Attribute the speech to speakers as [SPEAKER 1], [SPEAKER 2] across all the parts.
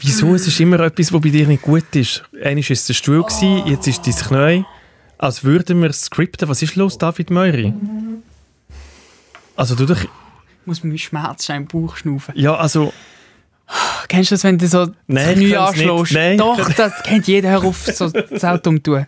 [SPEAKER 1] Wieso? Es ist immer etwas, was bei dir nicht gut ist. Einmal war es der Stuhl, gewesen, jetzt ist dein Knie. Als würden wir skripten. Was ist los, David Meury? Also du doch...
[SPEAKER 2] Ich muss mit Schmerz im Bauch schnaufen.
[SPEAKER 1] Ja, also...
[SPEAKER 2] Kennst du das, wenn du so
[SPEAKER 1] Nein, nicht.
[SPEAKER 2] anschlägst?
[SPEAKER 1] Nein.
[SPEAKER 2] Doch, das kennt jeder. Hör auf, so das Auto umtun.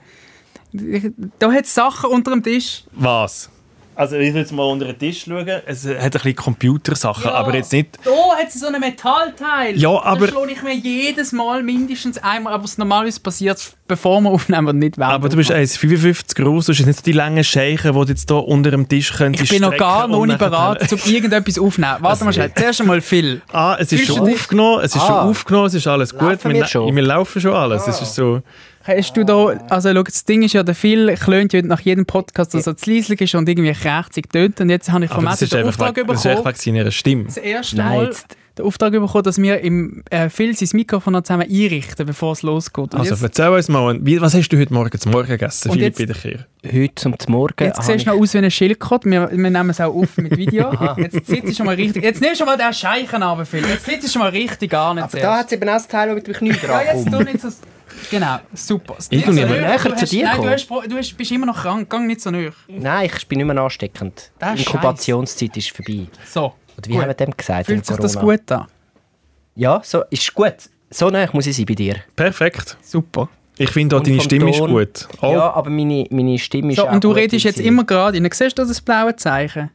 [SPEAKER 2] Da hat es Sachen unter dem Tisch.
[SPEAKER 1] Was? Also ich will jetzt mal unter den Tisch schauen. Es hat ein bisschen Computersachen,
[SPEAKER 2] Ja.
[SPEAKER 1] aber jetzt nicht...
[SPEAKER 2] Da hat es so ein Metallteil.
[SPEAKER 1] Ja, aber-
[SPEAKER 2] Das schlage ich mir jedes Mal mindestens einmal, aber es normalerweise passiert, bevor wir aufnehmen und nicht während
[SPEAKER 1] Aber du bist 1,55 groß, du bist nicht so die langen Scheichen, die du jetzt hier unter dem Tisch könntest
[SPEAKER 2] Ich bin noch gar noch nicht bereit, um irgendetwas aufzunehmen. Warte mal schnell. Zuerst einmal viel.
[SPEAKER 1] Ah, es ist
[SPEAKER 2] Fühlst
[SPEAKER 1] schon aufgenommen, es ist
[SPEAKER 3] Ah.
[SPEAKER 1] schon aufgenommen, es ist alles gut.
[SPEAKER 3] Laufen wir
[SPEAKER 1] wir,
[SPEAKER 3] schon?
[SPEAKER 1] wir laufen schon alles. Es ist so...
[SPEAKER 2] Hast du da, also schau, das Ding ist ja, der Phil klönt ja nach jedem Podcast, dass er zu leislich ist und irgendwie krächzig tönt. Und jetzt habe ich Mathe
[SPEAKER 1] ist
[SPEAKER 2] den Auftrag
[SPEAKER 1] weg, das ist einfach
[SPEAKER 2] bekommen,
[SPEAKER 1] wegen seiner Stimme.
[SPEAKER 2] das erste
[SPEAKER 3] Nein,
[SPEAKER 2] Mal den Auftrag bekommen, dass wir im äh, Phil sein Mikrofon noch zusammen einrichten, bevor es losgeht. Und
[SPEAKER 1] Also
[SPEAKER 2] jetzt,
[SPEAKER 1] erzähl uns mal, wie, was hast du heute Morgen zum Morgen gegessen,
[SPEAKER 2] Und
[SPEAKER 1] Philipp
[SPEAKER 2] jetzt-
[SPEAKER 1] Wiederkehr?
[SPEAKER 3] Heute zum Morgen.
[SPEAKER 2] jetzt
[SPEAKER 3] habe
[SPEAKER 2] siehst du noch aus wie ein Schildkröte. Wir, wir nehmen es auch auf mit Video. jetzt sitzt du schon mal richtig. Jetzt nimmst du schon mal den Scheichen ab, Phil. Jetzt sitzt du schon mal richtig an.
[SPEAKER 3] Aber da hat es eben auch das Teil, mit dem Knie
[SPEAKER 2] Ja,
[SPEAKER 3] dran
[SPEAKER 2] jetzt tu nicht so. Genau, super.
[SPEAKER 1] Ich nicht mehr
[SPEAKER 3] näher
[SPEAKER 2] du
[SPEAKER 3] zu
[SPEAKER 2] hast-
[SPEAKER 3] dir
[SPEAKER 2] Nein, du,
[SPEAKER 3] kommen.
[SPEAKER 2] hast, du hast, bist immer noch krank. Gang nicht so näher.
[SPEAKER 3] Nein, ich bin nicht mehr ansteckend.
[SPEAKER 2] Das
[SPEAKER 3] Die
[SPEAKER 2] ist
[SPEAKER 3] Inkubationszeit ist vorbei.
[SPEAKER 2] So.
[SPEAKER 3] Oder wie
[SPEAKER 2] Gut.
[SPEAKER 3] haben wir dem gesagt?
[SPEAKER 2] Fühlt sich das gut an?
[SPEAKER 3] Ja, so ist gut. So nah muss ich sein bei dir.
[SPEAKER 1] Perfekt.
[SPEAKER 2] Super.
[SPEAKER 1] Ich finde auch,
[SPEAKER 3] Und
[SPEAKER 1] deine Stimme ist
[SPEAKER 3] Ton-
[SPEAKER 1] gut. Oh,
[SPEAKER 3] Ja, aber meine, meine Stimme ist
[SPEAKER 2] So,
[SPEAKER 3] auch
[SPEAKER 2] und du
[SPEAKER 3] gut
[SPEAKER 2] redest jetzt
[SPEAKER 3] Sinn.
[SPEAKER 2] immer gerade rein. Siehst du das blaue Zeichen?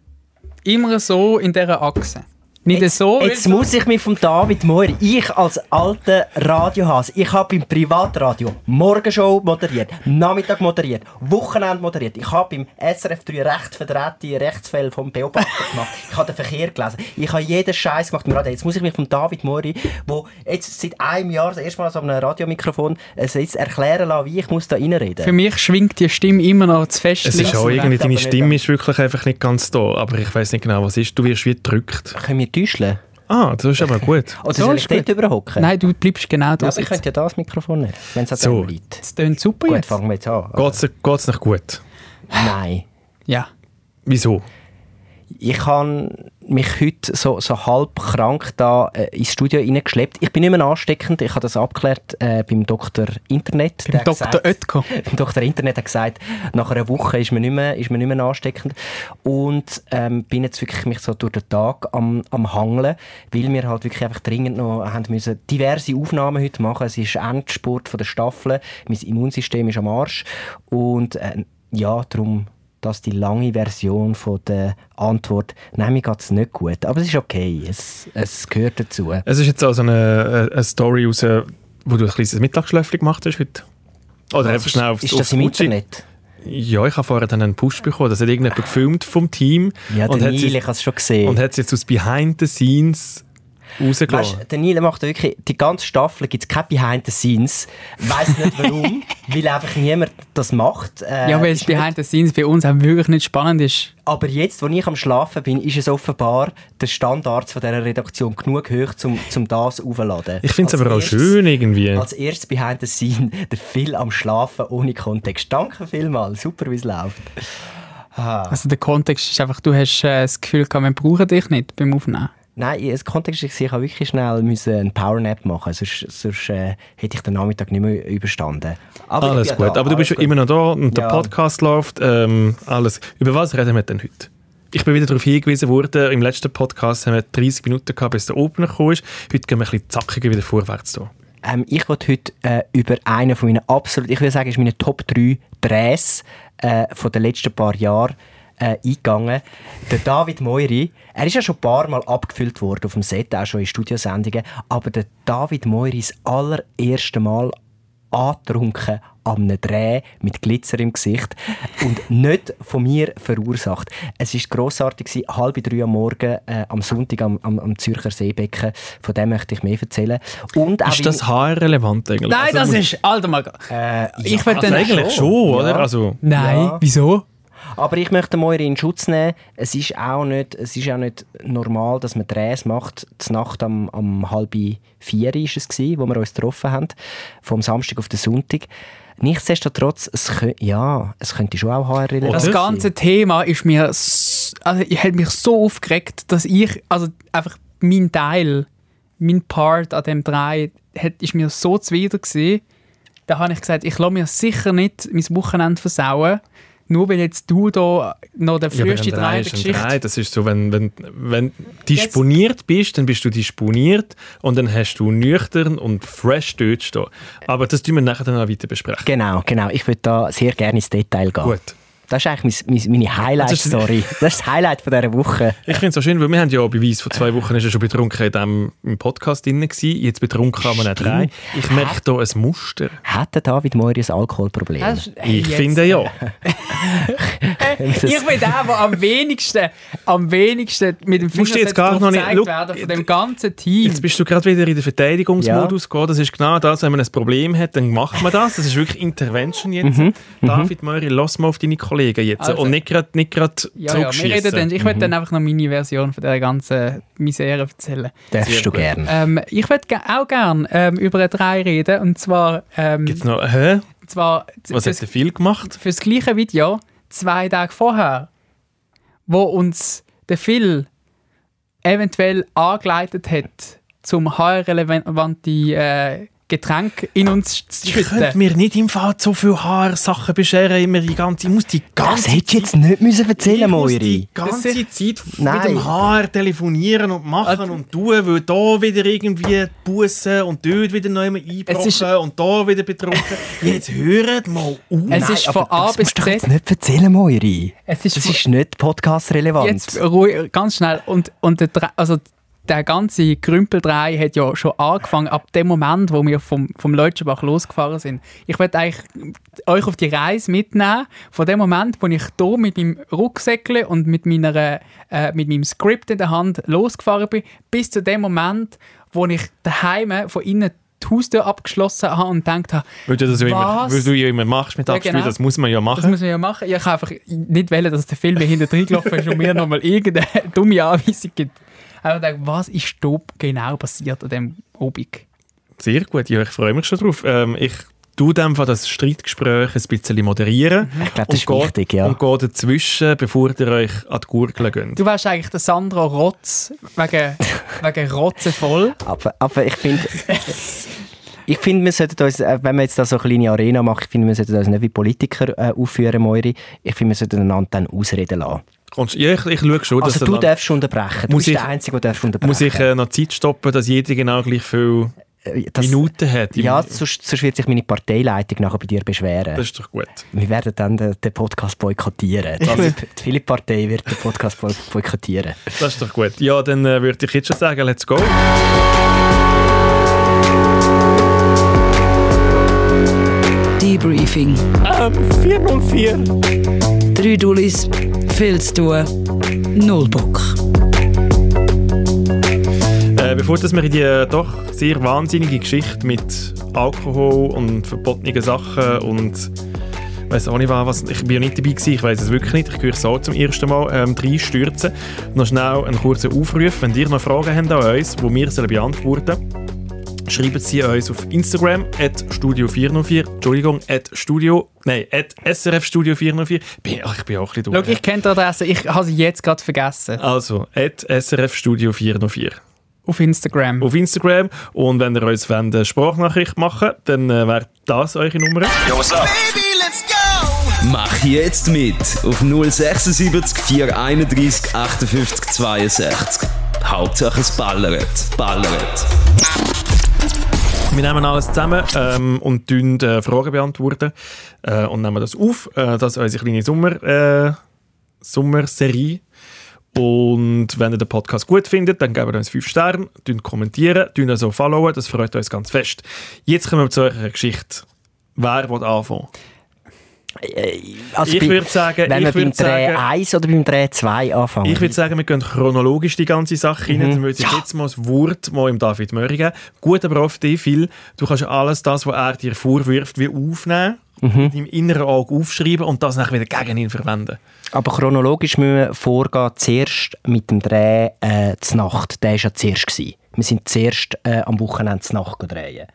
[SPEAKER 2] Immer so in dieser Achse. Nicht so.
[SPEAKER 3] Jetzt muss ich mich vom David Moir, ich als alter Radiohase, ich habe im Privatradio Morgenshow moderiert, Nachmittag moderiert, Wochenende moderiert. Ich habe beim SRF 3 recht verdrehte Rechtsfälle vom Beobachter gemacht. Ich habe den Verkehr gelesen. Ich habe jeden Scheiß gemacht im Radio. Jetzt muss ich mich vom David Moiri, der jetzt seit einem Jahr das erste Mal so einem Radiomikrofon es jetzt erklären lassen, wie ich muss da reinreden
[SPEAKER 2] Für mich schwingt die Stimme immer noch zu fest.
[SPEAKER 1] es ist auch irgendwie, deine Stimme
[SPEAKER 3] an-
[SPEAKER 1] ist wirklich einfach nicht ganz da. Aber ich weiß nicht genau, was ist. Du wirst wie gedrückt.
[SPEAKER 3] Können wir täuschen?
[SPEAKER 1] Ah, das ist aber gut.
[SPEAKER 3] Oder
[SPEAKER 2] So
[SPEAKER 3] soll ich dort überhocken?
[SPEAKER 2] Nein, du bleibst genau da
[SPEAKER 3] Ja, aber ich könnte ja das Mikrofon nicht, wenn es an
[SPEAKER 1] So.
[SPEAKER 3] dem liegt.
[SPEAKER 2] Das tönt super
[SPEAKER 3] Gut,
[SPEAKER 2] jetzt.
[SPEAKER 3] fangen wir jetzt an.
[SPEAKER 1] Geht's dir geht's nicht gut?
[SPEAKER 3] Nein.
[SPEAKER 2] Ja.
[SPEAKER 1] Wieso?
[SPEAKER 3] Ich habe mich heute so, so halb krank da äh, ins Studio reingeschleppt. Ich bin nicht mehr ansteckend. Ich habe das abgeklärt äh, beim Dr. Internet.
[SPEAKER 2] Beim
[SPEAKER 3] gesagt-
[SPEAKER 2] Oetker.
[SPEAKER 3] Beim Dr. Internet hat gesagt, nach einer Woche ist man nicht mehr, ist man nicht mehr ansteckend. Und ähm, bin jetzt wirklich mich so durch den Tag am, am Hangeln, weil wir halt wirklich einfach dringend noch haben müssen diverse Aufnahmen heute machen. Es ist Endspurt von der Staffel. Mein Immunsystem ist am Arsch. Und äh, ja, darum das die lange Version von der Antwort. Nein, mir geht es nicht gut. Aber es ist okay. Es, es gehört dazu.
[SPEAKER 1] Es ist jetzt also eine, eine Story raus, wo du ein kleines Mittagsschläfchen gemacht hast heute. Oder einfach schnell aufs
[SPEAKER 3] ist das
[SPEAKER 1] aufs
[SPEAKER 3] im
[SPEAKER 1] Uchi.
[SPEAKER 3] Internet?
[SPEAKER 1] Ja, ich habe vorher dann einen Push bekommen. Das hat irgendjemand gefilmt vom Team.
[SPEAKER 3] Ja,
[SPEAKER 1] und
[SPEAKER 3] Neil, ich habe es schon gesehen.
[SPEAKER 1] Und hat es jetzt aus Behind the Scenes rausgelassen.
[SPEAKER 3] Weißt, der Neil macht wirklich, die ganze Staffel gibt es keine Behind the Scenes. Weiß nicht warum, weil einfach niemand das macht. Äh,
[SPEAKER 2] Ja, weil es Behind the Scenes bei uns auch wirklich nicht spannend ist.
[SPEAKER 3] Aber jetzt, wo ich am Schlafen bin, ist es offenbar der Standard von dieser Redaktion genug hoch, um zum das aufzuladen.
[SPEAKER 1] ich finde es aber auch
[SPEAKER 3] erstes-
[SPEAKER 1] schön irgendwie.
[SPEAKER 3] Als erstes Behind the Scene, der Phil am Schlafen ohne Kontext. Danke vielmals, super wie es läuft.
[SPEAKER 2] Also der Kontext ist einfach, du hast äh, das Gefühl gehabt, wir brauchen dich nicht beim Aufnehmen.
[SPEAKER 3] Nein, das Kontext ist, ich habe wirklich schnell einen Powernap machen, sonst, sonst äh, hätte ich den Nachmittag nicht mehr überstanden. Aber
[SPEAKER 1] alles gut.
[SPEAKER 3] da,
[SPEAKER 1] aber du bist
[SPEAKER 3] alles
[SPEAKER 1] immer noch da und der
[SPEAKER 3] Ja.
[SPEAKER 1] Podcast läuft. Ähm, alles. Über was reden wir denn heute? Ich bin wieder darauf hingewiesen worden, im letzten Podcast haben wir 30 Minuten gehabt, bis der Opener ist. Heute gehen wir ein bisschen zackiger wieder vorwärts. Da.
[SPEAKER 3] Ähm, ich wollte heute äh, über einen von meinen absolut, ich würde sagen, ist meine Top 3 Drehs äh, von den letzten paar Jahren äh, eingegangen. Der David Moiri, er ist ja schon ein paar Mal abgefüllt worden auf dem Set, auch schon in Studiosendungen, aber der David Moiri ist das allererste Mal angetrunken an einem Dreh mit Glitzer im Gesicht und nicht von mir verursacht. Es war grossartig, gewesen, halb drei am Morgen äh, am Sonntag am, am, am Zürcher Seebecken. Von dem möchte ich mehr erzählen. Und
[SPEAKER 1] Ist das haarrelevant eigentlich?
[SPEAKER 2] Nein,
[SPEAKER 1] Also,
[SPEAKER 2] das ist... Alter mal...
[SPEAKER 3] äh,
[SPEAKER 2] Ich will
[SPEAKER 1] also
[SPEAKER 2] dann...
[SPEAKER 1] eigentlich schon, oder?
[SPEAKER 3] Ja.
[SPEAKER 1] Also,
[SPEAKER 2] Nein,
[SPEAKER 3] Ja.
[SPEAKER 2] wieso?
[SPEAKER 3] Aber ich möchte Moiri in Schutz nehmen. Es ist auch nicht, es ist auch nicht normal, dass man Drehs macht. Die Nacht am, am halb vier war es, gewesen, wo wir uns getroffen haben. Vom Samstag auf den Sonntag. Nichtsdestotrotz, es, kö- ja, es könnte schon auch HR-relevant
[SPEAKER 1] Oder?
[SPEAKER 2] Das ganze Thema ist mir... Also, ich hat mich so aufgeregt, dass ich... Also einfach mein Teil mein Part an dem Drei hat, ist mir so zuwider gewesen, da habe ich gesagt, ich lasse mir sicher nicht mein Wochenende versauen, nur weil jetzt du da noch der
[SPEAKER 1] Ja,
[SPEAKER 2] früheste
[SPEAKER 1] ein
[SPEAKER 2] Drei der Geschichte...
[SPEAKER 1] Drei. Das ist so, wenn, wenn, wenn disponiert bist, dann bist du disponiert und dann hast du nüchtern und fresh dort stehen. Aber das tun wir nachher dann noch weiter besprechen.
[SPEAKER 3] Genau, genau. Ich würde da sehr gerne ins Detail gehen.
[SPEAKER 1] Gut.
[SPEAKER 3] Das ist eigentlich mein, mein, meine Highlight-Story. Das ist das Highlight von dieser Woche.
[SPEAKER 1] Ich finde es so schön, weil wir haben ja Beweis, vor zwei Wochen ist er schon betrunken in diesem, im Podcast drin gewesen. Jetzt betrunken kann man nicht rein. Ich merke hier ein Muster.
[SPEAKER 3] Hat der David Moiri ein Alkoholproblem?
[SPEAKER 1] Ich
[SPEAKER 2] jetzt-
[SPEAKER 1] finde ja.
[SPEAKER 2] Ich bin der, der am wenigsten, am wenigsten mit dem
[SPEAKER 1] du jetzt
[SPEAKER 2] Finger
[SPEAKER 1] gar noch nicht-
[SPEAKER 2] gezeigt
[SPEAKER 1] Schau,
[SPEAKER 2] werden von dem ganzen Team.
[SPEAKER 1] Jetzt bist du gerade wieder in den Verteidigungsmodus gegangen. Das ist genau das, wenn man ein Problem hat, dann macht man das. Das ist wirklich Intervention jetzt. David Möri, lass mal auf deine Kollegen jetzt.
[SPEAKER 2] Also-
[SPEAKER 1] und nicht gerade nicht grad
[SPEAKER 2] ja, ja, wir reden
[SPEAKER 1] zurückschiessen.
[SPEAKER 2] dann, ich werde dann einfach noch meine Version von dieser ganzen Misere erzählen.
[SPEAKER 3] Darfst du gerne.
[SPEAKER 2] Ähm, ich würde auch gerne ähm, über Drei reden und zwar, ähm,
[SPEAKER 1] Gibt's noch, hä?
[SPEAKER 2] zwar
[SPEAKER 1] Was hat der viel gemacht?
[SPEAKER 2] fürs gleiche Video zwei Tage vorher, wo uns der Phil eventuell angeleitet hat, zum HR-relevante äh, Getränk in uns zu
[SPEAKER 1] Ich könnte
[SPEAKER 2] schütten.
[SPEAKER 1] mir nicht im Fall so viele Haarsachen bescheren. Immer die ganze, ich muss die
[SPEAKER 3] Das
[SPEAKER 1] ganze
[SPEAKER 3] hättest du jetzt nicht müssen erzählen
[SPEAKER 1] ich muss
[SPEAKER 3] Moiri.
[SPEAKER 1] die ganze
[SPEAKER 2] Das
[SPEAKER 1] Zeit
[SPEAKER 3] Nein.
[SPEAKER 1] mit dem Haar telefonieren und machen
[SPEAKER 2] Also-
[SPEAKER 1] und tun, weil da wieder irgendwie bussen und dort wieder neu einbrochen
[SPEAKER 2] ist-
[SPEAKER 1] und da wieder betrunken. Jetzt hört mal auf.
[SPEAKER 2] Es ist von A bis
[SPEAKER 3] Das
[SPEAKER 2] Z.
[SPEAKER 3] nicht erzählen, Moiri.
[SPEAKER 2] Es ist
[SPEAKER 3] Das ist nicht podcast-relevant.
[SPEAKER 2] Jetzt ruhig, ganz schnell. Und, und der, also der ganze Grümpel 3 hat ja schon angefangen, ab dem Moment, wo wir vom, vom Leutschenbach losgefahren sind. Ich werde eigentlich euch auf die Reise mitnehmen, von dem Moment, wo ich hier mit meinem Rucksäckchen und mit, meiner, äh, mit meinem Skript in der Hand losgefahren bin, bis zu dem Moment, wo ich daheim von innen die Haustür abgeschlossen habe und gedacht habe,
[SPEAKER 1] Weil du das ja immer, weil du ja immer machst mit
[SPEAKER 2] Ja,
[SPEAKER 1] Abspiel,
[SPEAKER 2] genau.
[SPEAKER 1] das muss man ja
[SPEAKER 2] Das
[SPEAKER 1] machen.
[SPEAKER 2] muss man ja machen. Ich kann einfach nicht wollen, dass der Film hinter drin gelaufen ist und mir nochmal irgendeine dumme Anweisung gibt. Aber ich denke, was ist da genau passiert an diesem Obig?
[SPEAKER 1] Sehr gut, ja, ich freue mich schon drauf. Ähm, ich tue dem das Streitgespräch ein bisschen moderieren.
[SPEAKER 3] Ich glaube, das ist
[SPEAKER 1] gehe-
[SPEAKER 3] wichtig, ja.
[SPEAKER 1] Und gehe dazwischen, bevor ihr euch an die Gurgel geht.
[SPEAKER 2] Du wärst eigentlich der Sandro Rotz wegen, wegen Rotze voll.
[SPEAKER 3] Aber, aber ich finde, ich finde, wir sollten uns, äh, wenn wir jetzt da so eine kleine Arena machen, ich finde, wir sollten uns nicht wie Politiker äh, aufführen, Moiri. Ich finde, wir sollten einander dann ausreden lassen.
[SPEAKER 1] Kommst- Ja, ich, ich schaue schon, dass
[SPEAKER 3] Also du darfst unterbrechen. Du
[SPEAKER 1] Muss
[SPEAKER 3] bist
[SPEAKER 1] ich-
[SPEAKER 3] der Einzige, der darfst unterbrechen.
[SPEAKER 1] muss ich äh, noch Zeit stoppen, dass jeder genau gleich viele
[SPEAKER 3] Äh, das,
[SPEAKER 1] Minuten hat. im-
[SPEAKER 3] Ja, sonst, sonst wird sich meine Parteileitung nachher bei dir beschweren.
[SPEAKER 1] Das ist doch gut.
[SPEAKER 3] Wir werden dann den, den Podcast boykottieren. Die Philipp- die Philipp-Partei wird den Podcast boy- boykottieren.
[SPEAKER 1] Das ist doch gut. Ja, dann äh, würde ich jetzt schon sagen, let's go.
[SPEAKER 4] Debriefing.
[SPEAKER 1] Ähm, 404.
[SPEAKER 4] Drei Dullis, viel zu tun, null Bock.
[SPEAKER 1] Äh, bevor wir in die doch sehr wahnsinnige Geschichte mit Alkohol und verbotenen Sachen und weiß auch nicht was, ich bin ja nicht dabei gewesen, ich weiß es wirklich nicht, ich höre so zum ersten Mal ähm, reinstürzen. Noch schnell einen kurzen Aufruf, wenn ihr noch Fragen habt an uns, die wir sollen beantworten schreiben Sie uns auf Instagram, at Studio404, Entschuldigung, at Studio, nein, at SRF Studio 404. Bin, ach, ich bin auch ein bisschen
[SPEAKER 2] Schau,
[SPEAKER 1] dumm.
[SPEAKER 2] ich kenne die Adresse, ich habe sie jetzt gerade vergessen.
[SPEAKER 1] Also, at SRF Studio 404
[SPEAKER 2] Auf Instagram.
[SPEAKER 1] auf Instagram. Und wenn ihr uns wollt, eine Sprachnachricht machen dann äh, wäre das eure Nummer.
[SPEAKER 5] Mach jetzt mit auf 076 431 58 62. Hauptsache es ballert. Ballert.
[SPEAKER 1] Wir nehmen alles zusammen ähm, und tun äh, Fragen beantworten äh, und nehmen das auf. Äh, das ist unsere kleine Sommer, äh, Sommerserie. Und wenn ihr den Podcast gut findet, dann gebt uns 5 Sterne, kommentieren, tun also followen, das freut uns ganz fest. Jetzt kommen wir zu eurer Geschichte. Wer will anfangen?
[SPEAKER 3] Also
[SPEAKER 1] Ich würde sagen,
[SPEAKER 3] wenn wir beim Dreh
[SPEAKER 1] sagen-
[SPEAKER 3] 1 oder beim Dreh 2 anfangen.
[SPEAKER 1] Ich würde sagen, wir gehen chronologisch die ganze Sache rein. Dann würde ich jetzt mal das Wort mal im David Möri geben. Gut, aber dich, Phil, du kannst alles das, was er dir vorwirft, wie aufnehmen, mit deinem inneren Auge aufschreiben und das nachher wieder gegen ihn verwenden.
[SPEAKER 3] Aber chronologisch müssen wir vorgehen, zuerst mit dem Dreh äh, zur Nacht. Der war ja zuerst. Gewesen. Wir sind zuerst äh, am Wochenende zur Nacht drehen,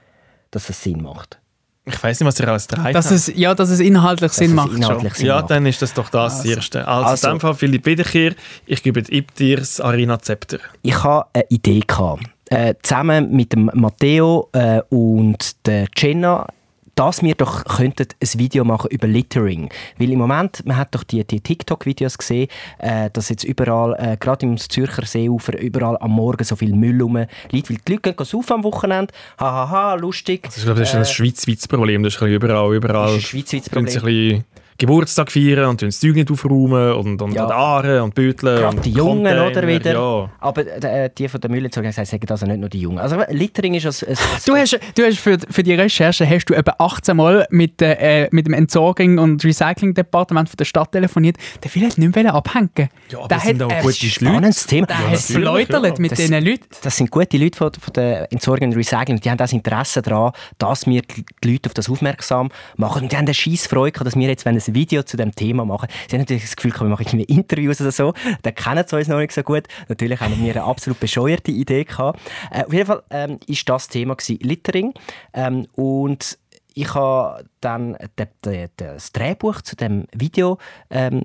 [SPEAKER 3] dass es Sinn macht.
[SPEAKER 1] Ich weiß nicht, was ihr alles dreht
[SPEAKER 2] Dass
[SPEAKER 1] habt.
[SPEAKER 2] es, ja, dass es inhaltlich
[SPEAKER 3] Dass
[SPEAKER 2] Sinn macht
[SPEAKER 3] inhaltlich
[SPEAKER 2] schon.
[SPEAKER 3] Sinn
[SPEAKER 1] Ja,
[SPEAKER 3] macht.
[SPEAKER 1] dann ist das doch das, das Erste. Also,
[SPEAKER 3] Also-
[SPEAKER 1] in dem Fall, Philipp Wiederkehr, ich gebe dir das Arena Zepter.
[SPEAKER 3] Ich hatte eine Idee. Gehabt. äh, zusammen mit dem Matteo äh, und der Jenna dass wir doch könnten ein Video machen über Littering. Weil im Moment, man hat doch die, die TikTok-Videos gesehen, äh, dass jetzt überall, äh, gerade im Zürcher Seeufer, überall am Morgen so viel Müll rum liegt. Weil die Leute gehen saufen am Wochenende, hahaha, ha, ha, lustig.
[SPEAKER 1] Also ich glaube, das ist ein
[SPEAKER 3] Äh,
[SPEAKER 1] schweizweites Problem. Das ist ein bisschen überall, überall.
[SPEAKER 3] Das ist ein schweizweites Problem.
[SPEAKER 1] Geburtstag feiern und das Zeug nicht aufräumen und, und
[SPEAKER 3] Ja.
[SPEAKER 1] Aare und Büteln
[SPEAKER 3] Gerade
[SPEAKER 1] und
[SPEAKER 3] die Jungen,
[SPEAKER 1] Container,
[SPEAKER 3] oder, wieder.
[SPEAKER 1] Ja.
[SPEAKER 3] Aber äh, die von der Müllentsorgung haben gesagt, sagen also nicht nur die Jungen. Also Littering ist ein... ein
[SPEAKER 2] Du hast, du hast für, für die Recherche hast du etwa 18 Mal mit, äh, mit dem Entsorgung- und Recycling-Departement von der Stadt telefoniert. Der will halt nicht mehr abhängen.
[SPEAKER 1] Ja, aber
[SPEAKER 2] der
[SPEAKER 1] es sind auch
[SPEAKER 2] äh,
[SPEAKER 1] gute Leute.
[SPEAKER 3] spannendes Thema.
[SPEAKER 2] Der
[SPEAKER 1] Ja,
[SPEAKER 2] hat
[SPEAKER 1] ja.
[SPEAKER 2] mit
[SPEAKER 3] Das-
[SPEAKER 2] diesen Leuten.
[SPEAKER 3] Das sind gute Leute von, von der Entsorgung und Recycling. Die haben das Interesse daran, dass wir die Leute auf das aufmerksam machen. Und die haben eine scheisse Freude gehabt, dass wir jetzt wenn ein Video zu dem Thema machen. Sie haben natürlich das Gefühl, wir machen irgendwie Interviews oder so. Dann kennen sie uns noch nicht so gut. Natürlich haben wir eine absolut bescheuerte Idee gehabt. Äh, auf jeden Fall ähm, ist das Thema gewesen, Littering. Ähm, und ich habe dann de, das Drehbuch zu dem Video ähm,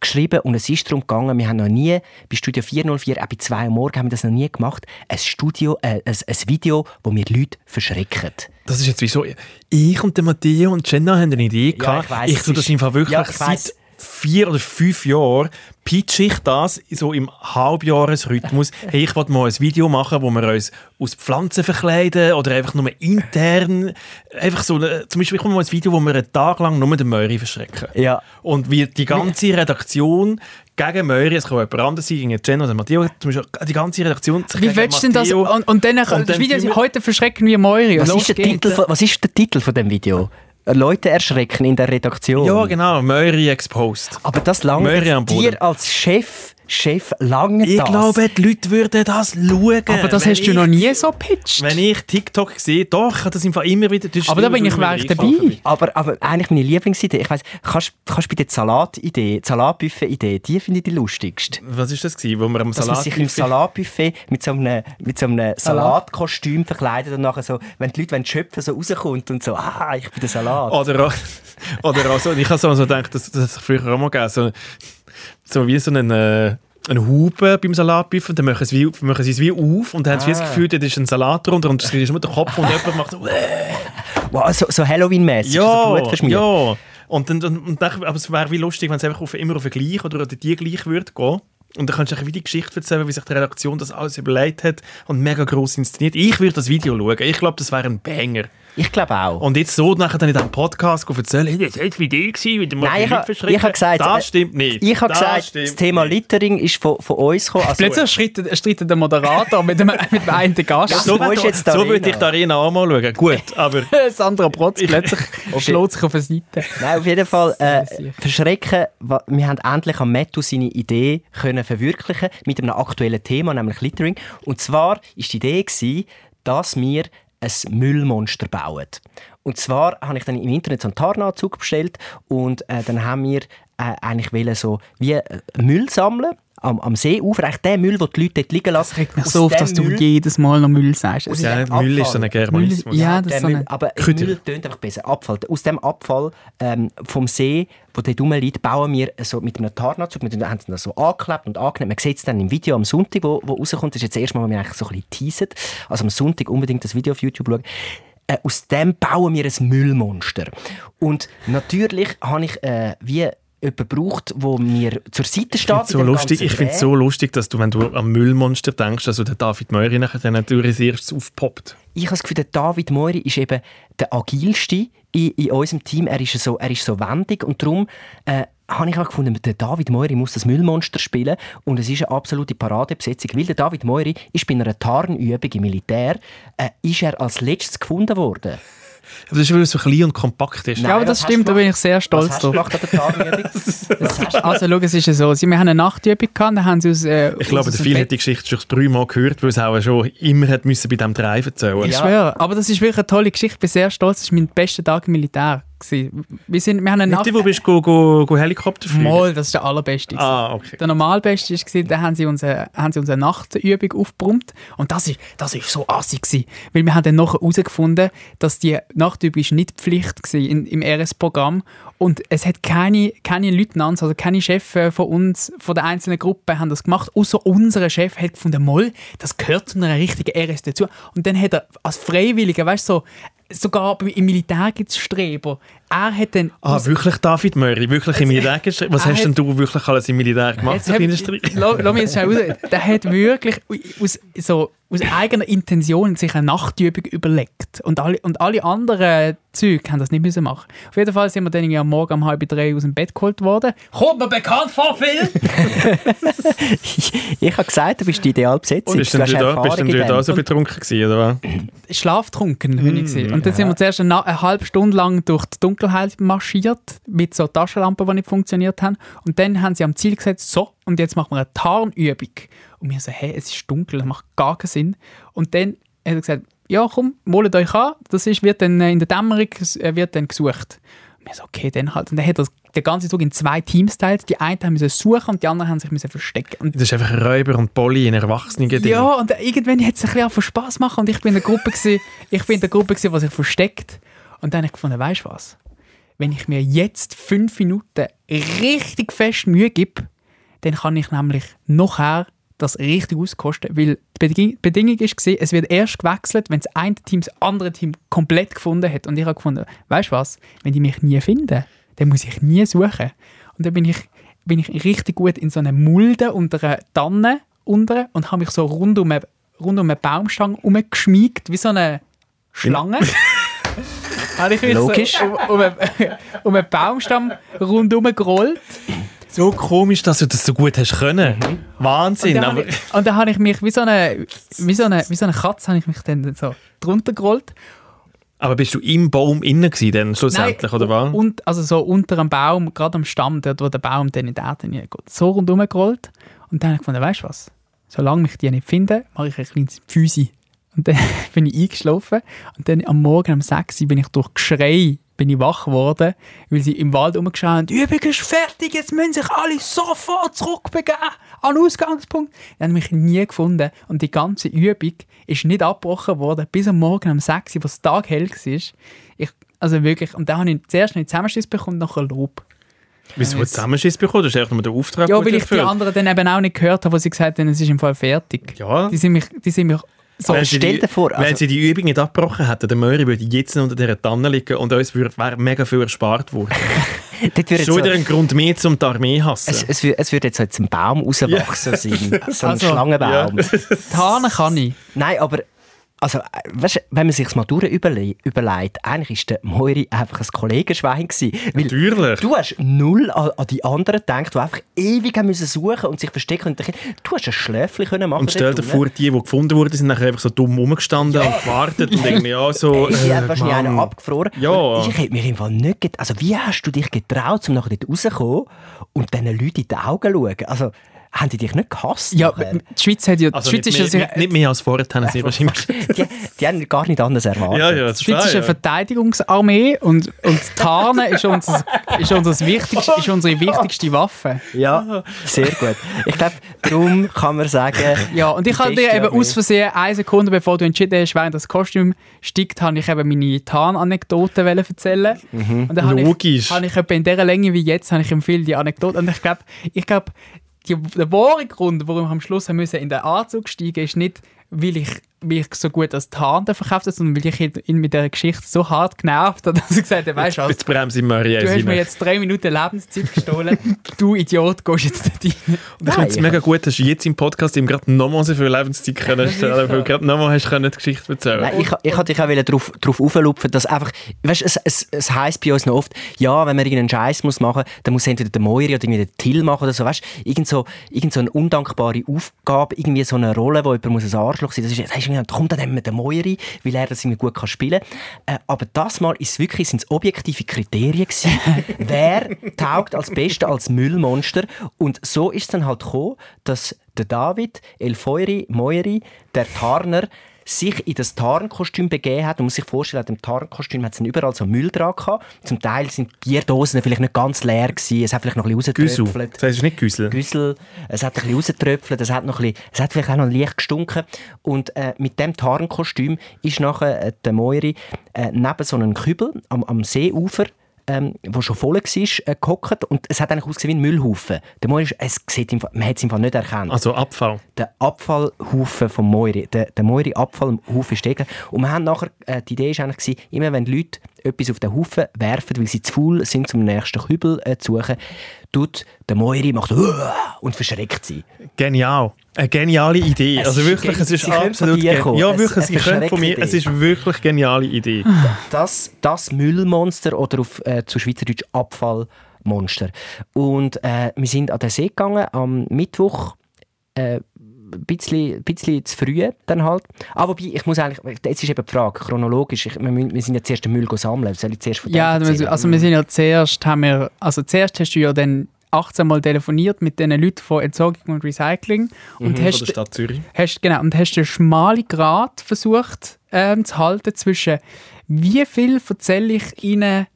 [SPEAKER 3] geschrieben und es ist darum gegangen, wir haben noch nie bei Studio 404, auch bei 2 Uhr morgen haben wir das noch nie gemacht, ein, Studio, äh, ein, ein Video, wo wir Leute verschrecken.
[SPEAKER 1] Das ist jetzt wieso. Ich und der Matteo und Jenna haben eine Idee gehabt.
[SPEAKER 3] ich weiss,
[SPEAKER 1] ich tue das im Fall wirklich
[SPEAKER 3] Ja, ich weiss.
[SPEAKER 1] seit vier oder fünf Jahren pitche ich das so im Halbjahresrhythmus. hey, ich wollte mal ein Video machen, wo wir uns aus Pflanzen verkleiden oder einfach nur intern. Einfach so, zum Beispiel, ich mache mal ein Video, wo wir einen Tag lang nur den Möri verschrecken.
[SPEAKER 3] Ja.
[SPEAKER 1] Und wie die ganze Redaktion gegen Möri, es kann auch jemand anderes sein, gegen Jenna oder Matteo, zum Beispiel, die ganze Redaktion sich
[SPEAKER 2] Wie willst du denn das? Und, und dann,
[SPEAKER 1] Und
[SPEAKER 2] das
[SPEAKER 1] dann
[SPEAKER 2] Video,
[SPEAKER 1] tun wir-
[SPEAKER 2] heute verschrecken wir Moiri.
[SPEAKER 3] Was
[SPEAKER 2] Los
[SPEAKER 3] ist, der. Titel von, was ist der Titel von dem Video? Leute erschrecken in der Redaktion.
[SPEAKER 1] Ja, genau, Möri exposed.
[SPEAKER 3] Aber das lange dir als Chef, Chef lange
[SPEAKER 1] Ich
[SPEAKER 3] das.
[SPEAKER 1] glaube, die Leute würden das schauen.
[SPEAKER 2] Aber das
[SPEAKER 1] Wenn
[SPEAKER 2] hast du
[SPEAKER 1] ich-
[SPEAKER 2] noch nie so pitcht.
[SPEAKER 1] Wenn ich TikTok sehe, doch, das im Fall immer wieder...
[SPEAKER 2] Aber da bin ich
[SPEAKER 1] du
[SPEAKER 2] wäre
[SPEAKER 1] mir
[SPEAKER 2] ich
[SPEAKER 1] eingefallen
[SPEAKER 2] dabei.
[SPEAKER 3] Aber, aber eigentlich meine Lieblingsidee, ich weiss, kannst kannst bei der Salatidee, die Salatbuffet-Idee, die finde ich die lustigste.
[SPEAKER 1] Was ist das gewesen, wo wir am
[SPEAKER 3] Dass man
[SPEAKER 1] Salat...
[SPEAKER 3] sich im Salatbuffet mit so einem, mit so einem Salatkostüm verkleidet und nachher so, wenn die Leute wollen schöpfen, so rauskommt und so, ah, ich bin der Salat.
[SPEAKER 1] Oder, auch- oder auch so, ich habe so, gedacht, das, das früher auch mal gegeben, so, so wie so einen... Äh, eine Haube beim Salatbuffet und dann machen sie, wie, machen sie es wie auf und dann haben sie das
[SPEAKER 3] Ah.
[SPEAKER 1] Gefühl, da ist ein Salat drunter und es ist nur der Kopf und jemand macht so...
[SPEAKER 3] Wow, so, so Halloween-mäßig, so
[SPEAKER 1] Ja. Und, dann, und dann, aber es wäre wie lustig, wenn es einfach auf, immer auf den gleich oder auf die gleich würde gehen. Und dann kannst du wie die Geschichte erzählen, wie sich die Redaktion das alles überlegt hat und mega gross inszeniert. Ich würde das Video schauen. Ich glaube, das wäre ein Banger.
[SPEAKER 3] Ich glaube auch.
[SPEAKER 1] Und jetzt so nachher dann in diesem Podcast erzählen, hey, das war die Idee, gewesen, wie der
[SPEAKER 3] Nein, ich, ha- ich habe gesagt,
[SPEAKER 1] das
[SPEAKER 3] äh,
[SPEAKER 1] stimmt nicht.
[SPEAKER 3] ich habe
[SPEAKER 1] das
[SPEAKER 3] gesagt, das Thema
[SPEAKER 1] nicht.
[SPEAKER 3] Littering ist von, von uns gekommen. Also,
[SPEAKER 2] Plötzlich streitet, streitet der Moderator mit dem, mit dem einen Gast.
[SPEAKER 3] Ja,
[SPEAKER 1] So,
[SPEAKER 3] die
[SPEAKER 1] so
[SPEAKER 3] Arena?
[SPEAKER 1] würde ich die Arena auch mal schauen. Gut, aber...
[SPEAKER 2] Sandra Protz plötzlich schlägt sich auf eine Seite.
[SPEAKER 3] Nein, auf jeden Fall äh, verschrecken. Wir haben endlich am Metto seine Idee können verwirklichen mit einem aktuellen Thema, nämlich Littering. Und zwar ist die Idee gewesen, dass wir ein Müllmonster bauen. Und zwar habe ich dann im Internet so einen Tarnanzug bestellt und äh, dann haben wir äh, eigentlich wollen so wie äh, Müll sammeln am, am Seeufer, eigentlich den Müll, den die Leute dort liegen lassen.
[SPEAKER 2] Das regt mich so auf,
[SPEAKER 3] dem
[SPEAKER 2] dass du
[SPEAKER 3] Müll-
[SPEAKER 2] jedes Mal noch Müll sagst. Es
[SPEAKER 3] Aus
[SPEAKER 2] ist
[SPEAKER 1] Ja, Müll ist so ein. Germanismus.
[SPEAKER 2] Müll- ja, das
[SPEAKER 3] der
[SPEAKER 2] ist so
[SPEAKER 3] Müll, aber
[SPEAKER 1] Kräuter.
[SPEAKER 3] Müll tönt einfach besser. Abfall. Aus dem Abfall ähm, vom See, wo dort rumliegt, bauen wir so mit einem Tarnanzug, mit dem haben sie das so angeklebt und angeklebt. Man sieht es dann im Video am Sonntag, wo, wo rauskommt. Das ist jetzt das erste Mal, wo wir eigentlich so ein bisschen teasen. Also am Sonntag unbedingt das Video auf YouTube schauen. Äh, aus dem bauen wir ein Müllmonster. Und natürlich habe ich äh, wie jemanden gebraucht, der mir zur Seite steht.
[SPEAKER 1] Ich finde
[SPEAKER 3] in
[SPEAKER 1] so lustig, ich so lustig, dass du, wenn du am Müllmonster denkst, also der David Meury nachher dann natürlich als erstes aufpoppt.
[SPEAKER 3] ich habe das Gefühl, der David Moiri ist eben der agilste in, in unserem Team. Er ist so, er ist so wendig und darum äh, habe ich auch gefunden, der David Moiri muss das Müllmonster spielen und es ist eine absolute Paradebesetzung, weil der David Moiri ist bei einer Tarnübung im Militär äh, ist er als letztes gefunden worden.
[SPEAKER 1] Aber das ist, weil er so klein und kompakt ist.
[SPEAKER 3] Nein.
[SPEAKER 2] Ja, aber das stimmt, da bin ich sehr stolz drauf. Also, schau, es ist ja so. Wir haben eine Nachtübung gehabt, dann haben sie aus. Äh,
[SPEAKER 1] Ich glaube, der Phil hat die Geschichte schon dreimal gehört, weil es auch schon immer hat müssen bei diesem Drei erzählen
[SPEAKER 2] Ich
[SPEAKER 3] Ja.
[SPEAKER 2] schwöre. Aber das ist wirklich eine tolle Geschichte. Ich bin sehr stolz. Das ist mein bester Tag im Militär. Gewesen. Wir, sind, wir haben eine
[SPEAKER 1] Nicht die, wo bist du go, go, go Helikopter fliegen?
[SPEAKER 2] Mal, das ist der allerbeste. gewesen.
[SPEAKER 1] Ah, okay.
[SPEAKER 2] Der normalbeste war, da haben sie uns eine, haben sie uns eine Nachtübung aufgebrummt. Und das ist, das ist so assig gewesen. Weil wir haben dann nachher herausgefunden, dass die Nachtübung ist nicht Pflicht war in, im RS-Programm. Und es hat keine, keine Leutnants, also keine Chefs äh, von uns, von der einzelnen Gruppe haben das gemacht. Außer unser Chef hat gefunden, Moll, das gehört zu einer richtigen RS dazu. Und dann hat er als Freiwilliger, weißt du, so, sogar im Militär gibt es Streber. Er hat dann
[SPEAKER 1] Ah, wirklich David Murray, wirklich im Militär gestellt? Was hast
[SPEAKER 2] hat-
[SPEAKER 1] denn du wirklich alles im Militär gemacht,
[SPEAKER 2] Jetzt hab-
[SPEAKER 1] kleiner Strich?
[SPEAKER 2] Lass mich jetzt schnell raus. Der hat wirklich aus, so, aus eigener Intention sich eine Nachtübung überlegt. Und alle, und alle anderen Züge haben das nicht müssen machen. Auf jeden Fall sind wir dann am Morgen um halb drei aus dem Bett geholt worden. Kommt mir bekannt vor, Phil?
[SPEAKER 3] ich ich habe gesagt, du bist die Idealbesetzung.
[SPEAKER 1] Bist
[SPEAKER 3] Du
[SPEAKER 1] du da, bist denn
[SPEAKER 3] in
[SPEAKER 1] du da so betrunken gewesen, oder was?
[SPEAKER 2] Schlaftrunken, bin ich gesehen. Und dann sind wir zuerst eine, eine halbe Stunde lang durch die Dunkelheit marschiert, mit so Taschenlampen, die nicht funktioniert haben. Und dann haben sie am Ziel gesetzt, so, und jetzt machen wir eine Tarnübung. Und wir so, hä, es ist dunkel, das macht gar keinen Sinn. Und dann hat er gesagt, ja komm, molet euch an, das ist, wird dann äh, in der Dämmerung äh, wird dann gesucht. Und wir so, okay, dann halt. Und dann hat er den ganzen Tag in zwei Teams teilt. Die einen haben müssen suchen und die anderen haben sich müssen verstecken. Und
[SPEAKER 1] Das ist einfach Räuber und Polly in Erwachsenen.
[SPEAKER 2] ja, und irgendwann hat es ein bisschen Spaß machen und ich bin in der Gruppe gsi, ich bin in der Gruppe die sich versteckt und dann habe ich gefunden, weißt du was? Wenn ich mir jetzt fünf Minuten richtig fest Mühe gebe, dann kann ich nämlich nachher das richtig auskosten, weil die Beding Bedingung ist gesehen, es wird erst gewechselt, wenn das eine Team das andere Team komplett gefunden hat und ich habe gefunden, weißt du was? Wenn die mich nie finden, dann muss ich nie suchen und dann bin ich bin ich richtig gut in so einer Mulde unter einer Tanne unten und habe mich so rund um eine, rund um eine Baumstange umgeschmiegt, wie so eine Schlange. habe ich mich
[SPEAKER 3] Logisch.
[SPEAKER 2] So um, um, eine, um einen Baumstamm rundum gerollt.
[SPEAKER 1] So komisch, dass du das so gut hast können. Wahnsinn.
[SPEAKER 2] Und dann, habe ich, und dann habe ich mich wie so eine, wie so eine, wie so eine Katze habe ich mich dann so drunter gerollt.
[SPEAKER 1] aber bist du im Baum innen gewesen, dann schlussendlich, oder was?
[SPEAKER 2] Und, also so unter einem Baum, gerade am Stamm, dort wo der Baum dann in die Erde hineingeht. So rundum gerollt. Und dann habe ich gefunden, weißt du was? Solange mich die nicht finden, mache ich ein kleines Pfüsi. Und dann bin ich eingeschlafen. Und dann am Morgen um 6 Uhr bin ich durch Geschrei bin ich wach geworden, weil sie im Wald rumgeschaut haben, die Übung ist fertig, jetzt müssen sich alle sofort zurückbegeben an den Ausgangspunkt. Die haben mich nie gefunden und die ganze Übung ist nicht abgebrochen worden, bis am Morgen um 6 Uhr, wo es taghell war. Ich, also wirklich, und dann habe ich zuerst einen Zusammenschiss bekommen, nachher Lob.
[SPEAKER 1] Wieso du Zusammenschiss bekommen? Du hast einfach nur den Auftrag
[SPEAKER 2] Ja, weil ich die anderen dann eben auch nicht gehört habe, wo sie gesagt haben, es ist im Fall fertig.
[SPEAKER 1] Ja.
[SPEAKER 2] Die sind mich, die sind mich so...
[SPEAKER 1] Wenn sie,
[SPEAKER 3] stell
[SPEAKER 1] die,
[SPEAKER 3] dir vor,
[SPEAKER 1] wenn
[SPEAKER 3] also-
[SPEAKER 1] sie die Übung nicht abgebrochen hätten, der Möri würde jetzt unter dieser Tanne liegen und uns würde- wäre mega viel erspart worden.
[SPEAKER 3] Würde
[SPEAKER 1] Schon wieder
[SPEAKER 3] so,
[SPEAKER 1] ein Grund mehr, um die Armee zu hassen.
[SPEAKER 3] es, es, würde, es würde jetzt so jetzt ein Baum rauswachsen sein. So ein
[SPEAKER 2] Also,
[SPEAKER 3] Schlangenbaum.
[SPEAKER 2] Tarnen kann ich.
[SPEAKER 3] Nein, aber also, äh, weißt, wenn man sich mal durch überle überlegt, eigentlich ist der Moiri einfach ein Kollegenschwein gewesen. Weil
[SPEAKER 1] Natürlich.
[SPEAKER 3] Du hast null an, an die anderen gedacht, die einfach ewig haben müssen suchen und sich verstecken. Und du hast ein Schläfchen können machen
[SPEAKER 1] Und stell dir vor, die, die gefunden wurden, sind nachher einfach so dumm rumgestanden und gewartet und irgendwie, ja, so...
[SPEAKER 3] Ich
[SPEAKER 1] äh,
[SPEAKER 3] habe wahrscheinlich
[SPEAKER 1] Mann.
[SPEAKER 3] einen abgefroren.
[SPEAKER 1] Ja.
[SPEAKER 3] Ich hätte mich im Fall nicht get Also wie hast du dich getraut, um nachher dort rauszukommen und diesen Leuten in die Augen zu schauen? Also, haben die dich nicht gehasst?
[SPEAKER 2] Ja,
[SPEAKER 3] nachher?
[SPEAKER 2] die Schweiz hat ja...
[SPEAKER 1] Also
[SPEAKER 2] die Schweiz
[SPEAKER 1] nicht,
[SPEAKER 2] ist
[SPEAKER 1] mehr,
[SPEAKER 2] ja
[SPEAKER 1] nicht, mehr als vorher haben sie wahrscheinlich...
[SPEAKER 3] die, die haben gar nicht anders erwartet.
[SPEAKER 1] Ja, ja,
[SPEAKER 2] Die Schweiz ist
[SPEAKER 1] ja.
[SPEAKER 2] eine Verteidigungsarmee und, und Tarnen ist, unser, ist, unser wichtigste, ist unsere wichtigste Waffe.
[SPEAKER 3] Ja, sehr gut. Ich glaube, darum kann man sagen,
[SPEAKER 2] Ja, und ich habe dir eben aus Versehen, eine Sekunde bevor du entschieden hast, während das Kostüm steigt, habe ich eben meine Tarnanekdoten erzählen. Und dann habe
[SPEAKER 1] Logisch.
[SPEAKER 2] ich, habe ich in dieser Länge wie jetzt, habe ich ihm viel die Anekdote. Und ich glaube, ich glaube, die, der wahre Grund, warum wir am Schluss haben müssen in den Anzug steigen, ist nicht, weil ich mich so gut als Tarn verkauft habe, sondern weil ich ihn mit dieser Geschichte so hart genervt habe, dass ich gesagt habe, weißt du was,
[SPEAKER 1] Jetzt bremse ich Möri
[SPEAKER 2] du hast mir jetzt drei Minuten Lebenszeit gestohlen, du Idiot, gehst jetzt dort rein.
[SPEAKER 1] Und ich finde es mega gut, dass du jetzt im Podcast ihm gerade nochmal so viel Lebenszeit können stellen weil du gerade nochmal hast können die Geschichte erzählen.
[SPEAKER 3] Nein, ich, ich wollte dich auch darauf drauf auflupfen, dass einfach, weißt, es, es, es heisst bei uns noch oft, ja, wenn man irgendeinen Scheiß muss machen, dann muss entweder der Moiri oder irgendwie der Till machen oder so, weißt, irgend so, irgend so eine undankbare Aufgabe, irgendwie so eine Rolle, wo jemand muss ein Arschloch sein muss. Das ist, das ist irgendwie, komm, dann nehmen wir den Moiri, weil er das irgendwie gut kann spielen kann. Äh, aber das Mal ist wirklich, sind es objektive Kriterien gewesen, wer taugt als Bester, als Müllmonster. Und so ist es dann halt gekommen, dass der David, El Feuri, Moiri, der Tarner, sich in das Tarnkostüm begeben hat. Man muss sich vorstellen, an dem Tarnkostüm hat es dann überall so Müll dran gehabt. Zum Teil sind die Bierdosen vielleicht nicht ganz leer gewesen. Es hat vielleicht noch ein bisschen rausgetröpfelt.
[SPEAKER 1] Das heißt, es ist nicht Güssel.
[SPEAKER 3] Güssel, es hat ein bisschen rausgetröpfelt, es hat, noch ein bisschen, es hat vielleicht auch noch leicht gestunken. Und äh, mit dem Tarnkostüm ist nachher äh, der Moiri äh, neben so einem Kübel am, am Seeufer ähm, wo schon voll war, äh, gehockt und es hat eigentlich ausgesehen wie ein Müllhaufen. Der Moiri, ist- es sieht im Fall, man hat es im Fall nicht erkannt
[SPEAKER 1] Also Abfall.
[SPEAKER 3] der Abfallhaufen vom Moiri, der, der Moiri Abfallhaufen steht. Und wir haben nachher, äh, die Idee war eigentlich, immer wenn Leute etwas auf den Haufen werfen, weil sie zu faul sind, zum nächsten Kübel äh, zu suchen, tut der Moiri macht «Uah!» und verschreckt sie.
[SPEAKER 1] Genial. Eine geniale Idee.
[SPEAKER 3] Es
[SPEAKER 1] also
[SPEAKER 3] ist
[SPEAKER 1] wirklich, es ist absolut
[SPEAKER 3] von dir
[SPEAKER 1] gen-
[SPEAKER 3] kommen.
[SPEAKER 1] Ja,
[SPEAKER 3] Es-
[SPEAKER 1] wirklich,
[SPEAKER 3] eine
[SPEAKER 1] sie können von mir.
[SPEAKER 3] verschreckte
[SPEAKER 1] Es ist wirklich eine geniale Idee.
[SPEAKER 3] Das, das Müllmonster oder auf, äh, zu Schweizerdeutsch Abfallmonster. Und äh, wir sind an den See gegangen am Mittwoch. Äh, ein bisschen, bisschen zu früh dann halt. Ah, wobei, ich muss eigentlich, jetzt ist eben die Frage, chronologisch, ich, wir, müssen- wir sind ja zuerst den Müll sammeln, soll ich zuerst von
[SPEAKER 2] Ja,
[SPEAKER 3] erzählen?
[SPEAKER 2] also wir sind ja zuerst, haben wir, also zuerst hast du ja dann 18 Mal telefoniert mit den Leuten von Entsorgung und Recycling und
[SPEAKER 1] Mhm, von
[SPEAKER 2] hast,
[SPEAKER 1] der Stadt Zürich.
[SPEAKER 2] hast, genau, und hast den schmalen Grat versucht ähm, zu halten zwischen wie viel erzähle ich ihnen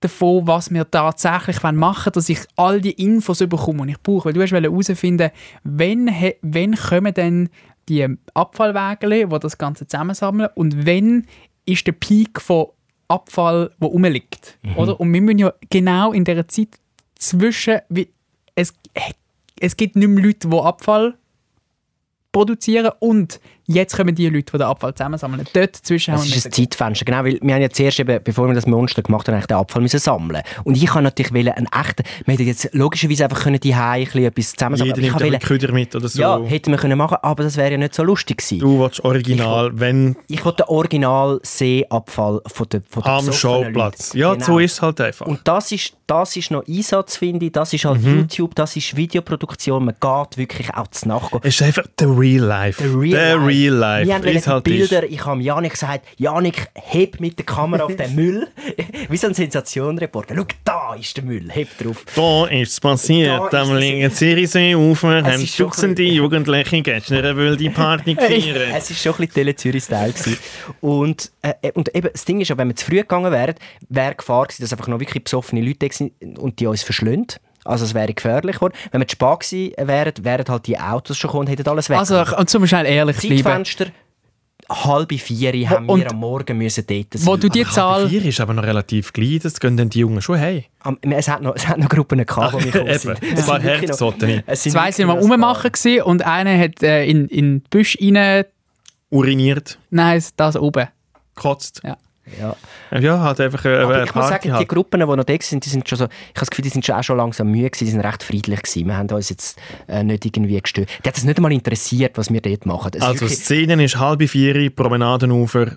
[SPEAKER 2] davon, was wir tatsächlich machen wollen, dass ich all die Infos bekomme, die ich brauche. Weil du hast herausfinden, wenn, he- wenn kommen denn die Abfallwägele, die das Ganze zusammensammeln und wenn ist der Peak von Abfall, der rumliegt. Oder? Und wir müssen ja genau in dieser Zeit zwischen... Wie, es, es gibt nicht mehr Leute, die Abfall produzieren und jetzt kommen die Leute, die den Abfall zusammensammeln. Dort zwischen
[SPEAKER 3] Das
[SPEAKER 2] haben wir
[SPEAKER 3] ist ein Zeitfenster, genau, weil wir haben ja zuerst, eben, bevor wir das Monster gemacht haben, eigentlich den Abfall müssen sammeln Und ich kann natürlich wollen, einen echten, wir hätten jetzt logischerweise einfach können die ein bisschen etwas zusammensammeln
[SPEAKER 1] Jeder
[SPEAKER 3] ich
[SPEAKER 1] nimmt
[SPEAKER 3] kann
[SPEAKER 1] ein
[SPEAKER 3] wollen,
[SPEAKER 1] Köder mit oder so.
[SPEAKER 3] Ja, hätten wir können machen, aber das wäre ja nicht so lustig gewesen.
[SPEAKER 1] du willst original, wenn
[SPEAKER 3] Ich will den Original Seeabfall von der, von der
[SPEAKER 1] am.
[SPEAKER 3] Leute.
[SPEAKER 1] Ja,
[SPEAKER 3] Genau.
[SPEAKER 1] so ist es halt einfach.
[SPEAKER 3] Und das ist, das ist noch Einsatz, finde ich. Das ist halt
[SPEAKER 1] Mhm.
[SPEAKER 3] YouTube, das ist Videoproduktion. Man geht wirklich auch zu Nachgehen.
[SPEAKER 1] es ist einfach der Real Life.
[SPEAKER 3] Der Real
[SPEAKER 1] der
[SPEAKER 3] Life.
[SPEAKER 1] Real
[SPEAKER 3] Wir haben
[SPEAKER 1] halt
[SPEAKER 3] Bilder,
[SPEAKER 1] ist.
[SPEAKER 3] ich habe Janik gesagt, Janik, heb mit der Kamera auf den Müll. Wie so ein Sensationenreporter. Schau, da ist der Müll, heb drauf.
[SPEAKER 1] Da ist es passiert.
[SPEAKER 3] Da
[SPEAKER 1] Am linken Zürichseeufer haben Dutzende Jugendliche gestern eine wilde Party gefeiert.
[SPEAKER 3] Es war schon ein bisschen Tele-Zürich-Style. und, äh, und eben, das Ding ist, wenn wir zu früh gegangen wären, wäre Gefahr gewesen, dass einfach noch wirklich besoffene Leute sind und die uns verschlönen. Also es wäre gefährlich geworden. Wenn wir zu spät gewesen wären, wären halt die Autos schon gekommen und hätten alles weg.
[SPEAKER 2] Also, und zum schnell ehrlich bleiben.
[SPEAKER 3] Zeitfenster, halb vier haben
[SPEAKER 2] und-
[SPEAKER 3] wir am Morgen müssen dort sein.
[SPEAKER 2] Wo du die Zahl...
[SPEAKER 1] vier ist aber noch relativ klein, das gehen dann die Jungen schon hey.
[SPEAKER 3] Es hat noch, es hat noch Gruppen gehabt, die sind.
[SPEAKER 1] Ein
[SPEAKER 3] Es noch-
[SPEAKER 1] Herzsotten.
[SPEAKER 2] Zwei sind
[SPEAKER 3] paar.
[SPEAKER 2] rummachen gewesen und einer hat äh, in, in den Busch rein...
[SPEAKER 1] Uriniert,
[SPEAKER 2] Nein, das oben.
[SPEAKER 1] gekotzt.
[SPEAKER 2] Ja.
[SPEAKER 3] Ja.
[SPEAKER 1] Ja, hat einfach eine,
[SPEAKER 3] Aber
[SPEAKER 1] eine
[SPEAKER 3] ich muss sagen, die
[SPEAKER 1] halt.
[SPEAKER 3] Gruppen, die noch da sind, die sind schon so, ich habe das Gefühl, die sind schon auch schon langsam müde gewesen, die sind recht friedlich gewesen. Wir haben uns jetzt äh, nicht irgendwie gestört. Die hat es nicht einmal interessiert, was wir dort machen. Ist
[SPEAKER 1] Also
[SPEAKER 3] wirklich-
[SPEAKER 1] Szenen ist halbe vier, Promenadenufer,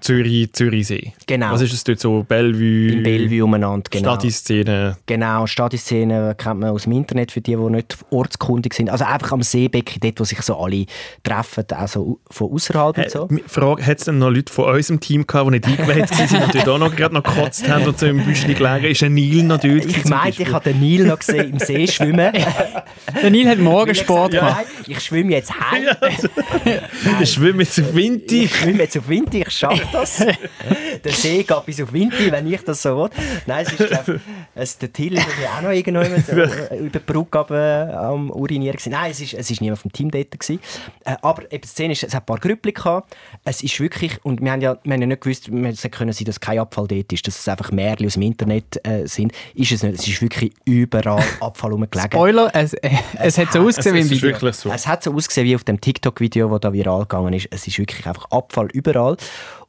[SPEAKER 1] Zürich, Zürichsee.
[SPEAKER 3] Genau.
[SPEAKER 1] Was ist es dort so? Bellevue?
[SPEAKER 3] in Bellevue umeinander, genau.
[SPEAKER 1] Stadtszene.
[SPEAKER 3] Genau, Stadiszene kennt man aus dem Internet für die, die nicht ortskundig sind. Also einfach am Seebecken, dort, wo sich so alle treffen, also von außerhalb und so.
[SPEAKER 1] Frage, hat es denn noch Leute von unserem Team gehabt, die nicht eingeladen waren und dort auch noch gerade noch gekotzt haben und so im Büschli gelegen? Ist ein Neil noch dort?
[SPEAKER 3] Ich meinte, ich habe den Nil noch gesehen im See schwimmen.
[SPEAKER 2] Der Neil hat morgen Sport
[SPEAKER 3] ja.
[SPEAKER 2] gemacht.
[SPEAKER 3] Ich schwimme jetzt heim.
[SPEAKER 1] Ich schwimme jetzt auf Winti.
[SPEAKER 3] Ich schwimme jetzt auf Winti, ich schaffe das. der See geht bis auf Winti, wenn ich das so will. Nein, es ist, glaube es, der Till ist auch noch irgendwo äh, über die Brücke runter, äh, am Urinieren. Gewesen. Nein, es ist, es ist niemand vom Team dort. Gewesen. Äh, aber eben, die Szene ist, es hat ein paar Grüppli gehabt. Es ist wirklich, und wir haben ja, wir haben ja nicht gewusst, wir hätte können sein, dass kein Abfall dort ist, dass es einfach Märchen aus dem Internet äh, sind. Ist es nicht. Es ist wirklich überall Abfall rumgelegen.
[SPEAKER 2] Spoiler, es, äh, es hat so ausgesehen wie
[SPEAKER 1] Es
[SPEAKER 2] im Video.
[SPEAKER 1] wirklich so.
[SPEAKER 3] Es hat so ausgesehen wie auf dem TikTok-Video, das da viral gegangen ist. Es ist wirklich einfach Abfall überall.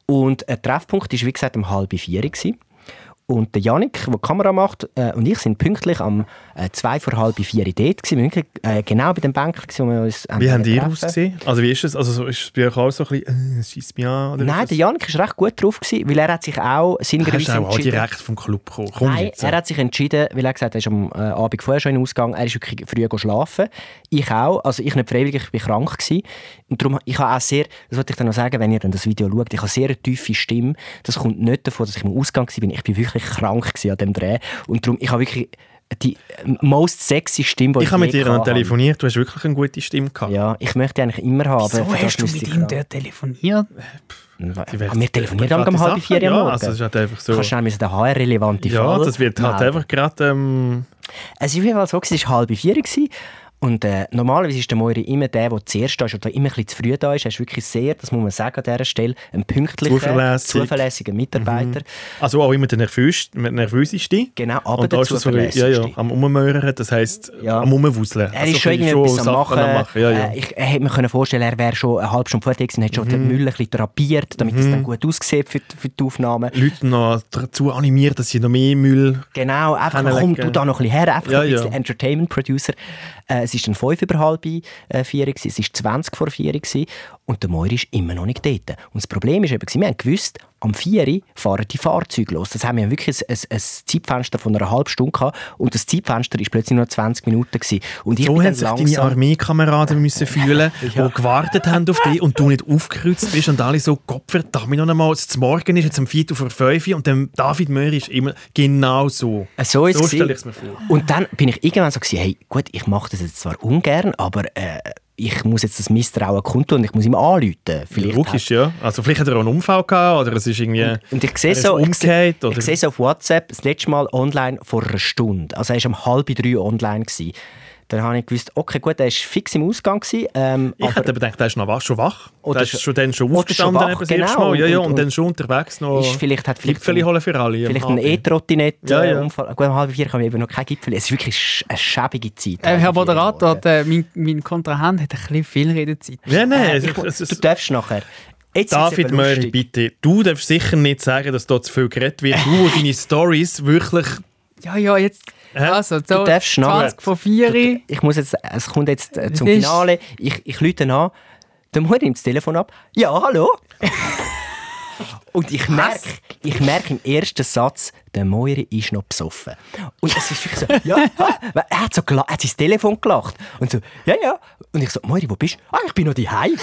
[SPEAKER 3] Und ein Treffpunkt war, wie gesagt, um halb vier. Und der Janik, der die Kamera macht, äh, und ich sind pünktlich am äh, zwei vor halb vier dort gewesen. Wir waren äh, genau bei dem gewesen, wo wir uns
[SPEAKER 1] Wie
[SPEAKER 3] haben treffen.
[SPEAKER 1] ausgesehen? Also wie ist es? Also so- ist es bei euch auch so ein bisschen, äh, scheisst mich an? Oder
[SPEAKER 3] Nein, der Janik war recht gut drauf, gewesen, weil er hat sich auch
[SPEAKER 1] Hast du auch
[SPEAKER 3] entschieden...
[SPEAKER 1] direkt vom Club gekommen? Komm
[SPEAKER 3] Nein,
[SPEAKER 1] jetzt.
[SPEAKER 3] er hat sich entschieden, weil er gesagt hat, er ist am äh, Abend vorher schon in den Ausgang, er ist wirklich früh schlafen. Ich auch, also ich nicht freiwillig, ich war krank. Gewesen. Und darum, ich habe auch sehr, das wollte ich dann noch sagen, wenn ihr dann das Video schaut, ich habe sehr eine tiefe Stimme. Das kommt nicht davon, dass ich im Ausgang war, ich bin wirklich krank an dem Dreh. Und darum, ich habe wirklich die äh, most sexy Stimme, die
[SPEAKER 1] Ich habe mit
[SPEAKER 3] je
[SPEAKER 1] dir noch
[SPEAKER 3] gehabt habe.
[SPEAKER 1] telefoniert, du hast wirklich eine gute Stimme gehabt.
[SPEAKER 3] Ja, ich möchte eigentlich immer haben.
[SPEAKER 2] Wieso hast du mit
[SPEAKER 3] ich
[SPEAKER 2] ihm dort telefoniert?
[SPEAKER 1] Die werden-
[SPEAKER 3] Ah, wir telefonieren um
[SPEAKER 1] private
[SPEAKER 3] halb
[SPEAKER 1] Sachen,
[SPEAKER 3] vier am
[SPEAKER 1] Ja,
[SPEAKER 3] Morgen.
[SPEAKER 1] also es ist halt einfach so.
[SPEAKER 3] Du kannst schnell müssen den HR-relevante
[SPEAKER 1] ja,
[SPEAKER 3] Fall
[SPEAKER 1] das wird halt
[SPEAKER 3] melden.
[SPEAKER 1] einfach gerade... Ähm,
[SPEAKER 3] Es war auf jeden Fall so, es war halb vier. Und äh, normalerweise ist der Moiri immer der, der zuerst da ist oder immer ein bisschen zu früh da ist. Er ist wirklich sehr, das muss man sagen an dieser Stelle, ein pünktlicher,
[SPEAKER 1] Zuverlässig.
[SPEAKER 3] zuverlässiger Mitarbeiter.
[SPEAKER 1] also auch immer der nervös- nervöseste.
[SPEAKER 3] Genau, aber der
[SPEAKER 1] so, ja,
[SPEAKER 3] zuverlässigste.
[SPEAKER 1] ja, am Ummöhren, das heisst
[SPEAKER 3] Ja.
[SPEAKER 1] am Umwuseln.
[SPEAKER 3] Er ist schon irgendwie etwas am machen.
[SPEAKER 1] Ja, ja.
[SPEAKER 3] Äh, ich hätte mir können vorstellen, er wäre schon eine halbe Stunde fertig gewesen und hätte schon den Müll ein bisschen drapiert, damit es dann gut aussieht für, die- für die Aufnahmen.
[SPEAKER 1] Leute noch dazu animiert, dass sie noch mehr Müll...
[SPEAKER 3] Genau, einfach komm, du da noch ein bisschen her, einfach
[SPEAKER 1] Ja,
[SPEAKER 3] ein bisschen
[SPEAKER 1] ja.
[SPEAKER 3] Entertainment Producer. Äh, es ist dann fünf über halb äh, es ist 20 vor vier gewesen, und der Moir ist immer noch nicht dort. Und das Problem ist eben, wir haben gewusst, am 4 Uhr fahren die Fahrzeuge los. Das haben wir wirklich ein, ein, ein Zeitfenster von einer halben Stunde gehabt und das Zeitfenster ist plötzlich nur 20 Minuten gewesen. Und ich
[SPEAKER 1] So
[SPEAKER 3] bin dann
[SPEAKER 1] sich deine. Armeekameraden müssen fühlen, die gewartet haben auf dich und du nicht aufgekreuzt bist und alle so, Gott verdammt noch einmal, es ist morgen ist jetzt um 4 Uhr vor 5 Uhr und dann David Möhr ist immer genau so.
[SPEAKER 3] Äh, So,
[SPEAKER 1] So stelle ich es mir vor.
[SPEAKER 3] Und dann bin ich irgendwann so gewesen, hey, gut, ich mache das jetzt zwar ungern, aber äh, ich muss jetzt das Misstrauen kundtun und ich muss ihm anrufen. Vielleicht
[SPEAKER 1] Logisch, ja. Also vielleicht hat er auch einen Unfall gehabt oder es ist irgendwie...
[SPEAKER 3] Und ich sehe so, ich
[SPEAKER 1] umgekehrt, oder?
[SPEAKER 3] ich sehe so auf WhatsApp das letzte Mal online vor einer Stunde. Also er war um halb drei online. Gewesen. Dann habe ich gewusst, okay, gut, er war fix im Ausgang. Gewesen, ähm,
[SPEAKER 1] Ich
[SPEAKER 3] aber
[SPEAKER 1] hätte gedacht, der ist noch wach, schon wach.
[SPEAKER 3] Oder
[SPEAKER 1] der ist
[SPEAKER 3] schon-
[SPEAKER 1] schon dann schon aufgestanden
[SPEAKER 3] schon wach,
[SPEAKER 1] eben das erste
[SPEAKER 3] genau.
[SPEAKER 1] Mal. Ja, ja,
[SPEAKER 3] Und-
[SPEAKER 1] und,
[SPEAKER 3] und-
[SPEAKER 1] dann schon unterwegs noch
[SPEAKER 3] ist vielleicht, hat vielleicht
[SPEAKER 1] Gipfeli holen für alle.
[SPEAKER 3] vielleicht ein
[SPEAKER 1] HB.
[SPEAKER 3] E-Trottinett
[SPEAKER 1] Ja,
[SPEAKER 3] äh,
[SPEAKER 1] ja.
[SPEAKER 3] Gut, um halb vier haben wir eben noch kein Gipfel. Es ist wirklich eine schäbige Zeit.
[SPEAKER 2] Äh, Herr Moderator, der, mein, mein Kontrahent hat ein bisschen viel Redezeit.
[SPEAKER 1] Ja, nein,
[SPEAKER 3] Äh, ich,
[SPEAKER 1] es,
[SPEAKER 3] du darfst nachher. Jetzt
[SPEAKER 1] David Möri, bitte, du darfst sicher nicht sagen, dass da zu viel geredet wird. Du, wo deine Stories wirklich...
[SPEAKER 2] Ja, ja, jetzt. Also, so
[SPEAKER 3] Du darfst nachher.
[SPEAKER 2] 20 vor 4
[SPEAKER 3] Ich muss jetzt, es kommt jetzt äh, zum
[SPEAKER 2] Das ist-
[SPEAKER 3] Finale. Ich, ich lüte an. Dann holt ihm das Telefon ab. Ja, hallo? Und ich merke, ich merke im ersten Satz, der Moiri ist noch besoffen. Und es ist wirklich so, ja, er hat, so gela- er hat sein Telefon gelacht. Und so, ja, ja. Und ich so, Moiri, wo bist du? Ah, ich bin noch daheim.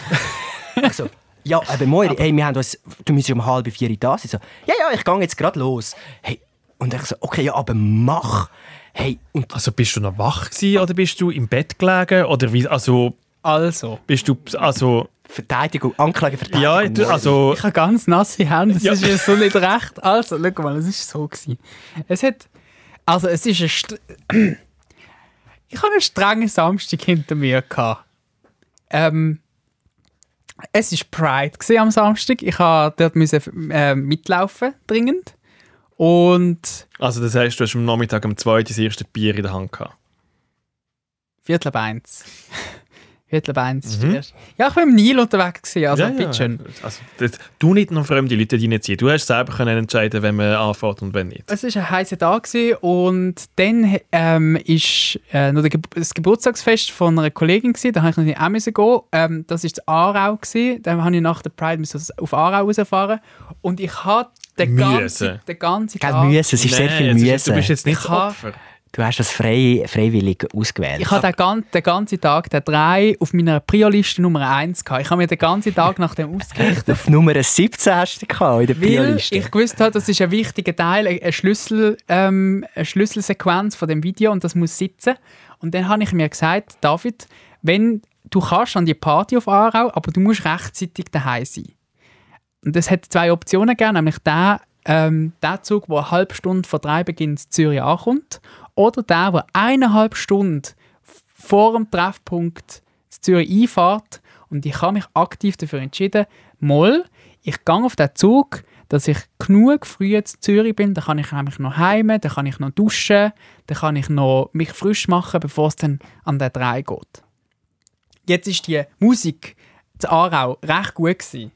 [SPEAKER 3] ich so, ja, aber Moiri, hey, wir haben uns, du musst um halb vier da sein. So, ja, ja, ich gehe jetzt gerade los. Hey, und ich so, okay, ja, aber mach. Hey, und
[SPEAKER 1] Also bist du noch wach gewesen oder bist du im Bett gelegen? Oder wie, also
[SPEAKER 2] Also.
[SPEAKER 1] bist du... Also,
[SPEAKER 3] Verteidigung, Anklage, Verteidigung.
[SPEAKER 1] ja, du- also...
[SPEAKER 2] Ich habe ganz nasse Hände, das
[SPEAKER 1] Ja.
[SPEAKER 2] ist ja so nicht recht. Also, schau mal, es ist so gewesen. Es hat, also es ist ein, St ich habe einen strengen Samstag hinter mir gehabt. Ähm, es ist Pride am Samstag. Ich habe dort müssen, äh, mitlaufen dringend und
[SPEAKER 1] Also das heisst, du hast am Nachmittag um 2 das erste Bier in der Hand gehabt.
[SPEAKER 2] Viertel ab eins. Viertel ab eins
[SPEAKER 1] Mhm.
[SPEAKER 2] Ja, ich war im Nil unterwegs gewesen, also
[SPEAKER 1] Ja,
[SPEAKER 2] bitte
[SPEAKER 1] ja.
[SPEAKER 2] schön.
[SPEAKER 1] Also, das, du nicht noch fremde Leute reinziehen. Du hast selber können entscheiden, wenn man anfährt und wenn nicht.
[SPEAKER 2] Es war ein heißer Tag gewesen und dann ähm, ist äh, noch das Geburtstagsfest von einer Kollegin gewesen. Da musste ich natürlich auch müssen gehen. Ähm, das war in Aarau gewesen. Dann habe ich nach der Pride auf Aarau rausfahren und ich habe den
[SPEAKER 1] Müssen.
[SPEAKER 2] ganzen, den ganzen
[SPEAKER 3] Gell,
[SPEAKER 2] Tag,
[SPEAKER 3] Müsse, es ist sehr viel
[SPEAKER 1] es ist-
[SPEAKER 3] Müsse.
[SPEAKER 1] Du bist jetzt nicht Opfer.
[SPEAKER 3] Du hast das frei, freiwillig ausgewählt.
[SPEAKER 2] ich habe den, gan den ganzen Tag den drei auf meiner Prio-Liste Nummer 1 gehabt. Ich habe mir den ganzen Tag nach dem ausgerichtet.
[SPEAKER 3] Auf Nummer 17 hast du gehabt in der
[SPEAKER 2] Weil
[SPEAKER 3] Prio-Liste.
[SPEAKER 2] ich gewusst habe, das ist ein wichtiger Teil, eine, Schlüssel, ähm, eine Schlüsselsequenz von dem Video und das muss sitzen. Und dann habe ich mir gesagt, David, wenn du kannst an die Party auf Aarau, aber du musst rechtzeitig daheim sein. Und es hat zwei Optionen gegeben, nämlich der, ähm, der Zug, der eine halbe Stunde vor drei Beginn in Zürich ankommt, oder der, der eineinhalb Stunden vor dem Treffpunkt in Zürich einfahrt. Und ich habe mich aktiv dafür entschieden, mal, ich gehe auf den Zug, dass ich genug früh in Zürich bin, dann kann ich nämlich noch heim, dann kann ich noch duschen, dann kann ich noch mich frisch machen, bevor es dann an den 3 geht. Jetzt ist die Musik zu Aarau recht gut gewesen.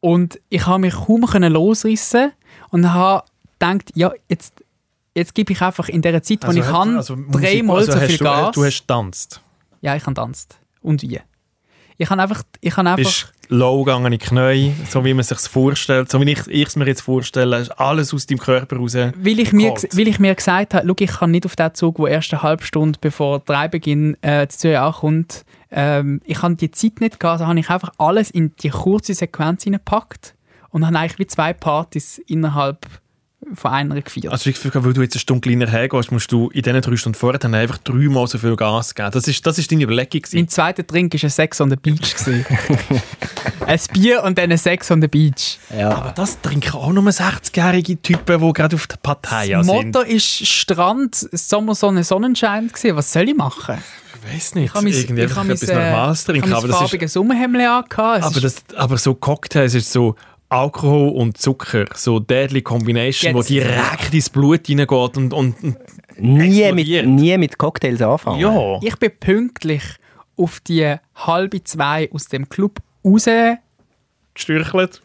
[SPEAKER 2] Und ich habe mich kaum losrissen und habe gedacht, ja, jetzt, jetzt gebe ich einfach in der Zeit, wo ich
[SPEAKER 1] hat-
[SPEAKER 2] kann,
[SPEAKER 1] also
[SPEAKER 2] dreimal
[SPEAKER 1] also
[SPEAKER 2] so viel
[SPEAKER 1] du,
[SPEAKER 2] Gas.
[SPEAKER 1] Du hast getanzt.
[SPEAKER 2] ja, ich habe tanzt. Und wie? Ich habe einfach, ich habe einfach
[SPEAKER 1] bist low gegangen in die Knie, so wie man sich vorstellt. So wie ich es mir jetzt vorstelle, ist alles aus deinem Körper raus.
[SPEAKER 2] Weil ich, mir, weil ich mir gesagt habe, schau, ich kann nicht auf den Zug, der erst eine halbe Stunde bevor drei Beginn äh, zu Zürich ankommt, ähm, ich habe die Zeit nicht gehabt, also habe ich einfach alles in die kurze Sequenz hineingepackt und habe eigentlich wie zwei Partys innerhalb von einer gefeiert.
[SPEAKER 1] Also ich finde, weil du jetzt eine Stunde kleiner hergehst, musst du in diesen drei Stunden vorher dann einfach dreimal so viel Gas geben. Das ist, das ist deine Überlegung. gewesen.
[SPEAKER 2] mein zweiter Drink war ein Sex on the Beach. ein Bier und dann ein Sex on the Beach.
[SPEAKER 3] Ja.
[SPEAKER 1] Aber das trinken auch nur 60-jährige Typen, die gerade auf der Pattaya
[SPEAKER 2] das
[SPEAKER 1] sind.
[SPEAKER 2] Motto ist Strand, Sommer, Sonne, Sonnenschein. Gewesen. Was soll ich machen?
[SPEAKER 1] Ich weiß nicht.
[SPEAKER 2] Ich habe mein,
[SPEAKER 1] Irgendwie
[SPEAKER 2] ich habe mein,
[SPEAKER 1] etwas
[SPEAKER 2] äh,
[SPEAKER 1] Normales
[SPEAKER 2] ich
[SPEAKER 1] trinken.
[SPEAKER 2] habe mein
[SPEAKER 1] das ist,
[SPEAKER 2] farbiges Sommerhemd angehabt.
[SPEAKER 1] Aber, das, aber so Cocktails ist so Alkohol und Zucker, so deadly Combination,
[SPEAKER 2] Jetzt-
[SPEAKER 1] wo direkt ins Blut reingeht und, und, und
[SPEAKER 3] Nie
[SPEAKER 1] explodiert.
[SPEAKER 3] mit, nie mit Cocktails anfangen.
[SPEAKER 1] ja.
[SPEAKER 2] Ich bin pünktlich auf die halbe zwei aus dem Club raus
[SPEAKER 1] gestürchelt.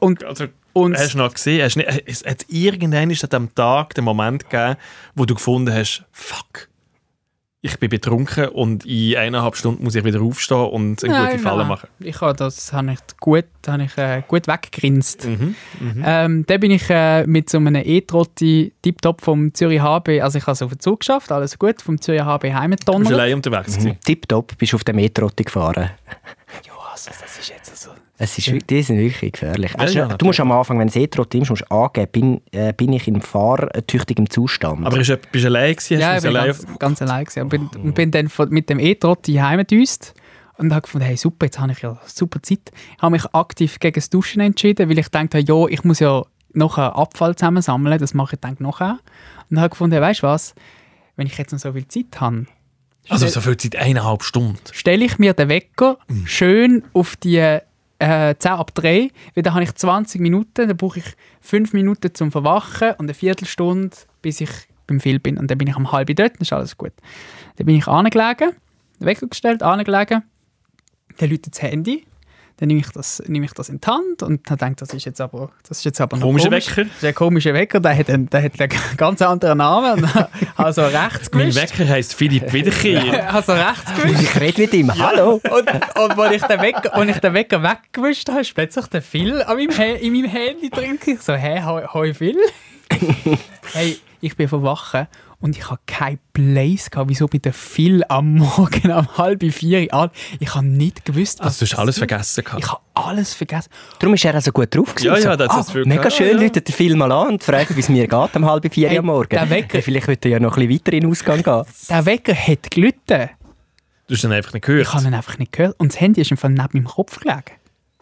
[SPEAKER 2] und,
[SPEAKER 1] Also,
[SPEAKER 2] und
[SPEAKER 1] hast du noch gesehen? Hast du nicht, es hat irgendwann ist an dem Tag den Moment gegeben, wo du gefunden hast, fuck, ich bin betrunken und in eineinhalb Stunden muss ich wieder aufstehen und eine gute
[SPEAKER 2] Nein,
[SPEAKER 1] Falle
[SPEAKER 2] nein.
[SPEAKER 1] machen.
[SPEAKER 2] Ich habe das habe ich gut, habe ich, äh, gut weggegrinst.
[SPEAKER 1] Mhm.
[SPEAKER 2] Ähm, dann bin ich äh, mit so einem E-Trotti Tiptop vom Zürich HB, also ich habe es auf den Zug geschafft, alles gut, vom Zürich HB
[SPEAKER 1] Du bist allein unterwegs. gewesen.
[SPEAKER 3] Tipptopp, bist du auf der Metrotti gefahren.
[SPEAKER 2] Ja, also das ist jetzt so.
[SPEAKER 3] Es ist, wirklich- die sind wirklich gefährlich.
[SPEAKER 1] Ja,
[SPEAKER 3] Also,
[SPEAKER 1] ja,
[SPEAKER 3] du musst am Anfang, wenn du E-Trotti nimmst, musst du angeben, bin, äh, bin ich in fahrtüchtigem Zustand.
[SPEAKER 1] Aber bist du bist du allein gewesen?
[SPEAKER 2] Ja, ich bin
[SPEAKER 1] allein
[SPEAKER 2] ganz, ganz allein gewesen. Und bin, und bin dann von, mit dem E-Trotti heimgedüst und habe gefunden, hey super, jetzt habe ich ja super Zeit. Ich habe mich aktiv gegen das Duschen entschieden, weil ich dachte, ja, ich muss ja noch einen Abfall zusammensammeln, das mache ich dann nachher. Und habe gefunden, weißt du was, wenn ich jetzt noch so viel Zeit habe,
[SPEAKER 1] Also so viel Zeit, eineinhalb Stunden.
[SPEAKER 2] stelle ich mir den Wecker
[SPEAKER 1] Mhm.
[SPEAKER 2] schön auf die äh, 10 ab 3, weil dann habe ich 20 Minuten, dann brauche ich 5 Minuten zum Verwachen und eine Viertelstunde, bis ich beim Film bin. Und dann bin ich um halb dort, dann ist alles gut. Dann bin ich angelegen, den Wecker gestellt, angelegen, dann läutet das Handy, dann nehme ich das, nehme ich das in die Hand und dann denke ich, das ist jetzt aber, das ist jetzt aber noch
[SPEAKER 1] Komischer
[SPEAKER 2] komisch.
[SPEAKER 1] Wecker.
[SPEAKER 2] Das ist ein komischer Wecker, der hat, einen, der hat einen ganz anderen Namen. Also rechts
[SPEAKER 1] Mein. Wecker heisst Philipp Wiederkehr.
[SPEAKER 2] Also rechts gewischt.
[SPEAKER 3] ich rede mit ihm. Hallo!
[SPEAKER 2] Und, und als ich den Wecker, als ich den Wecker weggewischt habe, ist plötzlich der Phil an meinem in meinem Handy drin. Ich so, hä, hoi, hoi Phil? hey, ich bin verwachen und ich habe keinen Blaze gehabt, wieso mit der Phil am Morgen um halb vier an. Ich habe nicht gewusst, was
[SPEAKER 1] Also du hast alles vergessen gehabt.
[SPEAKER 2] Ich habe alles vergessen.
[SPEAKER 3] Darum ist er also gut drauf gewesen.
[SPEAKER 1] Ja, ja,
[SPEAKER 3] So,
[SPEAKER 1] das
[SPEAKER 3] ah,
[SPEAKER 1] hat's viel
[SPEAKER 3] Mega schön,
[SPEAKER 1] Ja, ja.
[SPEAKER 3] der Film mal an und fragt, wie es mir geht am halb vier
[SPEAKER 2] Hey,
[SPEAKER 3] am Morgen.
[SPEAKER 2] der Wecker-
[SPEAKER 3] Ja, Vielleicht wird er ja noch ein bisschen weiter in den Ausgang gehen.
[SPEAKER 2] Der Wecker hat gelitten.
[SPEAKER 1] Du hast ihn einfach nicht gehört.
[SPEAKER 2] Ich habe ihn einfach nicht gehört. Und das Handy ist einfach neben meinem Kopf gelegen.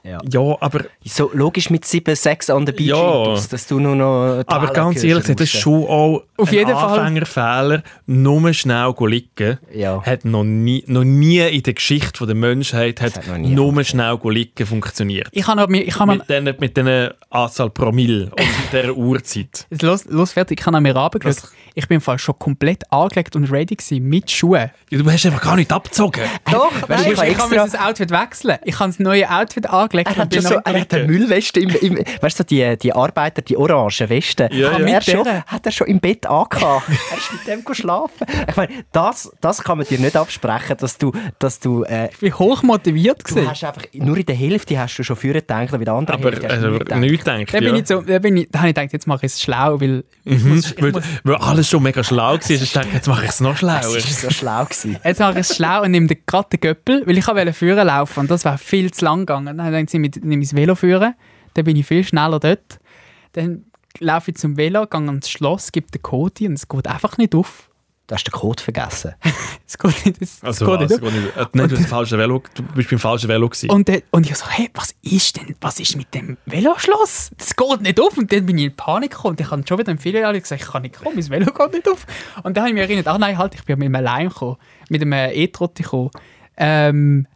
[SPEAKER 1] Ja, aber,
[SPEAKER 3] So logisch mit 7, 6 on the beach,
[SPEAKER 1] Ja.
[SPEAKER 3] Intus, dass du nur noch die
[SPEAKER 1] aber ganz ehrlich, das ist schon auch
[SPEAKER 2] Auf
[SPEAKER 1] ein
[SPEAKER 2] jeden Fall.
[SPEAKER 1] Anfängerfehler. Nur schnell go liegen.
[SPEAKER 3] Ja.
[SPEAKER 1] Hat noch nie, noch nie in der Geschichte der Menschheit hat
[SPEAKER 3] hat
[SPEAKER 1] nur schnell go liegen funktioniert.
[SPEAKER 2] Ich habe mir, ich mir
[SPEAKER 1] Mit diesen mit den Anzahl Promille und dieser Uhrzeit.
[SPEAKER 2] Los, los fertig, ich habe an mir runtergeschaut. Ich bin im Fall schon komplett angelegt und ready gewesen, mit Schuhen.
[SPEAKER 1] Ja, du hast einfach gar nicht abgezogen.
[SPEAKER 2] Doch,
[SPEAKER 3] Weißt ich
[SPEAKER 2] ich,
[SPEAKER 3] habe extra-
[SPEAKER 2] das Outfit wechseln. Ich habe das neue Outfit angelegt
[SPEAKER 3] Er hat, schon so, er hat eine Müllweste im, im weißt du, die, die Arbeiter, die orange Weste,
[SPEAKER 1] Ja,
[SPEAKER 3] hat,
[SPEAKER 1] ja.
[SPEAKER 3] Er schon, hat er schon im Bett angehabt. er ist mit dem geschlafen. Ich meine, das, das kann man dir nicht absprechen, dass du, dass du, äh,
[SPEAKER 2] ich bin hoch motiviert
[SPEAKER 3] du
[SPEAKER 2] gewesen.
[SPEAKER 3] hast einfach, nur in der Hälfte hast du schon früher gedacht, bei der anderen
[SPEAKER 1] Aber
[SPEAKER 3] Hälfte hast
[SPEAKER 1] also,
[SPEAKER 3] du nicht gedacht.
[SPEAKER 2] Da, bin ich so, da, bin ich, da habe ich gedacht, jetzt mache ich es schlau, weil
[SPEAKER 1] Mhm.
[SPEAKER 2] muss,
[SPEAKER 1] weil, weil alles schon mega schlau war, ich dachte, jetzt mache ich es noch
[SPEAKER 3] Es
[SPEAKER 1] schlauer.
[SPEAKER 3] war so schlau. Gewesen.
[SPEAKER 2] jetzt mache ich es schlau und nehme den- gerade den Göppel, weil ich wollte führen laufen und das wäre viel zu lang gegangen. Dann ich gedacht, ich nehme das Velo führen, dann bin ich viel schneller dort. Dann laufe ich zum Velo, gehe ans Schloss, gebe den Code und es geht einfach nicht auf.
[SPEAKER 3] Du hast den Code vergessen.
[SPEAKER 2] Es geht nicht, es,
[SPEAKER 1] Also,
[SPEAKER 2] es geht
[SPEAKER 1] also,
[SPEAKER 2] nicht auf.
[SPEAKER 1] nicht, äh, nein, du, hast das falsche Velo, du bist beim falschen Velo gewesen.
[SPEAKER 2] Und, äh, und ich so, hey, was ist denn, was ist mit dem Veloschloss? Das geht nicht auf. Und dann bin ich in Panik gekommen. Und ich habe schon wieder im Filiale gesagt, ich kann nicht kommen, mein Velo geht nicht auf. Und dann habe ich mich erinnert, ach nein, halt, ich bin mit einem Leim gekommen, mit einem E-Trotti gekommen. Ähm,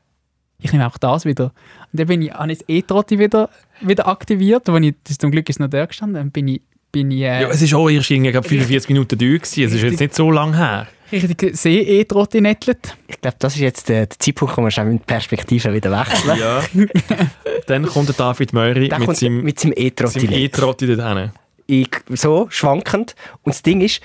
[SPEAKER 2] ich nehme auch das wieder. Und dann bin ich, habe ich das E-Trotti wieder, wieder aktiviert. Und ich, das, zum Glück ist noch da gestanden. Dann bin ich, bin ich äh,
[SPEAKER 1] ja, es ist auch erst irgendwie gerade 45 Minuten gewesen. Es ist jetzt nicht so lange her.
[SPEAKER 2] richtig See-E-Trotti nettelt.
[SPEAKER 3] Ich glaube, das ist jetzt der, der Zeitpunkt, wo wir schon die Perspektive wieder wechseln.
[SPEAKER 1] Ja. Dann kommt der David Möri mit seinem,
[SPEAKER 3] mit seinem
[SPEAKER 1] seinem
[SPEAKER 3] E-Trotti.
[SPEAKER 1] Dorthin.
[SPEAKER 3] ich, so schwankend. Und das Ding ist,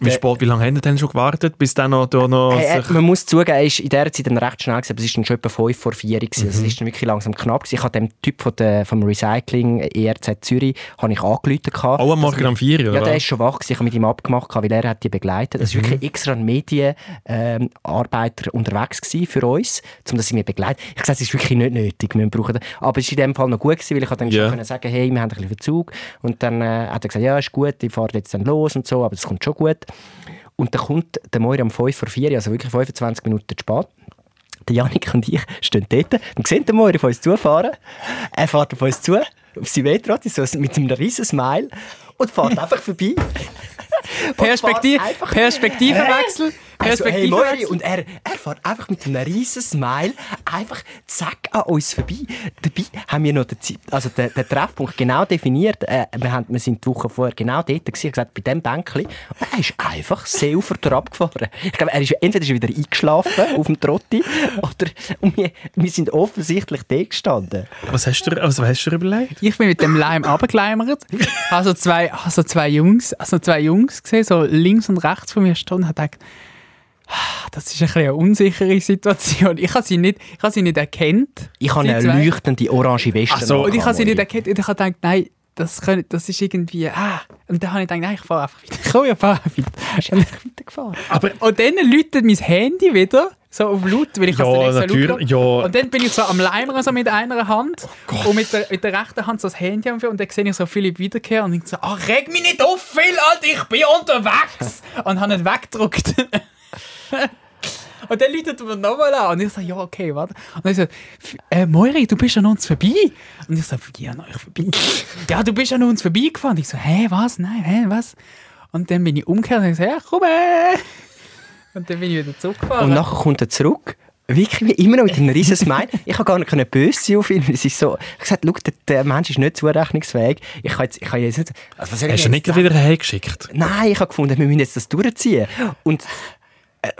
[SPEAKER 1] Wie, spät, wie lange haben ihr denn schon gewartet, bis dann noch, da noch
[SPEAKER 3] Hey, äh,
[SPEAKER 1] sich...
[SPEAKER 3] man muss zugeben, er ist in dieser Zeit dann recht schnell gewesen, aber es dann schon etwa 5 vor 4 gewesen.
[SPEAKER 1] Mhm.
[SPEAKER 3] Also es ist dann wirklich langsam knapp gewesen. Ich habe dem Typ von der, vom Recycling ERZ Zürich habe ich angerufen.
[SPEAKER 1] Auch am Morgen um 4 Uhr,
[SPEAKER 3] Ja, der ist schon wach gewesen. Ich habe mit ihm abgemacht, weil er hat die begleitet. Das war
[SPEAKER 1] Mhm.
[SPEAKER 3] wirklich extra ein Medienarbeiter unterwegs gewesen für uns, um das irgendwie begleiten. Ich habe gesagt, es ist wirklich nicht nötig, wir brauchen das. Aber es war in dem Fall noch gut gewesen, weil ich dann
[SPEAKER 1] Ja.
[SPEAKER 3] schon sagen, hey, wir haben ein bisschen Verzug. Und dann äh, hat er gesagt, ja, ist gut, ich fahre jetzt dann los und so, aber das kommt schon gut. Und dann kommt der Moira um 5 vor 4, also wirklich 25 Minuten zu spät. Der Janik und ich stehen dort und sehen den Moira auf uns zufahren. Er fährt auf uns zu, auf seine Wetrotte, so mit einem riesen Smile und fährt einfach vorbei.
[SPEAKER 2] Perspektiv, Perspektivenwechsel.
[SPEAKER 3] Also, hey, und er, er fährt einfach mit einem riesen Smile einfach zack an uns vorbei. Dabei haben wir noch den, Zeit, also den, den Treffpunkt genau definiert. Äh, wir, haben, wir sind die Woche vorher genau dort gewesen, gesagt, bei diesem Bänkchen. Und er ist einfach selber dort abgefahren. Ich glaube, er ist, entweder ist er wieder eingeschlafen auf dem Trotti oder und wir, wir sind offensichtlich dort gestanden.
[SPEAKER 1] Was hast du, also, was hast du dir überlegt?
[SPEAKER 2] Ich bin mit dem Leim runtergeleimert. Also zwei, also zwei Jungs, also zwei Jungs gesehen, so links und rechts von mir stehen und habe gedacht, das ist ein bisschen eine unsichere Situation. Ich habe sie nicht, ich habe sie nicht erkannt.
[SPEAKER 3] Ich habe eine
[SPEAKER 2] zwei.
[SPEAKER 3] leuchtende orange Weste.
[SPEAKER 1] Ach so,
[SPEAKER 2] Und ich habe sie nicht erkannt. Und ich habe gedacht, nein, das, können, das ist irgendwie, ah. Und dann habe ich gedacht, nein, ich fahre einfach weiter. Komm, ich fahre einfach weiter.
[SPEAKER 3] Du bist einfach weitergefahren.
[SPEAKER 1] Aber
[SPEAKER 2] Und dann läutet mein Handy wieder, so auf laut, weil ich
[SPEAKER 1] Ja,
[SPEAKER 2] extra
[SPEAKER 1] natürlich, ja.
[SPEAKER 2] Und dann bin ich so am Leimern so mit einer Hand und mit der, mit der rechten Hand so das Handy am Führen und dann sehe ich so Philipp wiederkehren und ich so, ah, reg mich nicht auf, Phil, Alter, ich bin unterwegs! und habe nicht weggedruckt. Und dann läutet er mir nochmal an. Und ich so, ja, okay, warte. Und dann so, "F- äh, Moiri, du bist an uns vorbei. Und ich so, wie an euch vorbei? ja, du bist an uns vorbeigefahren. Und ich so, hä, was? Nein, hä, was? Und dann bin ich umgekehrt und ich so, ja, komm her. Und dann bin ich wieder zurückgefahren.
[SPEAKER 3] Und nachher kommt er zurück. Wirklich immer noch mit einem riesen Smile. Ich habe gar nicht böse sein auf ihn. Es ist so, ich habe gesagt, schau, der, der Mensch ist nicht zurechnungsfähig. Ich kann jetzt, ich kann jetzt nicht... Also was
[SPEAKER 1] hast du
[SPEAKER 3] jetzt
[SPEAKER 1] nicht wieder hergeschickt?
[SPEAKER 3] Nein, ich habe gefunden, wir müssen jetzt das durchziehen. Und,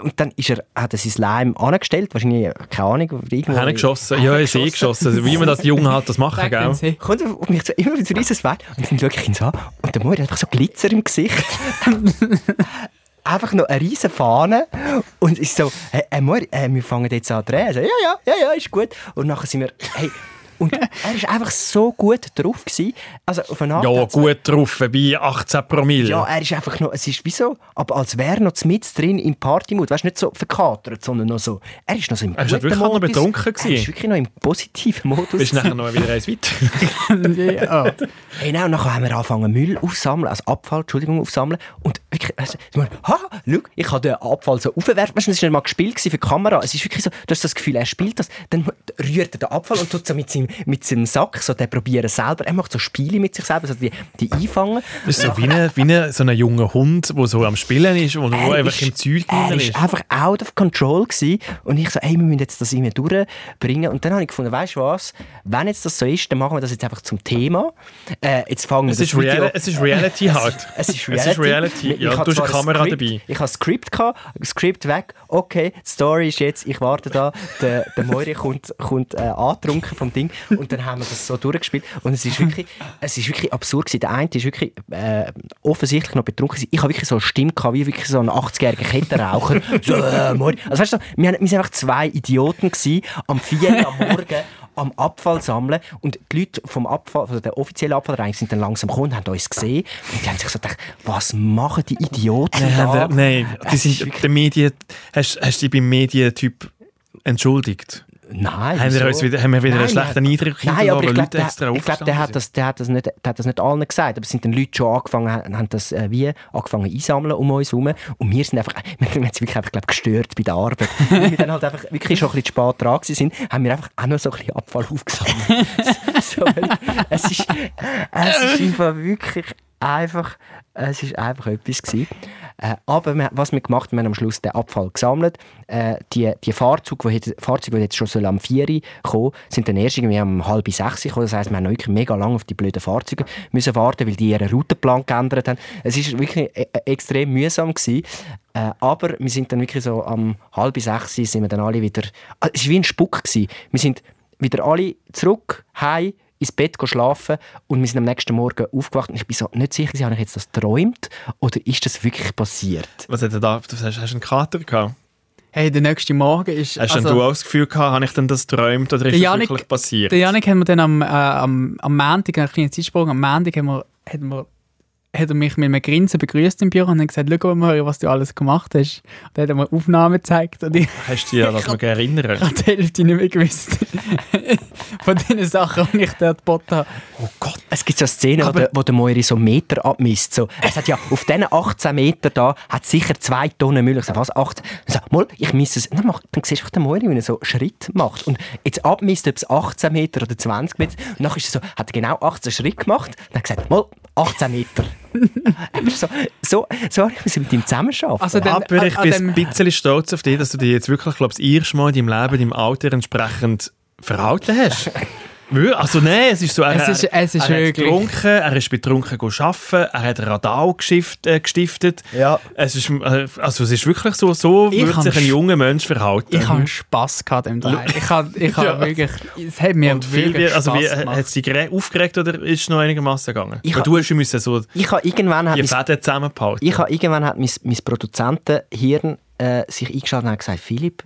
[SPEAKER 3] und dann ist er, hat er sein Leim angestellt, wahrscheinlich, keine Ahnung, irgendwo...
[SPEAKER 1] Hergeschossen? Ja, ich sehe geschossen. Also, wie man das die Jungen halt das machen,
[SPEAKER 2] den
[SPEAKER 1] gell?
[SPEAKER 3] Kommt er auf mich so, immer mit einem riesen Smile. Und dann schaue ich ihn so an. Und der Moir hat einfach so Glitzer im Gesicht. einfach noch eine riesen Fahne und ist so, hey, hey Moir, äh, wir fangen jetzt an zu drehen. So, ja, ja, ja, ja, ist gut. Und nachher sind wir, hey, und er war einfach so gut drauf. Gewesen. Also auf eine Art
[SPEAKER 1] Ja, gut drauf, bei 18 Promille.
[SPEAKER 3] Ja, er ist einfach noch, es ist wie so, aber als wäre er noch mit drin im Partymut. Weißt du, nicht so verkatert, sondern noch so, er ist noch so im
[SPEAKER 1] Er ist
[SPEAKER 3] guten
[SPEAKER 1] wirklich noch
[SPEAKER 3] Modus.
[SPEAKER 1] betrunken
[SPEAKER 3] Er
[SPEAKER 1] gewesen.
[SPEAKER 3] ist wirklich noch im positiven Modus.
[SPEAKER 1] Bist nachher noch wieder eins weiter.
[SPEAKER 2] ja.
[SPEAKER 3] Hey, und dann haben wir angefangen Müll aufsammeln, also Abfall, Entschuldigung, aufsammeln. Und wirklich, also, ich meine, ha, schau, ich habe den Abfall so aufgewerfen. Weißt du, das war nicht mal gespielt für die Kamera. Es ist wirklich so, du hast das Gefühl, er spielt das, dann rührt er den Abfall und tut so mit seinem, mit seinem Sack, so, der probieren selber, er macht so Spiele mit sich selber, so die, die einfangen.
[SPEAKER 1] Das ist so wie, ein, wie ein, so ein junger Hund, der so am Spielen ist und wo
[SPEAKER 3] Er
[SPEAKER 1] einfach
[SPEAKER 3] ist-
[SPEAKER 1] im Zeug
[SPEAKER 3] Er
[SPEAKER 1] drin
[SPEAKER 3] ist
[SPEAKER 1] ist.
[SPEAKER 3] einfach out of control gewesen. und ich so, ey, wir müssen jetzt das irgendwie durchbringen. Und dann habe ich gefunden, weißt du was, wenn jetzt das so ist, dann machen wir das jetzt einfach zum Thema. Äh, jetzt fangen wir
[SPEAKER 1] Es
[SPEAKER 3] das
[SPEAKER 1] ist, Real
[SPEAKER 3] Video-
[SPEAKER 1] es ist Reality halt.
[SPEAKER 3] Es ist Reality.
[SPEAKER 1] Es ist Reality.
[SPEAKER 3] Ich
[SPEAKER 1] Ja,
[SPEAKER 3] habe
[SPEAKER 1] du hast eine Kamera
[SPEAKER 3] Skript-
[SPEAKER 1] dabei.
[SPEAKER 3] Ich habe ein Skript gehabt, Skript weg. Okay, die Story ist jetzt, ich warte da, der, der Moiri kommt, kommt äh, angetrunken vom Ding und dann haben wir das so durchgespielt und es ist wirklich, es ist wirklich absurd gewesen. Der eine ist wirklich äh, offensichtlich noch betrunken gewesen. Ich habe wirklich so eine Stimme gehabt, wie wirklich so ein 80-jähriger Kettenraucher. so, äh. Also weißt du, wir, haben, wir sind einfach zwei Idioten gewesen, am 4 Uhr am Morgen am Abfall sammeln und die Leute vom Abfall, also der offizielle Abfallreinigung sind dann langsam gekommen, haben uns gesehen und die haben sich so gedacht, was machen die Idioten
[SPEAKER 1] Nein,
[SPEAKER 3] da?
[SPEAKER 1] nein die sind, der Medien, hast, hast du dich beim Medientyp entschuldigt?
[SPEAKER 3] Nein,
[SPEAKER 1] Haben wir, uns wieder, haben wir wieder einen
[SPEAKER 3] Nein,
[SPEAKER 1] schlechten
[SPEAKER 3] nein.
[SPEAKER 1] Eindruck
[SPEAKER 3] Nein, aber ich glaube,
[SPEAKER 1] Leute
[SPEAKER 3] der, ich glaub, der, hat das, der, hat das nicht, der hat das nicht allen gesagt, aber es sind dann Leute schon angefangen, haben, das äh, wie angefangen einsammeln um uns herum und wir sind einfach, wir haben uns wirklich einfach, glaub, gestört bei der Arbeit. Weil wir dann halt einfach wirklich schon ein bisschen spät dran sind, haben wir einfach auch noch so ein bisschen Abfall aufgesammelt. so, es ist, es ist einfach wirklich einfach, es ist einfach etwas gewesen. Äh, aber wir, was wir gemacht haben, wir haben am Schluss den Abfall gesammelt. Äh, die, die Fahrzeuge, die, hätte- Fahrzeuge, die jetzt schon sollen am 4 Uhr kommen sind dann erst irgendwie um halb 6 Uhr gekommen. Das heisst, wir haben wirklich mega lange auf die blöden Fahrzeuge müssen warten, weil die ihren Routenplan geändert haben. Es war wirklich e extrem mühsam. Gewesen. Äh, aber wir sind dann wirklich so am halb 6 Uhr sind wir dann alle wieder... Ah, es war wie ein Spuck. Gewesen. Wir sind wieder alle zurück, heim, ins Bett schlafen und wir sind am nächsten Morgen aufgewacht und ich bin so nicht sicher, habe ich jetzt das geträumt oder ist das wirklich passiert?
[SPEAKER 1] Was hat er da? Du hast, hast du einen Kater gehabt?
[SPEAKER 2] Hey, der nächste Morgen ist...
[SPEAKER 1] Hast
[SPEAKER 2] also,
[SPEAKER 1] du auch das Gefühl gehabt, habe ich denn das geträumt oder ist das
[SPEAKER 2] Janik-
[SPEAKER 1] wirklich passiert?
[SPEAKER 2] Der Janik hat mir dann am, äh, am, am Montag, einen kleinen Zeitsprung, am Montag haben wir, hat, mir, hat er mich mit einem Grinsen begrüßt im Büro und hat gesagt, schau mal, was du alles gemacht hast. Und dann hat er mir Aufnahmen gezeigt und ich
[SPEAKER 1] Hast du dich an das noch erinnern?
[SPEAKER 2] habe die Hälfte nicht mehr gewusst. Von den Sachen, die ich dort geboten habe.
[SPEAKER 1] Oh Gott.
[SPEAKER 3] Es gibt so eine Szene, wo, der, wo der Moiri so Meter abmisst. So, es hat ja auf diesen 18 Meter da hat sicher zwei Tonnen Müll. Ich sage, was? 18? Ich sage, mal, ich misse es. Dann, mach, dann siehst du den Moiri, wie er so Schritt macht. Und jetzt abmisst, ob es 18 Meter oder 20 Meter. Und dann ist er so, hat er genau 18 Schritt gemacht. Dann gesagt, mal, 18 Meter. Ist so, so, so habe ich mit ihm zusammenarbeiten.
[SPEAKER 2] Also dann-
[SPEAKER 1] Aber ich bin ein bisschen stolz auf dich, dass du dich jetzt wirklich, glaube ich, das erste Mal in deinem Leben, deinem Alter entsprechend verhalten hast. Also nein, es ist so, er,
[SPEAKER 2] Es ist- es ist
[SPEAKER 1] er hat getrunken, er ist betrunken arbeiten, er hat Radau geschift, äh, gestiftet.
[SPEAKER 3] Ja.
[SPEAKER 1] Es ist, äh, also es ist wirklich so, so
[SPEAKER 2] Ich
[SPEAKER 1] würde sich ein junger Mensch verhalten.
[SPEAKER 2] Ich habe Spass gehabt im Dreh. Ich habe ich
[SPEAKER 1] Ja.
[SPEAKER 2] hab wirklich... Es hat mir
[SPEAKER 1] und viel,
[SPEAKER 2] wirklich
[SPEAKER 1] wie, also wie,
[SPEAKER 2] Spass gemacht.
[SPEAKER 1] hat es dich gere- aufgeregt oder ist es noch einigermaßen gegangen?
[SPEAKER 3] Ich
[SPEAKER 1] Weil
[SPEAKER 3] ha-
[SPEAKER 1] du hast ja müssen so
[SPEAKER 3] ich habe irgendwann hat
[SPEAKER 1] die
[SPEAKER 3] mein,
[SPEAKER 1] Fäden zusammengehalten.
[SPEAKER 3] ich habe irgendwann hat mein, mein Produzentenhirn äh, sich eingeschaltet und hat gesagt, Philipp,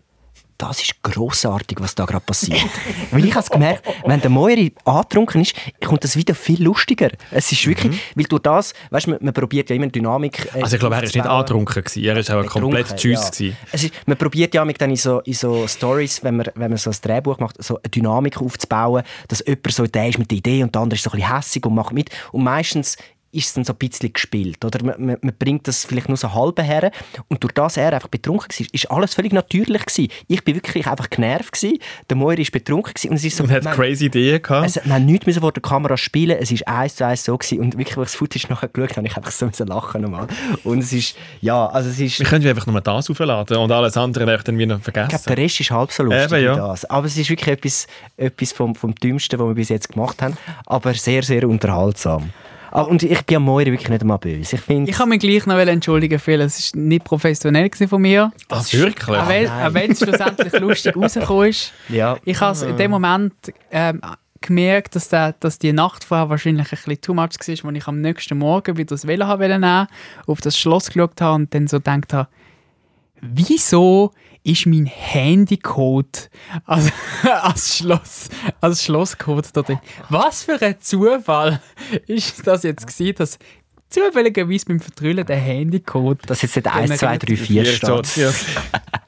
[SPEAKER 3] das ist grossartig, was da gerade passiert. weil ich habe gemerkt, wenn der Moiri angetrunken ist, kommt das wieder viel lustiger. Es ist wirklich, weil durch das, weißt du, man, man probiert ja immer Dynamik. äh,
[SPEAKER 1] also ich glaube, er war nicht angetrunken, gewesen. er war auch komplett tschüss.
[SPEAKER 3] ja.
[SPEAKER 1] gewesen.
[SPEAKER 3] Es ist, man probiert ja mit dann in so, in so Stories, wenn man, wenn man so ein Drehbuch macht, so eine Dynamik aufzubauen, dass jemand so der ist mit der Idee und der andere ist so ein bisschen hässig und macht mit. Und meistens ist es dann so ein bisschen gespielt. Oder? Man, man, bringt das vielleicht nur so halb her. Und durch das er einfach betrunken war, ist alles völlig natürlich. Gewesen. Ich bin wirklich einfach genervt. Gewesen. Der Moiri war betrunken. Gewesen. Und es ist so,
[SPEAKER 1] Und hat
[SPEAKER 3] man-
[SPEAKER 1] crazy Ideen gehabt.
[SPEAKER 3] es, man hat nichts vor der Kamera spielen, es war eins zu eins so gewesen. und wirklich, als ich das Footage nachher geschaut habe, ich einfach so lachen nochmal. Und es ist, ja, also es ist,
[SPEAKER 1] Wir können einfach nur das aufladen und alles andere wäre dann wieder
[SPEAKER 3] ich glaube,
[SPEAKER 1] vergessen.
[SPEAKER 3] der Rest ist halb so lustig
[SPEAKER 1] Eben, ja.
[SPEAKER 3] wie das. Aber es ist wirklich etwas, etwas vom, vom Dümmsten, was wir bis jetzt gemacht haben, aber sehr, sehr unterhaltsam. Ah, Und ich bin am Moiri wirklich nicht einmal böse. Ich finde,
[SPEAKER 2] Ich kann mich gleich noch entschuldigen, Phil. Es war nicht professionell gewesen von mir.
[SPEAKER 1] Ah, wirklich?
[SPEAKER 2] Auch wenn, auch wenn es schlussendlich lustig rausgekommen ist.
[SPEAKER 3] ja,
[SPEAKER 2] Ich habe in dem Moment ähm, gemerkt, dass, der, dass die Nacht vorher wahrscheinlich ein bisschen too much war, als ich am nächsten Morgen wieder das Velo nehmen auf das Schloss geschaut habe und dann so gedacht habe, wieso ist mein Handycode als, als, Schloss, als Schlosscode da drin? Was für ein Zufall ist das jetzt gewesen, dass zufälligerweise beim Vertrüllen der Handycode
[SPEAKER 3] dass jetzt nicht 1, 2, 3, 4 steht.
[SPEAKER 1] Ja.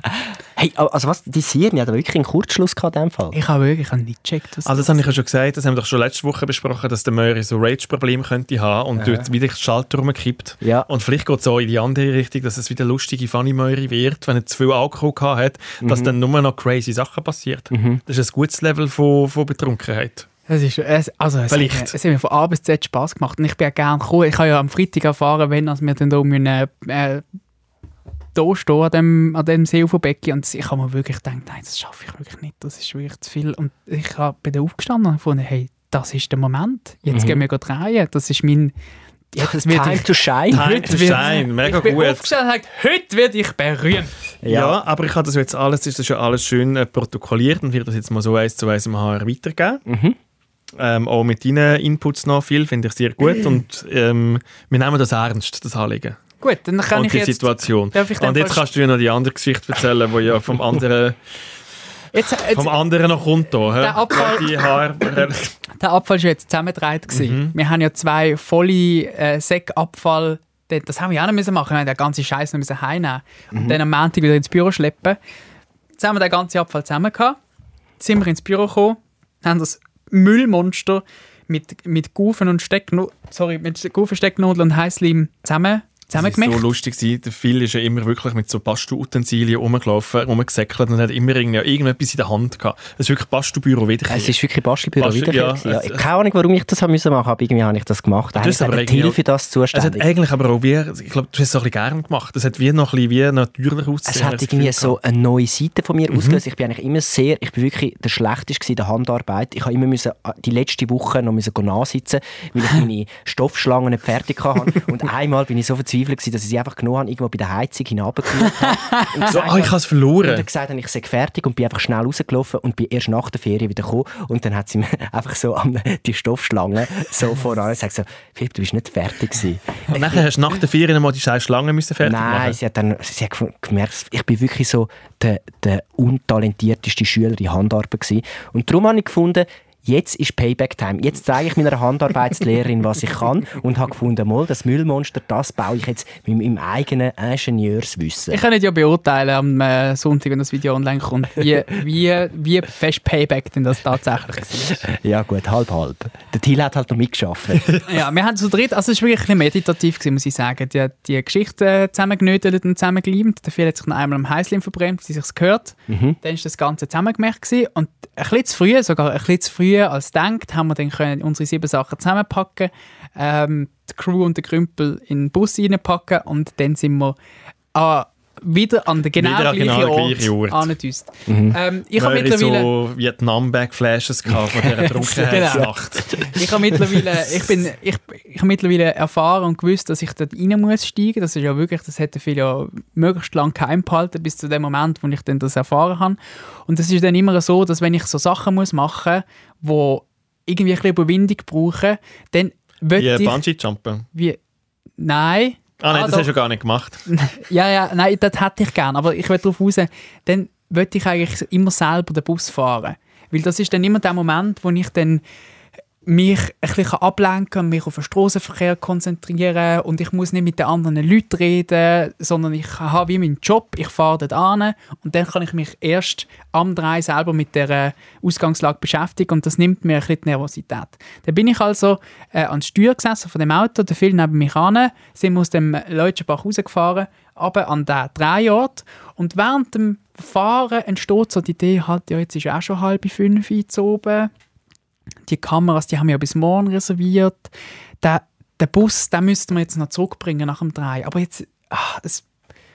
[SPEAKER 3] Hey, also was, die Sirene hat wirklich einen Kurzschluss gehabt in dem Fall.
[SPEAKER 2] Ich habe wirklich nicht gecheckt, was
[SPEAKER 1] Also das habe ich ja schon gesagt, das haben wir doch schon letzte Woche besprochen, dass der Möri so Rage-Probleme könnte haben und dort wieder den Schalter rumkippt.
[SPEAKER 3] Ja.
[SPEAKER 1] Und vielleicht geht es auch in die andere Richtung, dass es wieder lustige Funny-Möri wird, wenn er zu viel Alkohol gehabt hat, dass
[SPEAKER 3] Mhm.
[SPEAKER 1] dann nur noch crazy Sachen passiert. Das ist ein gutes Level von, von Betrunkenheit.
[SPEAKER 2] Es ist, es, also es,
[SPEAKER 1] Vielleicht.
[SPEAKER 2] Hat, mir- es hat mir von A bis Z Spass gemacht und ich bin ja gerne gekommen. Ich habe ja am Freitag erfahren, wenn wir dann da müssen, äh, da stehen an dem, an dem See von Becky und ich habe mir wirklich gedacht, nein, das schaffe ich wirklich nicht, das ist wirklich zu viel. Und ich hab, bin da aufgestanden und gefunden, hey, das ist der Moment, jetzt gehen wir drehen, das ist mein... Jetzt wird
[SPEAKER 3] Time
[SPEAKER 2] ich,
[SPEAKER 3] to shine.
[SPEAKER 1] Time to
[SPEAKER 2] wird-
[SPEAKER 1] shine, mega
[SPEAKER 2] ich bin
[SPEAKER 1] gut.
[SPEAKER 2] aufgestanden und gesagt, heute werde ich berühmt.
[SPEAKER 1] Ja. aber ich habe das jetzt alles, ist das schon alles schön äh, protokolliert und werde das jetzt mal so eins zu eins im HR weitergeben.
[SPEAKER 3] Mhm.
[SPEAKER 1] Ähm, auch mit deinen Inputs noch viel, finde ich sehr gut und ähm, wir nehmen das ernst, das Anliegen.
[SPEAKER 2] Gut, dann kann
[SPEAKER 1] und
[SPEAKER 2] ich
[SPEAKER 1] die
[SPEAKER 2] jetzt...
[SPEAKER 1] Situation.
[SPEAKER 2] Darf ich
[SPEAKER 1] und jetzt
[SPEAKER 2] fast-
[SPEAKER 1] kannst du dir noch die andere Geschichte erzählen, die ja vom anderen,
[SPEAKER 2] Jetzt, jetzt,
[SPEAKER 1] vom anderen noch kommt. Da?
[SPEAKER 2] Der Abfall-
[SPEAKER 1] Die
[SPEAKER 2] Der Abfall ist ja jetzt zusammengedreht. gewesen. Wir haben ja zwei volle äh, Säckabfall. Das das haben wir auch noch müssen machen. Wir haben den ganzen Scheiß noch müssen heimnehmen und dann am Montag wieder ins Büro schleppen. Jetzt haben wir den ganzen Abfall zusammen gehabt. Jetzt sind wir ins Büro gekommen, haben das Müllmonster mit, mit Gufen und Stecknudeln, sorry, mit Gufen, Stecknudeln und Heißleim zusammen,
[SPEAKER 1] Das war
[SPEAKER 2] zusammengemacht.
[SPEAKER 1] so lustig. gewesen. Der Phil ist ja immer wirklich mit so Bastu-Utensilien rumgelaufen, rumgesäckelt und hat immer irgendetwas in der Hand gehabt. Es ist wirklich Bastubüro wieder.
[SPEAKER 3] Es ist wirklich Bastelbüro
[SPEAKER 1] Bastel-
[SPEAKER 3] wieder.
[SPEAKER 1] ja,
[SPEAKER 3] Ja, ja. Keine Ahnung, warum ich das haben müssen machen, aber irgendwie habe ich das gemacht. Eigentlich
[SPEAKER 1] aber
[SPEAKER 3] hat die
[SPEAKER 1] irgendwie
[SPEAKER 3] Hilfe das
[SPEAKER 1] es hat
[SPEAKER 3] zuständig.
[SPEAKER 1] eigentlich aber auch wie, ich glaube, du hast es auch ein bisschen gerne gemacht. Es hat wie noch ein bisschen wie natürlich ausgesehen.
[SPEAKER 3] Es hat
[SPEAKER 1] das
[SPEAKER 3] irgendwie so eine neue Seite von
[SPEAKER 1] Mhm.
[SPEAKER 3] mir ausgelöst. Ich bin eigentlich immer sehr, ich bin wirklich der Schlechteste in der Handarbeit. Ich habe immer müssen, äh, die letzte Woche noch müssen nachsitzen, weil ich meine Stoffschlangen nicht fertig hatte. Und einmal bin ich so verzweifelt verzweifelt, gewesen, dass ich sie einfach genommen habe, irgendwo bei der Heizung hinabgeschaut habe. Und
[SPEAKER 1] So,
[SPEAKER 3] gesagt
[SPEAKER 1] ah, ich habe es verloren.
[SPEAKER 3] und dann gesagt habe, ich sei fertig und bin einfach schnell rausgelaufen und bin erst nach der Ferien wieder gekommen. Und dann hat sie mir einfach so an die Stoffschlange so voran gesagt, so, Philipp, du bist nicht fertig gewesen.
[SPEAKER 1] Und nachher hast du nach der Ferien mal die scheiß Schlange müssen fertig
[SPEAKER 3] Nein,
[SPEAKER 1] machen.
[SPEAKER 3] sie hat dann sie hat gem- gemerkt, ich bin wirklich so der, der untalentierteste Schüler in Handarbeit gewesen. Und darum habe ich gefunden, jetzt ist Payback-Time. Jetzt zeige ich meiner Handarbeitslehrerin, was ich kann und habe gefunden, mal, das Müllmonster, das baue ich jetzt mit meinem eigenen Ingenieurswissen.
[SPEAKER 2] Ich kann nicht ja beurteilen am äh, Sonntag, wenn das Video online kommt, wie, wie, wie fest Payback denn das tatsächlich war.
[SPEAKER 3] Ja gut, halb, halb. Der Thiel hat halt noch mitgeschafft.
[SPEAKER 2] Ja, wir haben zu dritt, also es war wirklich ein meditativ, gewesen, muss ich sagen. Die, die Geschichte zusammengenödelt und zusammengeleimt. Der Phil hat sich noch einmal am Heißlim verbrennt, es sich gehört. Dann war das Ganze zusammengemacht. Gewesen. Und ein bisschen zu früh, sogar ein bisschen zu früh als gedacht, haben wir dann können unsere sieben Sachen zusammenpacken, ähm, die Crew und den Krümpel in den Bus reinpacken und dann sind wir ah, wieder an der genau
[SPEAKER 1] Wieder an
[SPEAKER 2] gleichen
[SPEAKER 1] genau
[SPEAKER 2] Ort,
[SPEAKER 1] gleichen Ort.
[SPEAKER 2] angedüst. Ähm, ich habe mittlerweile...
[SPEAKER 1] so Vietnam-Backflashes gehabt von dieser Trunkenheitsnacht.
[SPEAKER 2] Ich habe mittlerweile, ich bin, ich, ich habe mittlerweile erfahren und gewusst, dass ich dort rein muss steigen. Das ist ja wirklich, das hätte viel ja möglichst lang geheim behalten bis zu dem Moment, wo ich dann das erfahren habe. Und es ist dann immer so, dass wenn ich so Sachen muss machen, wo irgendwie ein bisschen Überwindung brauchen, dann
[SPEAKER 1] Wie
[SPEAKER 2] ich
[SPEAKER 1] Bungee-Jumpen.
[SPEAKER 2] wie nein.
[SPEAKER 1] Ah nein,
[SPEAKER 2] Ah,
[SPEAKER 1] das
[SPEAKER 2] doch.
[SPEAKER 1] hast du gar nicht gemacht.
[SPEAKER 2] Ja, ja, nein, das hätte ich gerne, aber ich will darauf raus, dann würde ich eigentlich immer selber den Bus fahren. Weil das ist dann immer der Moment, wo ich dann mich ein bisschen ablenken kann, mich auf den Strassenverkehr konzentrieren. Und ich muss nicht mit den anderen Leuten reden, sondern ich habe wie meinen Job, ich fahre dort an und dann kann ich mich erst am Drei selber mit der Ausgangslage beschäftigen und das nimmt mir ein bisschen die Nervosität. Dann bin ich also äh, an der Steuer gesessen von dem Auto, der Phil neben mich an, sind wir aus dem Leutschenbach rausgefahren, aber an den Drehort und während dem Fahren entsteht so die Idee, halt, ja, jetzt ist auch schon halb fünf Uhr oben die Kameras, die haben wir ja bis morgen reserviert. Der, der Bus, den müssten wir jetzt noch zurückbringen nach dem 3. Aber jetzt, ah, es,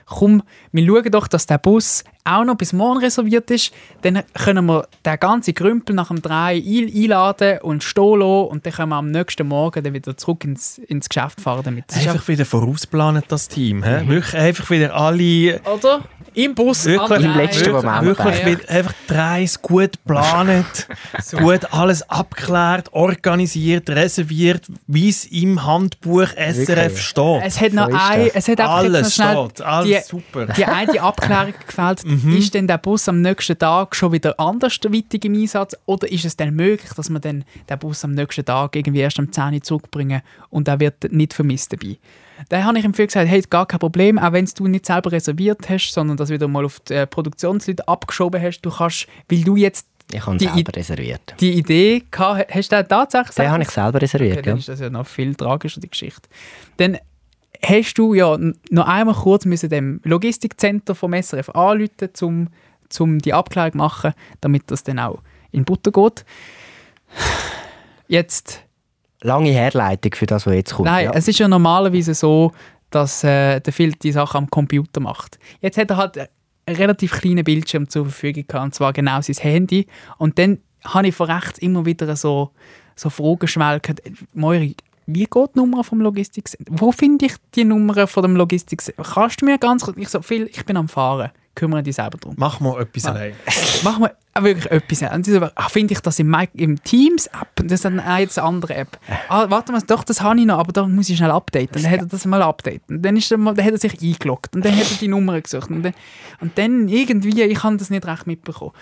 [SPEAKER 2] komm, wir schauen doch, dass der Bus auch noch bis morgen reserviert ist. Dann können wir den ganzen Krümpel nach dem 3 ein, einladen und stehen lassen und dann können wir am nächsten Morgen dann wieder zurück ins, ins Geschäft fahren damit. Das ist
[SPEAKER 1] Einfach wieder vorausplanen, das Team. He? Wirklich einfach wieder alle...
[SPEAKER 2] oder? Im Bus,
[SPEAKER 1] Wirklich,
[SPEAKER 3] im
[SPEAKER 2] Drei.
[SPEAKER 3] letzten Moment.
[SPEAKER 1] Wirklich wieder einfach die Reise gut geplant, gut alles abgeklärt, organisiert, reserviert, wie es im Handbuch SRF
[SPEAKER 3] Wirklich.
[SPEAKER 1] steht.
[SPEAKER 2] Es hat noch
[SPEAKER 3] So
[SPEAKER 2] ein, es hat einfach noch
[SPEAKER 1] alles
[SPEAKER 2] schnell
[SPEAKER 1] steht, alles
[SPEAKER 2] die,
[SPEAKER 1] super.
[SPEAKER 2] die eine Abklärung gefällt. Ist denn der Bus am nächsten Tag schon wieder andersweitig im Einsatz oder ist es denn möglich, dass man dann den Bus am nächsten Tag irgendwie erst am 10 Uhr zurückbringen und er wird nicht vermisst dabei? Da habe ich ihm viel gesagt, hey, gar kein Problem, auch wenn du nicht selber reserviert hast, sondern das wieder mal auf die äh, Produktionsleute abgeschoben hast, du kannst, weil du jetzt
[SPEAKER 3] Ich habe
[SPEAKER 2] Die
[SPEAKER 3] selber
[SPEAKER 2] I-
[SPEAKER 3] reserviert.
[SPEAKER 2] die Idee gehabt, hast du den tatsächlich
[SPEAKER 3] Den habe ich selber reserviert,
[SPEAKER 2] Okay, dann
[SPEAKER 3] ja.
[SPEAKER 2] ist das ja noch viel tragischer, die Geschichte. Dann hast du ja noch einmal kurz müssen dem Logistikcenter vom SRF anrufen, um zum die Abklärung zu machen, damit das dann auch in Butter geht. Jetzt,
[SPEAKER 3] Lange Herleitung für das, was jetzt kommt.
[SPEAKER 2] nein,
[SPEAKER 3] ja.
[SPEAKER 2] es ist ja normalerweise so, dass äh, der Phil die Sache am Computer macht. Jetzt hat er halt einen relativ kleinen Bildschirm zur Verfügung gehabt, und zwar genau sein Handy. Und dann habe ich von rechts immer wieder so, so Fragen schwelgen. Moiri, wie geht die Nummer vom Logistikcenter? Wo finde ich die Nummer von dem Logistikcenter? Kannst du mir ganz kurz... Ich so, Phil, ich bin am Fahren. Kümmere dich selber drum.
[SPEAKER 1] Mach mal etwas allein.
[SPEAKER 2] Mach mal wirklich etwas. Und sie so, ach, finde ich das im, im Teams-App? Das ist dann auch jetzt eine andere App. Ah, warte mal, doch, das habe ich noch, aber da muss ich schnell updaten. Und dann hat er das mal updaten. Und dann, ist er mal, dann hat er sich eingeloggt. Und dann hat er die Nummer gesucht. Und dann, und dann irgendwie, ich habe das nicht recht mitbekommen.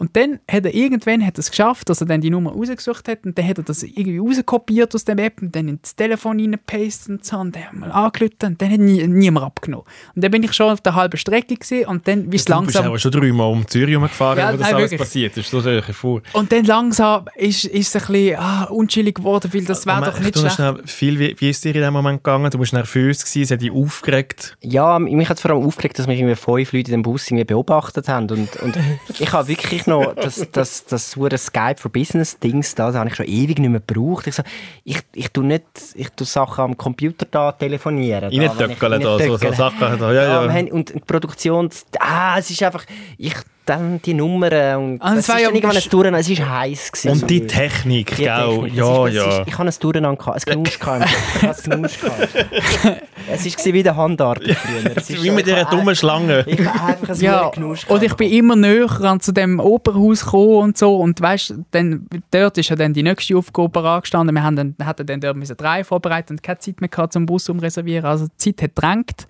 [SPEAKER 2] Und dann hat er irgendwann hat er es geschafft, dass er dann die Nummer rausgesucht hat und dann hat er das irgendwie rauskopiert aus dem App und dann ins Telefon reingepastet und so und dann haben wir angerufen und dann hat nie, niemand abgenommen. Und dann bin ich schon auf der halben Strecke gewesen und dann ist
[SPEAKER 1] Du
[SPEAKER 2] langsam...
[SPEAKER 1] bist aber schon dreimal um Zürich herumgefahren,
[SPEAKER 2] Ja,
[SPEAKER 1] wo das
[SPEAKER 2] nein,
[SPEAKER 1] alles
[SPEAKER 2] wirklich.
[SPEAKER 1] passiert ist. Das dir vor.
[SPEAKER 2] Und dann langsam ist, ist es ein bisschen ah, unchillig geworden, weil das wäre doch nicht
[SPEAKER 1] du hast
[SPEAKER 2] schlecht.
[SPEAKER 1] schnell viel, wie, wie ist es dir in dem Moment gegangen? Du warst nervös, gewesen, es hat dich aufgeregt.
[SPEAKER 3] Ja, mich hat es vor allem aufgeregt, dass mich irgendwie fünf Leute in dem Bus irgendwie beobachtet haben. Und, und ich habe wirklich noch das, das, das hure Skype for Business Dings da, das habe ich schon ewig nicht mehr gebraucht. Ich, so, ich, ich tue nicht, ich tue Sachen am Computer da telefonieren. da,
[SPEAKER 1] Reintöckeln da, so, so. Sachen. Da. Ja,
[SPEAKER 3] Ja, und die Produktion, ah, es ist einfach, ich dann die Nummern und
[SPEAKER 2] Ah, das
[SPEAKER 3] es
[SPEAKER 2] war
[SPEAKER 3] ist
[SPEAKER 2] ja
[SPEAKER 3] irgendwann ein Durcheinander, es ist heiß gewesen.
[SPEAKER 1] Und die Technik,
[SPEAKER 3] Die
[SPEAKER 1] gell?
[SPEAKER 3] Technik,
[SPEAKER 1] Ja,
[SPEAKER 3] es ist, es
[SPEAKER 1] ja.
[SPEAKER 3] Ist, ich habe ein Durcheinander gehabt, ein Knusch gehabt. Es war wie der Handarbeit früher. Es ist
[SPEAKER 1] Wie mit
[SPEAKER 3] ich
[SPEAKER 1] dieser dummen Schlange.
[SPEAKER 3] Ich habe einfach ein
[SPEAKER 2] Ja,
[SPEAKER 3] Knusch
[SPEAKER 2] und ich bin immer näher an zu dem Operhaus gekommen und so und weißt, dann, dort ist ja dann die nächste Aufgabe angestanden, wir haben dann, hatten dann dort drei vorbereitet und keine Zeit mehr gehabt zum Bus umreservieren, also die Zeit hat drängt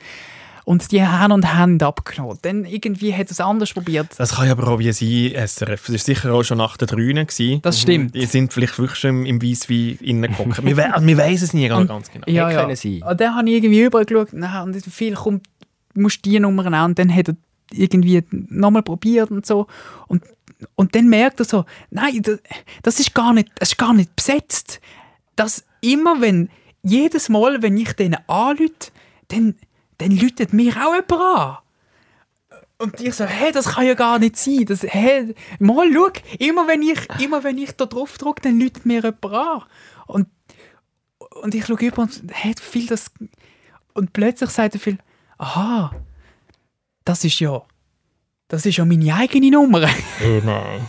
[SPEAKER 2] und die haben und haben abgenommen. Dann irgendwie hat es anders probiert.
[SPEAKER 1] Das kann ja aber auch wie sein, SRF. Das war sicher auch schon nach Drünen. gewesen.
[SPEAKER 2] Das stimmt.
[SPEAKER 1] Die sind vielleicht wirklich schon im Weisswein innen gehockt. wir, we also, wir wissen es nie ganz,
[SPEAKER 2] Und-
[SPEAKER 1] ganz genau.
[SPEAKER 2] Ja, ja.
[SPEAKER 3] sein.
[SPEAKER 2] Und dann habe ich irgendwie überall geschaut, na, und viel kommt, musst die Nummer an und dann hat er irgendwie nochmal probiert und so. Und, und dann merkt er so, nein, das, das, ist gar nicht, das ist gar nicht besetzt. Das immer, wenn, jedes Mal, wenn ich denen anrufe, dann, dann läutet mir auch jemand an. Und ich so, hey, das kann ja gar nicht sein. Das, hey, mal schau, immer wenn ich, immer wenn ich da drauf drücke, dann läutet mir jemand an. Und, und ich schaue über und hey, viel das. Und plötzlich sagt er viel, aha, das ist ja, das ist ja meine eigene Nummer.
[SPEAKER 1] Oh nein.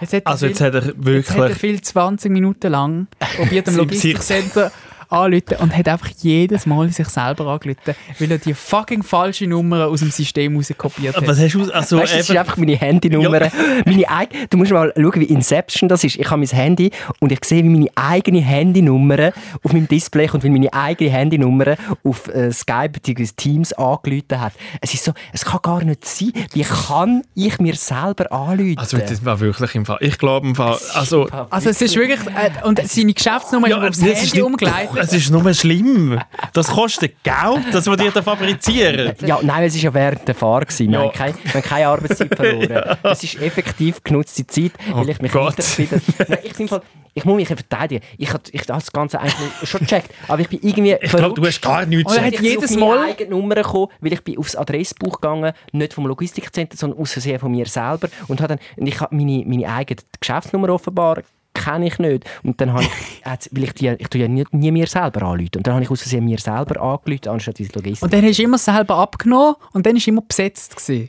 [SPEAKER 2] Jetzt
[SPEAKER 1] Also jetzt
[SPEAKER 2] viel-
[SPEAKER 1] hat er
[SPEAKER 2] Jetzt hat er
[SPEAKER 1] wirklich...
[SPEAKER 2] viel 20 Minuten lang probiert
[SPEAKER 1] Sich-
[SPEAKER 2] Logistikcenter anrufen und hat einfach jedes Mal sich selber angerufen, weil er die fucking falsche Nummer aus dem System rauskopiert hat.
[SPEAKER 1] Was hast du... Also
[SPEAKER 3] Weißt das ist einfach meine Handynummer. Meine eig- du musst mal schauen, wie Inception das ist. Ich habe mein Handy und ich sehe, wie meine eigene Handynummer auf meinem Display kommt, wie meine eigene Handynummer auf äh, Skype bzw. Teams angerufen hat. Es ist so, es kann gar nicht sein. Wie kann ich mir selber anrufen?
[SPEAKER 1] also das war wirklich im Fall... Ich glaube im Fall... Also...
[SPEAKER 2] also es ist wirklich... Äh, und seine Geschäftsnummer ist
[SPEAKER 1] Ja,
[SPEAKER 2] aufs
[SPEAKER 1] das
[SPEAKER 2] Handy umgeleitet.
[SPEAKER 1] Es ist nur schlimm. Das kostet Geld, das wir dir da fabrizieren.
[SPEAKER 3] Ja, nein, es war ja während der Fahrt. gewesen. Wir,
[SPEAKER 1] Ja.
[SPEAKER 3] haben keine, wir haben keine Arbeitszeit verloren. Es ist effektiv genutzte Zeit, weil ich mich
[SPEAKER 1] Oh Gott.
[SPEAKER 3] wieder... Nein, ich, bin voll, ich muss mich verteidigen. Ich habe ich, das Ganze eigentlich schon gecheckt. Aber ich bin irgendwie
[SPEAKER 1] Ich glaube, du hast gar nichts
[SPEAKER 2] er hat
[SPEAKER 3] ich
[SPEAKER 2] jedes
[SPEAKER 3] auf meine
[SPEAKER 2] Mal-
[SPEAKER 3] eigene Nummer gekommen, weil ich bin aufs Adressbuch gegangen, nicht vom Logistikcenter, sondern aus Versehen von mir selber. Und, habe dann, und ich habe meine, meine eigene Geschäftsnummer offenbar kenne ich nicht. Und dann habe ich, weil ich, die, ich tue ja nie, nie mir selber anrufen. Und dann habe ich aus Versehen mir selber angerufen, anstatt ins Logistik.
[SPEAKER 2] Und dann hast du immer selber abgenommen und dann war immer besetzt. Gewesen.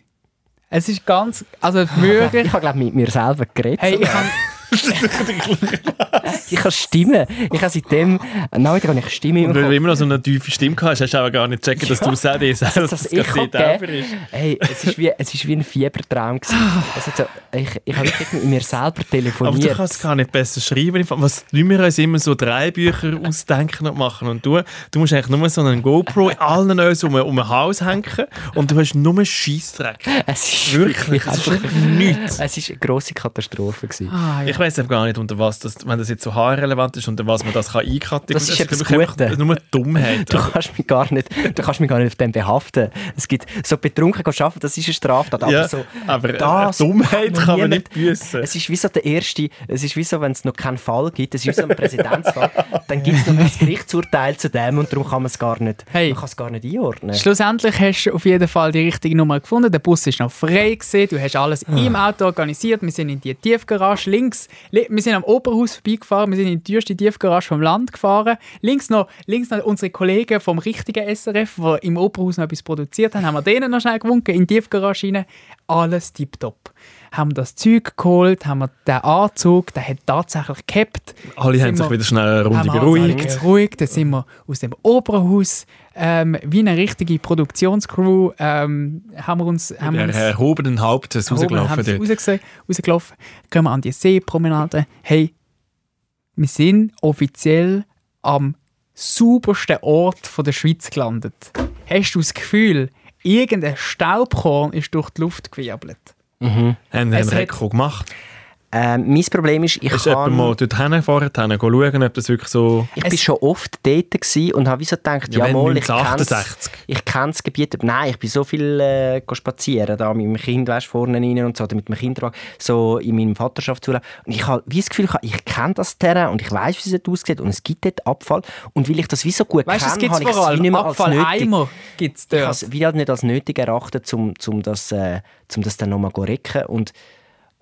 [SPEAKER 2] Es ist ganz... Also wirklich...
[SPEAKER 3] Ich habe, glaube mit mir selber geredet.
[SPEAKER 2] Hey, ich habe...
[SPEAKER 3] Ich habe Stimme. Ich habe seitdem... Nachmittag habe ich Stimme im
[SPEAKER 1] Und weil du immer noch so eine tiefe Stimme hast, hast du aber gar nicht gecheckt, dass du selber dir
[SPEAKER 3] Dass
[SPEAKER 1] selber
[SPEAKER 3] das
[SPEAKER 1] selber
[SPEAKER 3] gegeben.
[SPEAKER 1] ist.
[SPEAKER 3] Hey, es ist wie, es ist wie ein Fiebertraum. gewesen. Es hat so, ich, ich habe wirklich mit mir selber
[SPEAKER 1] Aber du
[SPEAKER 3] telefoniert.
[SPEAKER 1] kannst gar nicht besser schreiben. Was die wir uns immer so drei Bücher ausdenken und machen. Und du, du musst eigentlich nur so einen GoPro in allen uns um, um ein Haus hängen und du hast nur Scheissdreck.
[SPEAKER 3] es ist
[SPEAKER 1] Wirklich, es ist einfach nichts.
[SPEAKER 3] Es war eine grosse Katastrophe. Gewesen.
[SPEAKER 2] Ah, ja.
[SPEAKER 1] Ich weiß gar nicht, unter was das, wenn das jetzt so haarrelevant ist, unter was man das kann einkategorisieren
[SPEAKER 3] Das ist etwas Gutes.
[SPEAKER 1] einfach nur Dummheit.
[SPEAKER 3] Du kannst mich gar nicht, du kannst mich gar nicht auf dem behaften. Es gibt so betrunken arbeiten, das ist eine Straftat. Aber
[SPEAKER 1] ja,
[SPEAKER 3] so,
[SPEAKER 1] aber äh,
[SPEAKER 3] das
[SPEAKER 1] Dummheit kann man nicht büßen.
[SPEAKER 3] Es ist wie so der erste, es ist wie so, wenn es noch keinen Fall gibt, es ist wie so ein Präzedenzfall, dann gibt es noch ein Gerichtsurteil zu dem und darum kann man es gar nicht,
[SPEAKER 2] Hey.
[SPEAKER 3] man kann es gar nicht einordnen.
[SPEAKER 2] Schlussendlich hast du auf jeden Fall die richtige Nummer gefunden. Der Bus ist noch frei gewesen. Du hast alles im Auto organisiert. Wir sind in die Tiefgarage links. Wir sind am Oberhaus vorbeigefahren. Wir sind in die teuerste Tiefgarage vom Land gefahren. Links noch, links noch unsere Kollegen vom richtigen SRF, die im Oberhaus noch etwas produziert haben. Haben wir denen noch schnell gewunken in die Tiefgarage rein. Alles tipptopp. Haben das Zeug geholt, haben wir den Anzug, der hat tatsächlich gehabt.
[SPEAKER 1] Alle haben sich
[SPEAKER 2] wir-
[SPEAKER 1] wieder schnell eine Runde beruhigt.
[SPEAKER 2] beruhigt. Dann sind wir aus dem Oberhaus ähm, wie eine richtige Produktionscrew ähm, haben wir uns, haben wir uns
[SPEAKER 1] erhobenen Hauptes
[SPEAKER 2] erhoben, haben
[SPEAKER 1] rausgelaufen
[SPEAKER 2] rausgelaufen. Gehen wir an die Seepromenade. Hey, wir sind offiziell am saubersten Ort von der Schweiz gelandet. Hast du das Gefühl, irgendein Staubkorn ist durch die Luft gewirbelt?
[SPEAKER 1] Haben einen
[SPEAKER 2] Es hat-
[SPEAKER 1] Rekord gemacht.
[SPEAKER 3] Ähm, mein Problem ist, ich
[SPEAKER 1] Ist
[SPEAKER 3] kann,
[SPEAKER 1] mal dort hin, vorher hin, schauen, ob das wirklich so...
[SPEAKER 3] ich bin schon oft dort und habe wie so gedacht,
[SPEAKER 1] Ja,
[SPEAKER 3] ja, mal, ich kenne
[SPEAKER 1] 1968.
[SPEAKER 3] ich kenne das Gebiet. Nein, ich bin so viel äh, spazieren, da mit meinem Kind weißt, vorne rein und so, oder mit dem Kinderwagen, so in meinem Vaterschaftsurlaub. Und ich habe wie das Gefühl, ich kenne das Terrain und ich weiß, wie es dort aussieht und es gibt dort Abfall. Und weil ich das wie so gut
[SPEAKER 2] Weißt du, es
[SPEAKER 3] kenne,
[SPEAKER 2] gibt
[SPEAKER 3] habe ich es wie nicht mehr als nötig.
[SPEAKER 2] Abfalleimer gibt es
[SPEAKER 3] Ich habe
[SPEAKER 2] dort.
[SPEAKER 3] es wie halt nicht als nötig erachtet, um, um, das, äh, um das dann nochmal zu recken. Und,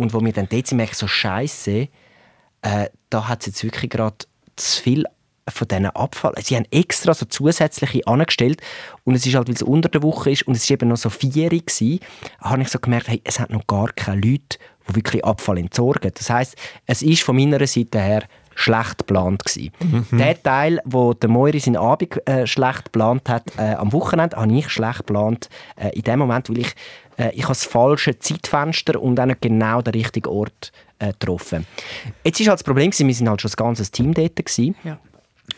[SPEAKER 3] und wo wir dann dort sind, so, Scheiße, äh, da hat es jetzt wirklich gerade zu viel von diesen Abfall. Sie haben extra so zusätzliche angestellt und es ist halt, weil es unter der Woche ist und es ist eben noch so vierig gsi, habe ich so gemerkt, hey, es hat noch gar keine Leute, die wirklich Abfall entsorgen. Das heißt, es ist von meiner Seite her schlecht geplant gsi. Der Teil, wo der Moiri seinen Abend äh, schlecht geplant hat, äh, am Wochenende, habe ich schlecht geplant äh, in dem Moment, weil ich äh, ich habe das falsche Zeitfenster und auch nicht genau den richtigen Ort äh, getroffen. Jetzt ist halt das Problem, gewesen, wir sind halt schon das ganze Team dort gewesen.
[SPEAKER 2] Ja.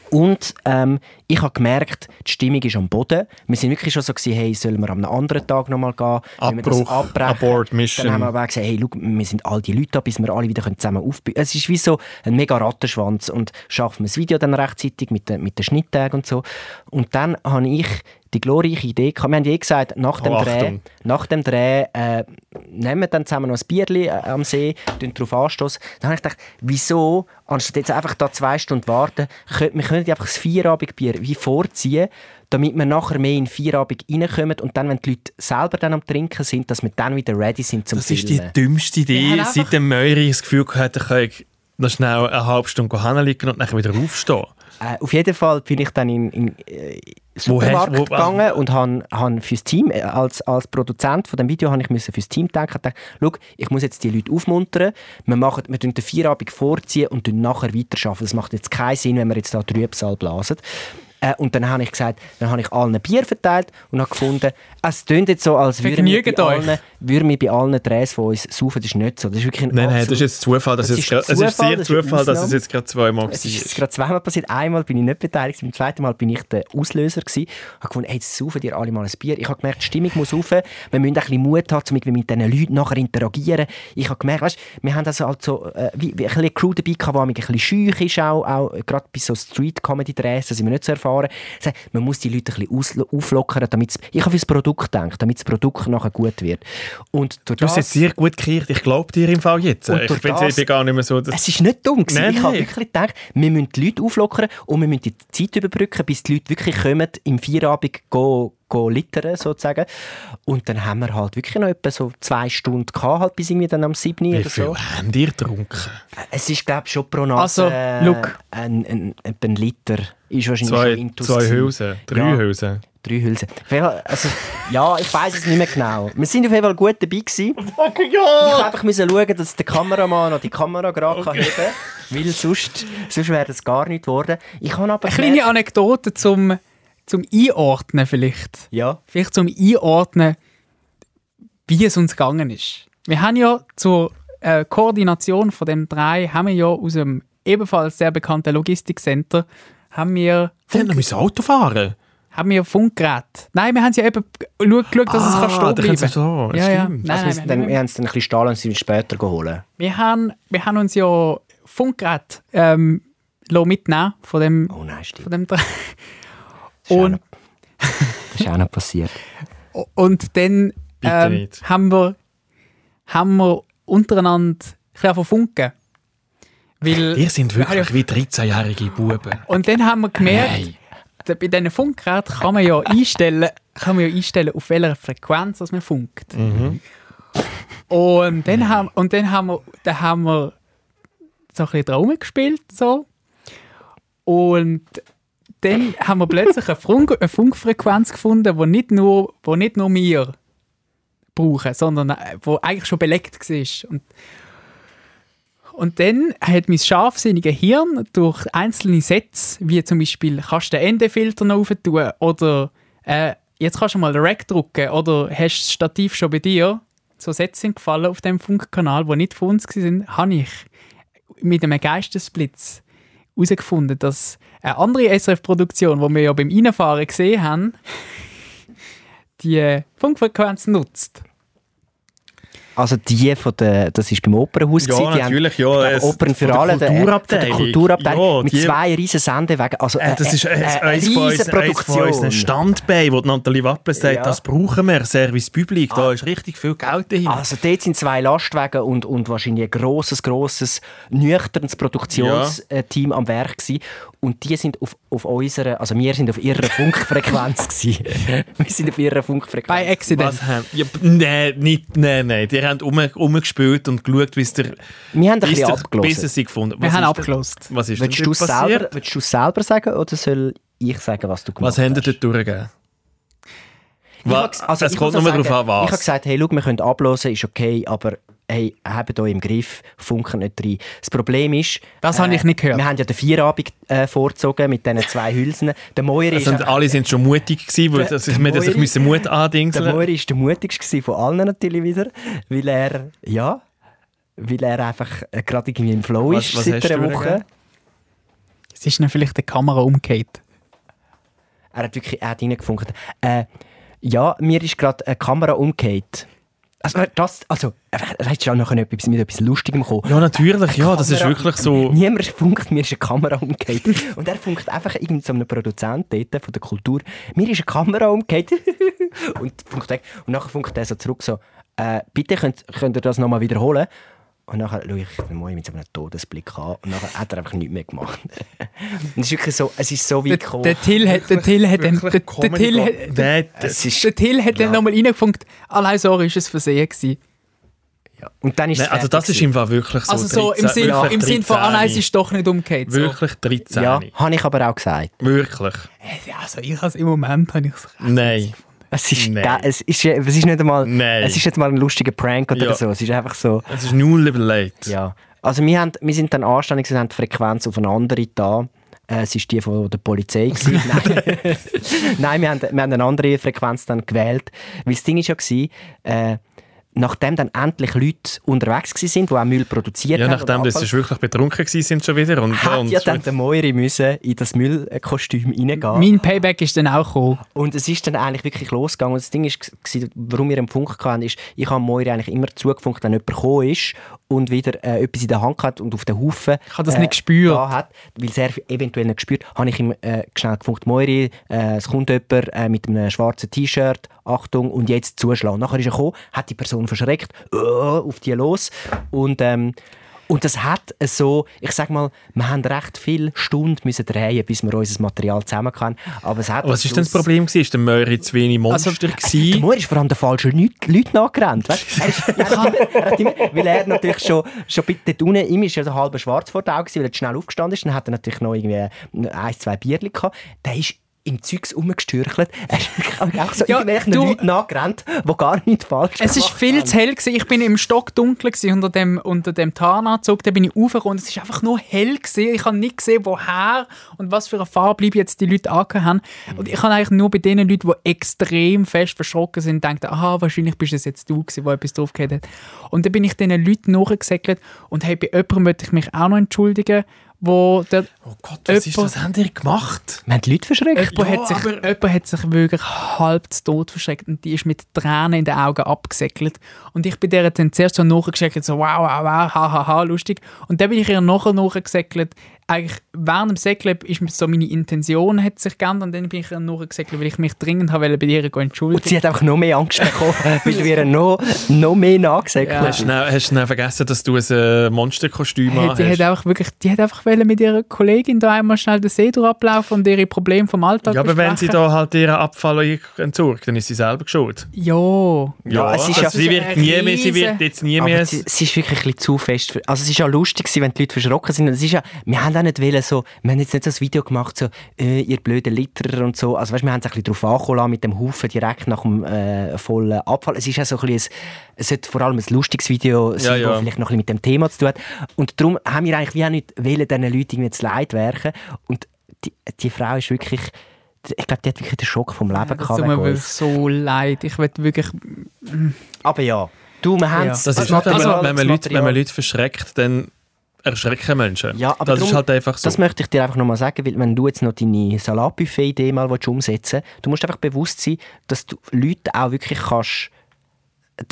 [SPEAKER 3] Und ähm, ich habe gemerkt, die Stimmung ist am Boden. Wir sind wirklich schon so gewesen, hey, sollen wir am anderen Tag nochmal gehen? Wenn wir das
[SPEAKER 1] Abbruch,
[SPEAKER 3] abbrechen?
[SPEAKER 1] Abort, Mission.
[SPEAKER 3] Dann haben wir aber gesagt, hey, schau, wir sind all die Leute da, bis wir alle wieder zusammen aufbauen Es ist wie so ein mega Rattenschwanz und schaffen wir das Video dann rechtzeitig mit den, mit den Schnitttagen und so. Und dann habe ich die glorreiche Idee gehabt. Wir haben eh gesagt, nach dem
[SPEAKER 1] Oh,
[SPEAKER 3] Dreh, nach dem Dreh äh, nehmen wir dann zusammen noch ein Bierli äh, am See, darauf anstoßen. Dann habe ich gedacht, wieso, anstatt jetzt einfach da zwei Stunden warten, könnt, wir können einfach das Vierabendbier wie vorziehen, damit wir nachher mehr in den Vierabend reinkommen und dann, wenn die Leute selber dann am Trinken sind, dass wir dann wieder ready sind zum
[SPEAKER 1] Das ist die
[SPEAKER 3] Filmen.
[SPEAKER 1] dümmste Idee,
[SPEAKER 2] einfach-
[SPEAKER 1] seit dem Möri das Gefühl hatte, ich noch schnell eine halbe Stunde hinlegen und dann wieder aufstehen.
[SPEAKER 3] Äh, auf jeden Fall bin ich dann in, in äh, Supermarkt
[SPEAKER 1] wo-
[SPEAKER 3] gegangen und han, han fürs Team, äh, als, als Produzent von dem Video, habe ich müssen fürs Team denken. Ich schau, ich muss jetzt die Leute aufmuntern. Wir, machen, wir den Vierabend vorziehen und tun nachher weiterarbeiten. Das macht jetzt keinen Sinn, wenn wir jetzt da Trübsal blasen. Äh, und dann habe ich gesagt, dann habe ich allen ein Bier verteilt und habe gefunden, es tönt jetzt so, als würden wir, bei allen, würden wir bei allen Drehs von uns saufen. Das ist nicht so. Das ist wirklich ein
[SPEAKER 1] Nein, nein, das ist jetzt Zufall. Dass
[SPEAKER 3] Das
[SPEAKER 1] es,
[SPEAKER 3] ist
[SPEAKER 1] jetzt, es ist
[SPEAKER 3] Zufall,
[SPEAKER 1] sehr
[SPEAKER 3] das ist
[SPEAKER 1] Zufall, dass es jetzt gerade zweimal
[SPEAKER 3] es ist jetzt
[SPEAKER 1] war.
[SPEAKER 3] gerade zweimal passiert. Einmal bin ich nicht beteiligt, beim zweiten Mal bin ich der Auslöser gewesen. Ich habe gefunden, hey, jetzt saufen dir alle mal ein Bier. Ich habe gemerkt, die Stimmung muss rauf. Wir müssen ein bisschen Mut haben, um mit diesen Leuten nachher interagieren. Ich habe gemerkt, weißt, wir haben also halt so, äh, wie, wie ein bisschen eine Crew dabei gehabt, die ein bisschen schüch ist, auch, auch gerade bei so Street-Comedy-Drehs, da sind wir nicht so erfahren. Sage, Man muss die Leute ein bisschen auflockern, damit ich habe fürs Produkt gedacht, damit das Produkt nachher gut wird. Und
[SPEAKER 1] Du hast jetzt sehr gut gekriegt. Ich glaube dir im Fall jetzt. Ich bin,
[SPEAKER 3] das-
[SPEAKER 1] ich bin gar nicht mehr so...
[SPEAKER 3] es ist nicht dumm. Gewesen.
[SPEAKER 1] Nein,
[SPEAKER 3] ich habe wirklich gedacht, wir müssen die Leute auflockern und wir müssen die Zeit überbrücken, bis die Leute wirklich kommen, im Feierabend go littern, sozusagen. Und dann haben wir halt wirklich noch etwa so zwei Stunden gehabt, halt bis irgendwie dann am 7.
[SPEAKER 1] Wie
[SPEAKER 3] oder
[SPEAKER 1] viel
[SPEAKER 3] so.
[SPEAKER 1] habt ihr getrunken?
[SPEAKER 3] Es ist, glaube ich, schon pro Nase
[SPEAKER 2] Also, look.
[SPEAKER 3] ein, ein, ein Liter. Ist wahrscheinlich
[SPEAKER 1] Zwei,
[SPEAKER 3] schon intus
[SPEAKER 1] zwei. Hülsen, drei
[SPEAKER 3] Ja.
[SPEAKER 1] Hülsen.
[SPEAKER 3] Drei Hülsen. Also, ja, ich weiß es nicht mehr genau. Wir sind auf jeden Fall gut dabei gewesen. Ich musste einfach müssen schauen, dass der Kameramann noch die Kamera gerade kann heben kann, weil sonst, sonst wäre das gar nicht geworden. Ich habe aber
[SPEAKER 2] Eine kleine Anekdote zum, zum Einordnen vielleicht.
[SPEAKER 3] Ja,
[SPEAKER 2] Vielleicht zum Einordnen, wie es uns gegangen ist. Wir haben ja zur äh, Koordination von dem drei haben wir ja aus dem ebenfalls sehr bekannten Logistikcenter haben wir
[SPEAKER 1] haben noch müssen Auto fahren.
[SPEAKER 2] haben wir Funkgerät. Nein, wir haben ja eben geschaut, geschaut dass es kann stehen
[SPEAKER 1] sie
[SPEAKER 2] bleiben.
[SPEAKER 1] so,
[SPEAKER 2] ja, ja. Nein,
[SPEAKER 3] also wir,
[SPEAKER 2] nein, wir,
[SPEAKER 3] dann, wir
[SPEAKER 2] wir,
[SPEAKER 3] haben es dann ein bisschen stahlen und sind später geholt.
[SPEAKER 2] wir, haben, wir haben uns ja Funkgerät ähm, mitnehmen von dem,
[SPEAKER 3] Oh nein, stimmt.
[SPEAKER 2] von dem.
[SPEAKER 3] Das ist, auch
[SPEAKER 2] Und,
[SPEAKER 3] noch, das ist auch noch passiert.
[SPEAKER 2] und dann ähm, haben, wir, haben wir untereinander ein bisschen angefangen zu funken. Weil,
[SPEAKER 1] Ihr sind wirklich
[SPEAKER 2] ja.
[SPEAKER 1] wie 13-jährige Buben.
[SPEAKER 2] und dann haben wir gemerkt,
[SPEAKER 1] Nein.
[SPEAKER 2] bei diesen Funkgeräten kann man ja einstellen, kann man ja einstellen, auf welcher Frequenz dass man funkt. Und dann haben, und dann haben wir, dann haben wir so ein bisschen Traum gespielt so. Und dann haben wir plötzlich eine, Funk, eine Funkfrequenz gefunden, die nicht nur, wo nicht nur wir brauchen, sondern äh, wo eigentlich schon belegt war. Und, und dann hat mein scharfsinnige Hirn durch einzelne Sätze, wie zum Beispiel, kannst du den Endefilter noch tun oder äh, jetzt kannst du mal Rack drücken oder hast das Stativ schon bei dir, so Sätze sind gefallen auf dem Funkkanal, die nicht von uns waren, habe ich mit einem Geistesblitz herausgefunden, dass eine andere SRF-Produktion, die wir ja beim Reinfahren gesehen haben, die Funkfrequenz nutzt.
[SPEAKER 3] Also die von der, das ist beim Opernhaus
[SPEAKER 1] Ja,
[SPEAKER 3] gewesen, die
[SPEAKER 1] natürlich,
[SPEAKER 3] haben,
[SPEAKER 1] ja,
[SPEAKER 3] glaube, Opern für
[SPEAKER 1] der
[SPEAKER 3] alle, der-
[SPEAKER 1] Kulturabteilung.
[SPEAKER 3] von der Kulturabteilung,
[SPEAKER 1] Ja,
[SPEAKER 3] mit
[SPEAKER 1] die-
[SPEAKER 3] zwei riesen Sendewegen, also
[SPEAKER 1] Äh, das ist äh,
[SPEAKER 3] eine,
[SPEAKER 1] eins
[SPEAKER 3] riesen Produktion.
[SPEAKER 1] unseren Standbeinen, wo Nathalie Wappler sagt,
[SPEAKER 3] Ja. Ah.
[SPEAKER 1] das brauchen wir, Service Public, da ist richtig viel Geld dahinter.
[SPEAKER 3] Also dort sind zwei Lastwagen und, und wahrscheinlich ein grosses, grosses, nüchternes Produktionsteam am Werk gewesen. Und die sind auf, auf unserer, also wir sind auf ihrer Funkfrequenz gewesen. wir sind auf ihrer Funkfrequenz.
[SPEAKER 2] Bei Accident.
[SPEAKER 1] Was haben... Ja, nein, nicht, nein, nein. Die, ihr habt um, umgespielt und geschaut, bis der
[SPEAKER 3] Wir haben ein
[SPEAKER 1] bis
[SPEAKER 3] bisschen
[SPEAKER 1] der
[SPEAKER 3] abgelesen.
[SPEAKER 1] Business gefunden
[SPEAKER 2] Wir
[SPEAKER 1] Was
[SPEAKER 2] haben
[SPEAKER 1] ist
[SPEAKER 2] abgelost.
[SPEAKER 1] Was ist
[SPEAKER 3] Willst
[SPEAKER 1] denn
[SPEAKER 3] du,
[SPEAKER 1] dort
[SPEAKER 3] selber,
[SPEAKER 1] passiert?
[SPEAKER 3] willst du selber sagen oder soll ich sagen, was du gemacht
[SPEAKER 1] Was haben
[SPEAKER 3] hast?
[SPEAKER 1] ihr dort durchgegeben?
[SPEAKER 3] Also
[SPEAKER 1] es kommt nur darauf an, was.
[SPEAKER 3] Ich habe gesagt, hey, schau, wir können ablosen, ist okay, aber hey, habt euch im Griff, funken nicht rein. Das Problem ist...
[SPEAKER 2] Das habe ich nicht gehört.
[SPEAKER 3] Wir haben ja den Vierabend äh, vorgezogen mit diesen zwei Hülsen. Der Moiri ist,
[SPEAKER 1] Also,
[SPEAKER 3] einfach-
[SPEAKER 1] alle sind schon mutig gewesen, weil das,
[SPEAKER 3] der
[SPEAKER 1] sich
[SPEAKER 3] Moiri-
[SPEAKER 1] müssen Mut
[SPEAKER 3] der
[SPEAKER 1] andingseln.
[SPEAKER 3] Moiri ist der mutigste gewesen von allen natürlich wieder, weil er, ja, weil er einfach äh, gerade irgendwie im Flow
[SPEAKER 1] Was-
[SPEAKER 3] ist
[SPEAKER 1] was
[SPEAKER 3] seit einer Woche.
[SPEAKER 2] Es ist dann vielleicht die Kamera umgekehrt.
[SPEAKER 3] Er hat wirklich er hat reingefunkt. Äh, ja, mir ist gerade eine Kamera umgekehrt. Also, das, also, er hätte schon noch etwas, mit etwas Lustigem kommen.
[SPEAKER 1] Ja, natürlich, ja, das ist wirklich so.
[SPEAKER 3] Niemand funkt, mir ist eine Kamera umgekehrt. Und er funkt einfach irgend so einem Produzent dort von der Kultur. Mir ist eine Kamera umgekehrt. und funkt weg. Und nachher funkt er so zurück so, äh, bitte könnt, könnt ihr das nochmal wiederholen? Und nachher schaue ich den Moi mit so einem Todesblick an und nachher hat er einfach nichts mehr gemacht. und es ist wirklich so, es ist so weit
[SPEAKER 2] Der,
[SPEAKER 3] gekommen.
[SPEAKER 2] der Till hat, der Till hat, dann- der, Till hat,
[SPEAKER 1] Der-
[SPEAKER 3] es ist,
[SPEAKER 2] der Till hat dann nochmal reingefunkt. Allein sorry, ist es Versehen gewesen.
[SPEAKER 3] ja. Und dann ist
[SPEAKER 1] Nein,
[SPEAKER 3] es
[SPEAKER 1] also das ist im Fall wirklich so.
[SPEAKER 2] Also so im
[SPEAKER 1] 13
[SPEAKER 2] Sinn,
[SPEAKER 1] wirklich
[SPEAKER 2] im Sinn von, ah nein, es
[SPEAKER 1] 13.
[SPEAKER 2] ist doch nicht umgekehrt. So.
[SPEAKER 1] Wirklich 13.
[SPEAKER 3] Ja, habe ich aber auch gesagt.
[SPEAKER 1] Wirklich.
[SPEAKER 2] Ja, also ich has, im Moment habe ich es
[SPEAKER 1] Nein.
[SPEAKER 3] Es ist,
[SPEAKER 1] Nein.
[SPEAKER 3] da, es ist, es ist nicht einmal,
[SPEAKER 1] Nein.
[SPEAKER 3] es ist nicht mal ein lustiger Prank oder
[SPEAKER 1] Ja.
[SPEAKER 3] so. Es ist einfach so,
[SPEAKER 1] Es ist null überlegt.
[SPEAKER 3] ja. Also wir, haben, wir sind dann anständig und haben die Frequenz auf eine andere da. Äh, es war die von der Polizei. Nein, Nein wir, haben, wir haben eine andere Frequenz dann gewählt. Weil das Ding war ja, äh, nachdem dann endlich Leute unterwegs waren, die auch Müll produziert
[SPEAKER 1] Ja,
[SPEAKER 3] haben.
[SPEAKER 1] nachdem
[SPEAKER 3] und
[SPEAKER 1] das ist wirklich betrunken sind schon wieder. Und,
[SPEAKER 3] hat
[SPEAKER 1] und
[SPEAKER 3] ja dann der Moiri müssen in das Müllkostüm reingehen.
[SPEAKER 2] Mein Payback ist dann auch gekommen.
[SPEAKER 3] Und es ist dann eigentlich wirklich losgegangen. Und das Ding ist, warum wir am Funk hatten, ist, ich habe Moiri eigentlich immer zugefunkt, wenn jemand gekommen ist und wieder äh, etwas in der Hand hat und auf den Haufen
[SPEAKER 2] Ich habe das nicht gespürt.
[SPEAKER 3] hat, weil es er eventuell nicht gespürt, habe ich ihm äh, schnell gefunkt, Moiri, äh, es kommt jemand äh, mit einem schwarzen T-Shirt, Achtung, und jetzt zuschlagen. Nachher ist er gekommen, hat die Person verschreckt, äh, auf die los und ähm, und das hat so, ich sag mal, wir haben recht viele Stunden müssen drehen, bis wir unser Material zusammen können. Aber es hat
[SPEAKER 1] was ist denn das Problem? gewesen? Ist der Möri zu wenig Monster
[SPEAKER 3] Also, Der
[SPEAKER 1] gewesen?
[SPEAKER 3] Moor ist vor allem den falschen Leuten, Leuten nachgerannt. Weißt? Er, ist, er, hat immer, er hat immer, weil er natürlich schon, schon dort unten, ihm ist ja so halb schwarz vor den Augen, weil er schnell aufgestanden ist. Dann hat er natürlich noch irgendwie ein, zwei Bierchen gehabt. Der ist im Zeugs rumgestürchelt. Er ist auch so
[SPEAKER 2] Ja,
[SPEAKER 3] irgendwelchen
[SPEAKER 2] du-
[SPEAKER 3] Leuten nachgerannt, die gar nichts falsch
[SPEAKER 2] Es ist
[SPEAKER 3] gemacht
[SPEAKER 2] viel
[SPEAKER 3] haben.
[SPEAKER 2] zu hell gewesen. Ich bin im Stock dunkel unter dem unter dem Tarnanzug. Da bin ich aufgekommen. Es ist einfach nur hell gewesen. Ich habe nicht gesehen, woher und was für eine Farbe jetzt die Leute angehört haben. Und ich habe eigentlich nur bei den Leuten, die extrem fest verschrocken sind, gedacht, aha, wahrscheinlich bist es jetzt du gewesen, der etwas drauf gehabt hat. Und dann bin ich diesen Leuten nachgesäckelt und hey, bei jemandem möchte ich mich auch noch entschuldigen, wo der
[SPEAKER 1] Oh Gott, was ist das? Habt ihr gemacht?
[SPEAKER 3] Wir haben die Leute verschreckt.
[SPEAKER 2] Jemand, hat sich, jemand hat sich wirklich halb zu Tod verschreckt und die ist mit Tränen in den Augen abgesäckelt. Und ich bin der dann zuerst so nachgesäckelt, so wow, wow, wow, ha, ha, ha, lustig. Und dann bin ich ihr nachher nachgesäckelt. Eigentlich während dem Säckeln ist mir so meine Intention hat sich geändert und dann bin ich ihr nachgesäckelt, weil ich mich dringend habe bei ihr gehen entschuldigen.
[SPEAKER 3] Und sie hat einfach noch mehr Angst bekommen, weil wir ihr noch, noch mehr nachgesagt
[SPEAKER 2] Ja.
[SPEAKER 3] haben.
[SPEAKER 1] Hast du hast du vergessen, dass du ein äh, Monsterkostüm
[SPEAKER 2] Hey, die,
[SPEAKER 1] hast?
[SPEAKER 2] hat einfach wirklich, die hat einfach wollen mit ihrer Kollegin da einmal schnell den See ablaufen und ihre Probleme vom Alltag
[SPEAKER 1] Ja, aber wenn sie
[SPEAKER 2] besprechen.
[SPEAKER 1] da halt ihren Abfall entsorgt, dann ist sie selber schuld.
[SPEAKER 2] Ja.
[SPEAKER 3] Ja, es ist ja-
[SPEAKER 1] also sie, wird nie mehr, sie wird jetzt nie
[SPEAKER 3] Aber
[SPEAKER 1] mehr...
[SPEAKER 3] es, es ist wirklich ein bisschen zu fest. für- Also es ist ja lustig wenn die Leute verschrocken sind. Es ist ja, wir haben auch nicht wollen, so, wir haben jetzt nicht so ein Video gemacht, so, äh, ihr blöden Litterer und so. Also weißt, wir haben es ein bisschen drauf angekommen mit dem Haufen direkt nach dem äh, vollen Abfall. Es ist ja so ein bisschen, ein, es sollte vor allem ein lustiges Video sein,
[SPEAKER 1] Ja, ja.
[SPEAKER 3] vielleicht noch ein bisschen mit dem Thema zu tun hat. Und darum haben wir eigentlich wie auch nicht wollen, diesen Leuten irgendwie zu leid werken. Und die, die Frau ist wirklich, ich glaube, die hat wirklich den Schock vom Leben
[SPEAKER 2] Das
[SPEAKER 3] gehabt.
[SPEAKER 2] tut mir wirklich so leid. Ich will wirklich
[SPEAKER 3] Aber ja, du, wir haben
[SPEAKER 2] Ja.
[SPEAKER 3] es.
[SPEAKER 1] Das ist
[SPEAKER 3] Also,
[SPEAKER 1] wenn, man, Leute, wenn man Leute verschreckt, dann erschrecken Menschen.
[SPEAKER 3] Ja, aber
[SPEAKER 1] das ist
[SPEAKER 3] darum-
[SPEAKER 1] halt einfach so.
[SPEAKER 3] Das möchte ich dir einfach nochmal sagen, weil wenn du jetzt noch deine Salatbuffet-Idee mal umsetzen willst, du musst einfach bewusst sein, dass du Leute auch wirklich kannst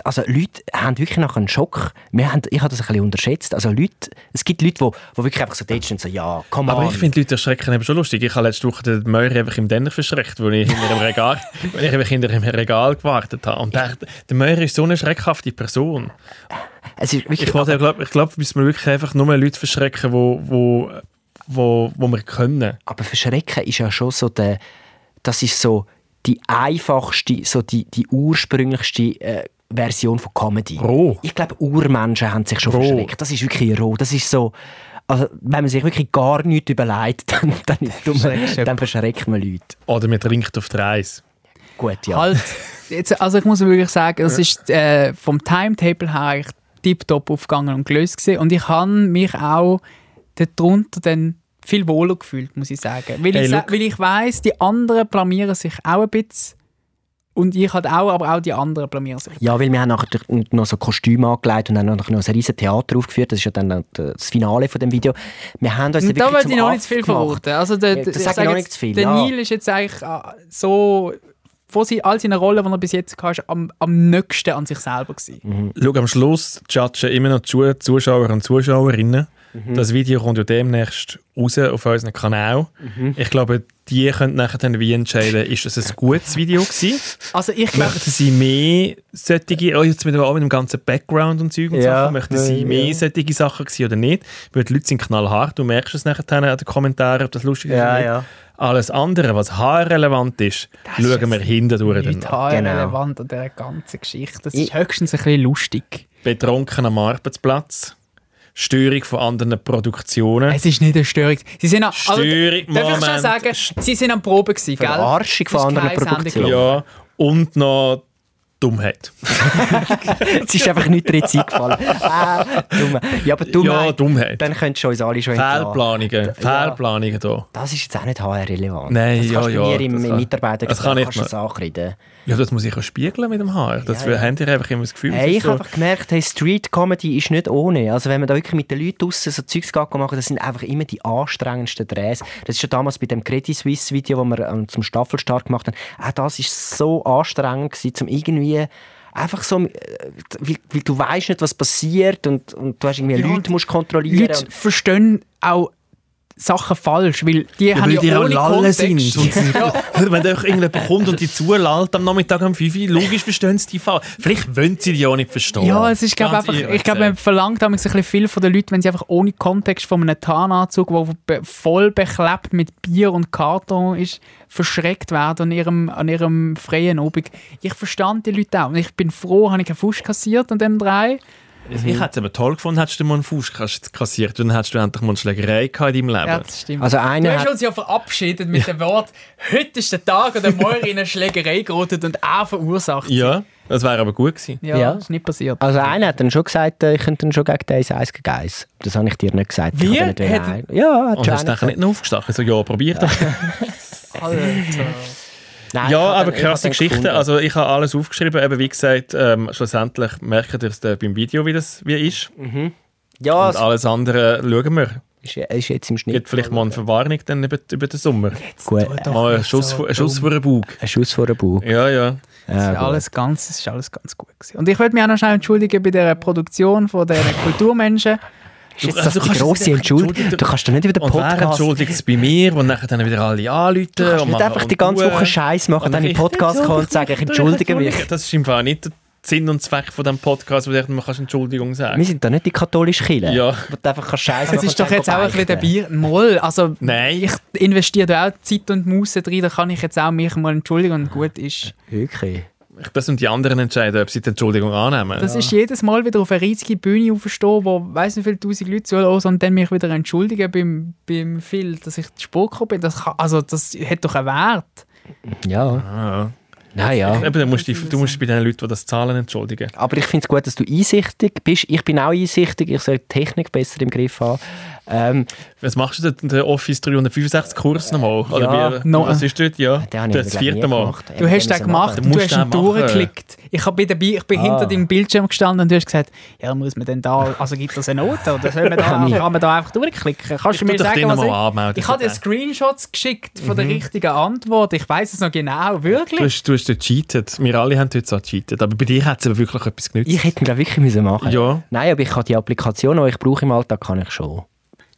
[SPEAKER 3] also Leute haben wirklich nachher einen Schock. Wir haben, ich habe das ein bisschen unterschätzt. Also Leute, es gibt Leute, die, die wirklich einfach so dort stehen und so, ja, come
[SPEAKER 1] aber
[SPEAKER 3] on.
[SPEAKER 1] ich finde Leute erschrecken eben schon lustig. Ich habe letzte Woche den Möri einfach im Denner verschreckt, wo ich hinter dem Regal, wo ich hinter dem Regal gewartet habe. Und der, der Möri ist so eine schreckhafte Person.
[SPEAKER 3] es ist wirklich,
[SPEAKER 1] Ich glaube, glaub, ich glaub, müssen wir wirklich einfach nur Leute verschrecken, wo, wo, wo, wo wir können.
[SPEAKER 3] aber Verschrecken ist ja schon so der, das ist so die einfachste, so die, die ursprünglichste äh, Version von Comedy.
[SPEAKER 1] Roh.
[SPEAKER 3] Ich glaube, Urmenschen haben sich schon
[SPEAKER 1] Roh.
[SPEAKER 3] verschreckt. Das ist wirklich roh. Das ist so... Also, wenn man sich wirklich gar nichts überlegt, dann, dann,
[SPEAKER 2] du
[SPEAKER 3] dann verschreckt man Leute.
[SPEAKER 1] Oder man trinkt auf die Reise.
[SPEAKER 3] Gut, ja.
[SPEAKER 2] Halt, jetzt, also ich muss wirklich sagen, das ist äh, vom Timetable her tiptop aufgegangen und gelöst gewesen. Und ich habe mich auch darunter dann viel wohler gefühlt, muss ich sagen. Weil
[SPEAKER 1] Hey,
[SPEAKER 2] ich, sa-
[SPEAKER 1] look.
[SPEAKER 2] weil ich weiss, die anderen blamieren sich auch ein bisschen. Und ich halt auch, aber auch die anderen blamieren sich.
[SPEAKER 3] Ja, weil wir haben nachher noch so Kostüme angelegt und haben noch ein riesen Theater aufgeführt. Das ist ja dann das Finale von dem Video. Wir haben uns
[SPEAKER 2] da wollte ich noch nicht zu viel verraten. Also der,
[SPEAKER 3] Ja, das sage ich noch nicht zu viel,
[SPEAKER 2] Der
[SPEAKER 3] ja.
[SPEAKER 2] Neil ist jetzt eigentlich äh, so von all seinen Rollen, die er bis jetzt hatte, am, am nächsten an sich selber gewesen.
[SPEAKER 3] Mhm.
[SPEAKER 1] Schau, am Schluss judgen immer noch die Zuschauer und Zuschauerinnen.
[SPEAKER 3] Mhm.
[SPEAKER 1] Das Video kommt ja demnächst raus auf unserem Kanal.
[SPEAKER 3] Mhm.
[SPEAKER 1] Ich glaube, die können nachher dann wie entscheiden, ist das ein gutes Video gewesen?
[SPEAKER 2] Also ich glaube,
[SPEAKER 1] Möchten sie mehr solche, oh, jetzt mit, auch mit dem ganzen Background und Zeug und
[SPEAKER 3] Ja,
[SPEAKER 1] Sachen, möchten sie
[SPEAKER 3] ja,
[SPEAKER 1] mehr
[SPEAKER 3] ja.
[SPEAKER 1] solche Sachen gewesen oder nicht? Weil die Leute sind knallhart, du merkst es nachher dann an den Kommentaren, ob das lustig ist
[SPEAKER 3] Ja,
[SPEAKER 1] oder nicht.
[SPEAKER 3] ja.
[SPEAKER 1] Alles andere, was haarrelevant ist,
[SPEAKER 2] ist
[SPEAKER 1] schauen wir hinten durch.
[SPEAKER 2] nicht haarrelevant an dieser ganzen Geschichte. Das ist
[SPEAKER 3] Ich-
[SPEAKER 2] höchstens ein bisschen lustig.
[SPEAKER 1] Betrunken am Arbeitsplatz, Störung von anderen Produktionen.
[SPEAKER 2] Es ist nicht eine Störung. Sie sind am,
[SPEAKER 1] Störung,
[SPEAKER 2] darf ich schon
[SPEAKER 1] Moment.
[SPEAKER 2] sagen, sie sind am Proben gewesen, gell?
[SPEAKER 3] Verarschung von anderen Produktionen.
[SPEAKER 1] Ja, und noch Dummheit.
[SPEAKER 3] Es ist einfach nicht drin eingefallen. Ah, dumm. Ja, aber Dummheit,
[SPEAKER 1] Ja, Dummheit.
[SPEAKER 3] dann könnt ihr uns alle schon.
[SPEAKER 1] Fehlplanungen. Fehlplanungen da.
[SPEAKER 3] Das ist jetzt auch nicht HR-relevant.
[SPEAKER 1] Nein,
[SPEAKER 3] das
[SPEAKER 1] ja,
[SPEAKER 3] du
[SPEAKER 1] ja,
[SPEAKER 3] mir im
[SPEAKER 1] das kann-
[SPEAKER 3] Mitarbeiter
[SPEAKER 1] das kann ich
[SPEAKER 3] kannst du das ankreiden.
[SPEAKER 1] Ja, das muss ich auch spiegeln mit dem Haar. Das
[SPEAKER 3] Ja, ja.
[SPEAKER 1] habt ihr einfach immer das Gefühl.
[SPEAKER 3] Hey, ich habe
[SPEAKER 1] so,
[SPEAKER 3] einfach gemerkt, hey, Street Comedy ist nicht ohne. Also wenn man da wirklich mit den Leuten draussen so Zeugs machen, das sind einfach immer die anstrengendsten Drehs. Das ist schon damals bei dem Credit Suisse Video, wo wir ähm, zum Staffelstart gemacht haben. Auch das ist so anstrengend gewesen, zum irgendwie einfach so, äh, weil, weil du weißt nicht, was passiert und, und du hast irgendwie
[SPEAKER 2] Ja,
[SPEAKER 3] Leute musst kontrollieren.
[SPEAKER 2] Leute verstehen auch Sachen falsch, weil die
[SPEAKER 1] ja,
[SPEAKER 2] haben
[SPEAKER 1] weil
[SPEAKER 2] ja
[SPEAKER 1] die
[SPEAKER 2] ohne
[SPEAKER 1] Lalle
[SPEAKER 2] Kontext.
[SPEAKER 1] sind. Sie, wenn da irgendjemand kommt und die zulallt am Nachmittag um 5 Uhr, logisch verstehen sie die Fall. Vielleicht wollen sie die auch nicht verstehen.
[SPEAKER 2] Ja, es ist glaube
[SPEAKER 1] Ganz
[SPEAKER 2] einfach, ich glaube, man verlangt ein bisschen viel von den Leuten, wenn sie einfach ohne Kontext von einem Tarnanzug, der voll beklebt mit Bier und Karton ist, verschreckt werden an ihrem, an ihrem freien Abend. Ich verstand die Leute auch. Und ich bin froh, habe ich einen Fusch kassiert an dem drei.
[SPEAKER 1] Ich hätte es aber toll gefunden, hättest du mal einen Fuß kass- kassiert und dann hättest du endlich mal eine Schlägerei gehabt in deinem Leben.
[SPEAKER 2] Ja, das stimmt.
[SPEAKER 3] Also
[SPEAKER 2] Du
[SPEAKER 3] einer
[SPEAKER 2] hast
[SPEAKER 3] hat,
[SPEAKER 2] uns ja verabschiedet mit dem Wort, heute ist der Tag, an dem Moira in eine Schlägerei geraten und auch verursacht.
[SPEAKER 1] Ja, das wäre aber gut gewesen.
[SPEAKER 2] Ja,
[SPEAKER 3] Ja.
[SPEAKER 2] das ist nicht passiert.
[SPEAKER 3] also einer hat dann schon gesagt, äh, ich könnte dann schon gegen den Eis gegen Eis. Das habe ich dir nicht gesagt. Ich
[SPEAKER 2] Wie?
[SPEAKER 3] habe nicht
[SPEAKER 2] Hat-
[SPEAKER 3] ja, hat
[SPEAKER 1] Und hast du nicht noch aufgestachen? So, ja, probier doch.
[SPEAKER 2] Alter.
[SPEAKER 3] Nein,
[SPEAKER 1] ja, aber
[SPEAKER 3] habe
[SPEAKER 1] krasse Geschichten. Also ich habe alles aufgeschrieben. Eben, wie gesagt, ähm, schlussendlich merkt ihr es dann beim Video, wie das wie ist.
[SPEAKER 3] ja,
[SPEAKER 1] Und
[SPEAKER 3] es
[SPEAKER 1] alles andere schauen wir.
[SPEAKER 3] ist, ist jetzt im Schnitt.
[SPEAKER 1] Gibt vielleicht mal eine Verwarnung dann über, über den Sommer.
[SPEAKER 3] Gut.
[SPEAKER 2] doch
[SPEAKER 1] Mal einen
[SPEAKER 2] nicht
[SPEAKER 1] Schuss,
[SPEAKER 2] so
[SPEAKER 1] vor- einen Schuss vor den Bug.
[SPEAKER 3] Ein Schuss vor den Bauch.
[SPEAKER 1] Ja, ja.
[SPEAKER 2] Es ist,
[SPEAKER 3] Ja, gut.
[SPEAKER 2] alles ganz, es ist alles ganz gut gewesen. Und ich wollte mich auch noch schnell entschuldigen bei der Produktion von den Kulturmenschen.
[SPEAKER 3] Ist
[SPEAKER 1] Du-
[SPEAKER 3] das
[SPEAKER 1] du
[SPEAKER 3] die
[SPEAKER 1] kannst
[SPEAKER 3] grosse Entschuldigung? Du kannst doch nicht über den
[SPEAKER 1] Und
[SPEAKER 3] Podcast...
[SPEAKER 1] entschuldigt es bei mir, wo nachher dann wieder alle anrufen
[SPEAKER 3] Du kannst
[SPEAKER 1] und
[SPEAKER 3] nicht
[SPEAKER 1] machen
[SPEAKER 3] einfach die ganze. Woche Scheiß machen,
[SPEAKER 1] Und
[SPEAKER 3] dann in den
[SPEAKER 1] ich-
[SPEAKER 3] Podcast kommen und sagen, ich entschuldige mich.
[SPEAKER 1] Das ist im Fall nicht der Sinn und Zweck von diesem Podcast, wo du man kannst Entschuldigung sagen
[SPEAKER 3] Wir sind da nicht die katholische Kirche.
[SPEAKER 1] Ja.
[SPEAKER 3] Wo du einfach Scheiß machen
[SPEAKER 2] Es ist doch jetzt auch ein bisschen Bier. Moll, also
[SPEAKER 1] Nein.
[SPEAKER 2] ich investiere da auch Zeit und Muße drin, da kann ich jetzt auch mich mal entschuldigen und gut ist.
[SPEAKER 3] Wirklich.
[SPEAKER 1] Das sind die anderen entscheiden, ob sie die Entschuldigung annehmen.
[SPEAKER 2] Das ist jedes Mal wieder auf eine riesige Bühne aufstehen, wo weiss nicht viele tausend Leute zuhören und dann mich wieder entschuldigen beim, beim Phil, dass ich zu gekommen bin. Das, kann, also, das hat doch einen Wert.
[SPEAKER 3] Ja.
[SPEAKER 1] Ah.
[SPEAKER 3] Naja.
[SPEAKER 1] Eben, du musst, dich- du musst bei den Leuten, die das zahlen, entschuldigen.
[SPEAKER 3] Aber ich finde es gut, dass du einsichtig bist. Ich bin auch einsichtig. Ich soll die Technik besser im Griff haben. Ähm,
[SPEAKER 1] Was machst du denn, den Office 365 Kurs nochmal? Oder
[SPEAKER 3] Ja,
[SPEAKER 1] wie,
[SPEAKER 2] no-
[SPEAKER 1] was ist dort? Ja, das vierte Mal.
[SPEAKER 3] gemacht.
[SPEAKER 2] Du hast den gemacht
[SPEAKER 1] Du
[SPEAKER 2] und du hast ihn durchgeklickt. Ich, hab bei der, Bi- ich bin
[SPEAKER 3] Ah.
[SPEAKER 2] hinter deinem Bildschirm gestanden und du hast gesagt, ja, muss man denn da, also gibt es eine Note oder soll man da, kann man da einfach durchklicken? Kannst du
[SPEAKER 1] Ich
[SPEAKER 2] mir
[SPEAKER 1] tu dich
[SPEAKER 2] sagen, was ich... Ich habe dir. Screenshots geschickt von
[SPEAKER 3] Mhm.
[SPEAKER 2] der richtigen Antwort. Ich weiß es noch genau, wirklich.
[SPEAKER 1] Du hast, du hast dort cheatet. Wir alle haben dort so gecheatet. Aber bei dir hat es aber wirklich etwas genützt.
[SPEAKER 3] Ich hätte ihn glaub, wirklich müssen machen
[SPEAKER 1] Ja.
[SPEAKER 3] Nein, aber ich kann die Applikation, die ich brauche im Alltag, kann ich schon.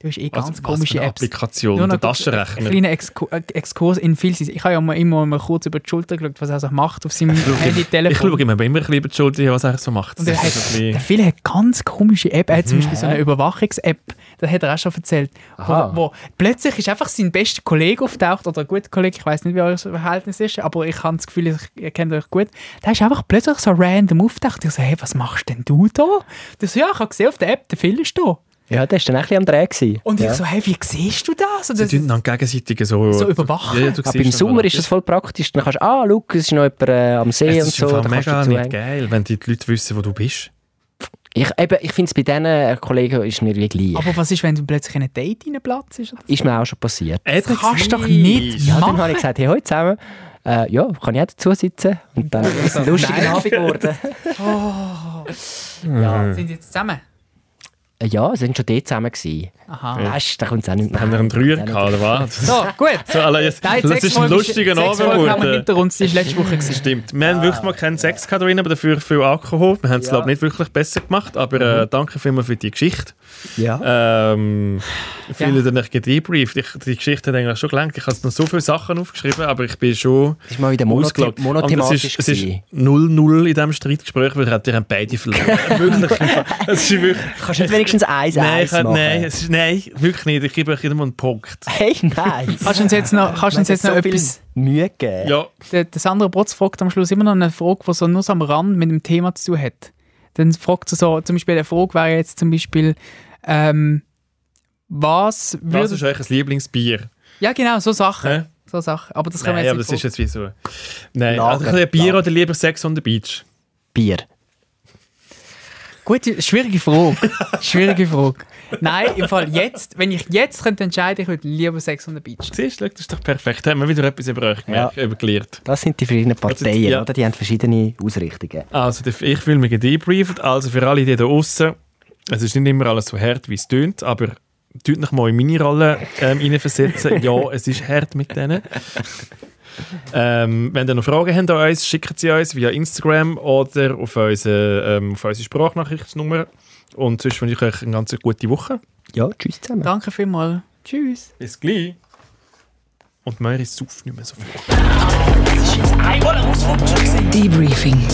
[SPEAKER 2] Du hast eh ganz
[SPEAKER 1] was
[SPEAKER 2] komische Apps.
[SPEAKER 1] Applikation,
[SPEAKER 2] Nur
[SPEAKER 1] der
[SPEAKER 2] noch
[SPEAKER 1] Taschenrechner.
[SPEAKER 2] Ein kleiner Exku Exkurs in viel. Ich habe ja mal immer mal kurz über die Schulter geschaut, was er so macht auf seinem
[SPEAKER 1] Ich
[SPEAKER 2] Handy-Telefon.
[SPEAKER 1] schaue ihm immer ein bisschen über die Schulter, was er so macht.
[SPEAKER 2] Und er hat, der Phil hat ganz komische App. Er hat
[SPEAKER 1] Mhm.
[SPEAKER 2] zum Beispiel so eine Überwachungs-App, das hat er auch schon erzählt.
[SPEAKER 3] Aha.
[SPEAKER 2] Wo, wo plötzlich ist einfach sein bester Kollege auftaucht, oder ein guter Kollege, ich weiß nicht, wie euer Verhältnis ist, aber ich habe das Gefühl, ich- ihr kennt euch gut. Der ist einfach plötzlich so random auftaucht. Ich so, hey, was machst denn du da? Der so, ja, ich habe gesehen auf der App, der Phil ist da.
[SPEAKER 3] Ja, der war dann ein bisschen am Dreh. Gewesen.
[SPEAKER 2] Und
[SPEAKER 3] ja.
[SPEAKER 2] ich so, hey, wie siehst du das? Und
[SPEAKER 1] Sie
[SPEAKER 2] das
[SPEAKER 1] tun dann gegenseitig so...
[SPEAKER 2] So überwachen.
[SPEAKER 1] Ja, ja,
[SPEAKER 3] Aber im Sommer ist das voll praktisch. Dann kannst du, ah, schau, es ist noch jemand äh, am See
[SPEAKER 1] Es
[SPEAKER 3] und
[SPEAKER 1] ist
[SPEAKER 3] so. kannst du
[SPEAKER 1] mega nicht geil, wenn die Leute wissen, wo du bist.
[SPEAKER 3] Ich, eben, ich finde es bei diesen äh, Kollegen ist mir wie gleich.
[SPEAKER 2] aber was ist, wenn du plötzlich in ein Date reinplatzt? Ist
[SPEAKER 3] ist mir auch schon passiert.
[SPEAKER 1] Das
[SPEAKER 2] kannst du doch nicht
[SPEAKER 3] Ja, dann habe ich gesagt, hey, heute zusammen. Äh, ja, kann ich auch dazu sitzen. Und dann ist es ein lustiger Abend geworden.
[SPEAKER 2] Ja. Sind sie jetzt zusammen?
[SPEAKER 3] Ja, sie waren schon dort zusammen. Gewesen.
[SPEAKER 2] Aha.
[SPEAKER 3] Weißt du, da kommt es auch nicht mehr.
[SPEAKER 1] Haben wir einen Dreier gehabt, oder was?
[SPEAKER 2] So, gut.
[SPEAKER 1] So, Alter, jetzt,
[SPEAKER 2] Nein,
[SPEAKER 1] das ist ein lustiger Abend
[SPEAKER 2] haben wir
[SPEAKER 1] geworden.
[SPEAKER 2] hinter uns, die ist letzte Woche. Gewesen.
[SPEAKER 1] Stimmt. Wir haben wirklich mal keinen Sex gehabt drin, aber dafür viel Alkohol. Wir haben es,
[SPEAKER 3] Ja.
[SPEAKER 1] glaube nicht wirklich besser gemacht, aber äh, danke vielmals für die Geschichte.
[SPEAKER 3] Ja.
[SPEAKER 1] Ähm, viele
[SPEAKER 2] Ja.
[SPEAKER 1] mich gedebrieft. Ich, die Geschichte hat eigentlich schon gelangt. Ich habe noch so viele Sachen aufgeschrieben, aber ich bin schon
[SPEAKER 3] Das war mal wieder monothe monothematisch.
[SPEAKER 1] Es ist, es ist
[SPEAKER 3] gewesen.
[SPEAKER 1] 0-0 in diesem Streitgespräch, weil ihr habt beide verloren. wirklich. Es ist wirklich
[SPEAKER 3] Kannst du nicht wenigstens eins eins
[SPEAKER 1] ich,
[SPEAKER 3] machen?
[SPEAKER 1] nein, es ist, nein, wirklich nicht. Ich gebe euch immer einen Punkt.
[SPEAKER 3] Hey, nein.
[SPEAKER 2] Kannst du uns jetzt noch, kannst du uns jetzt noch
[SPEAKER 3] so
[SPEAKER 2] etwas...
[SPEAKER 3] Mühe gegeben.
[SPEAKER 1] Ja,
[SPEAKER 2] Der, der Sandra Brotz fragt am Schluss immer noch eine Frage, die so nur so am Rand mit dem Thema zu tun hat. Dann fragt sie so, zum Beispiel eine Frage wäre jetzt zum Beispiel, ähm, was
[SPEAKER 1] was
[SPEAKER 2] würde...
[SPEAKER 1] ist euch ein Lieblingsbier?
[SPEAKER 2] Ja genau, so Sachen.
[SPEAKER 1] Hä?
[SPEAKER 2] So Sachen. Aber das können wir
[SPEAKER 1] Nein, aber
[SPEAKER 2] jetzt
[SPEAKER 1] das ist
[SPEAKER 2] nicht
[SPEAKER 1] jetzt wie so. Nein,
[SPEAKER 3] Lager,
[SPEAKER 1] also ein Bier
[SPEAKER 3] Lager.
[SPEAKER 1] oder lieber Sex on the Beach?
[SPEAKER 3] Bier.
[SPEAKER 2] Gute, schwierige Frage. schwierige Frage. Nein, im Fall jetzt, wenn ich jetzt könnte entscheiden, ich würde lieber Sex on the Beach.
[SPEAKER 1] Siehst du, das ist doch perfekt. Da haben wir wieder etwas über euch gemerkt, gelernt.
[SPEAKER 3] Das sind die verschiedenen Parteien,
[SPEAKER 1] ja.
[SPEAKER 3] oder? Die haben verschiedene Ausrichtungen.
[SPEAKER 1] Also, ich fühle mich gedebrieft. Also, für alle die da außen, es ist nicht immer alles so hart, wie es tönt, aber tut noch mal in meine Rolle ähm, hineinversetzen. ja, es ist hart mit denen. Ähm, wenn ihr noch Fragen habt an uns, schickt sie uns via Instagram oder auf unsere, ähm, auf unsere Sprachnachrichtennummer. Und sonst wünsche ich euch eine ganz gute Woche.
[SPEAKER 3] Ja, tschüss zusammen.
[SPEAKER 2] Danke vielmals. Tschüss.
[SPEAKER 1] Bis gleich. Und Möri sauft nicht mehr so viel.
[SPEAKER 4] Debriefing.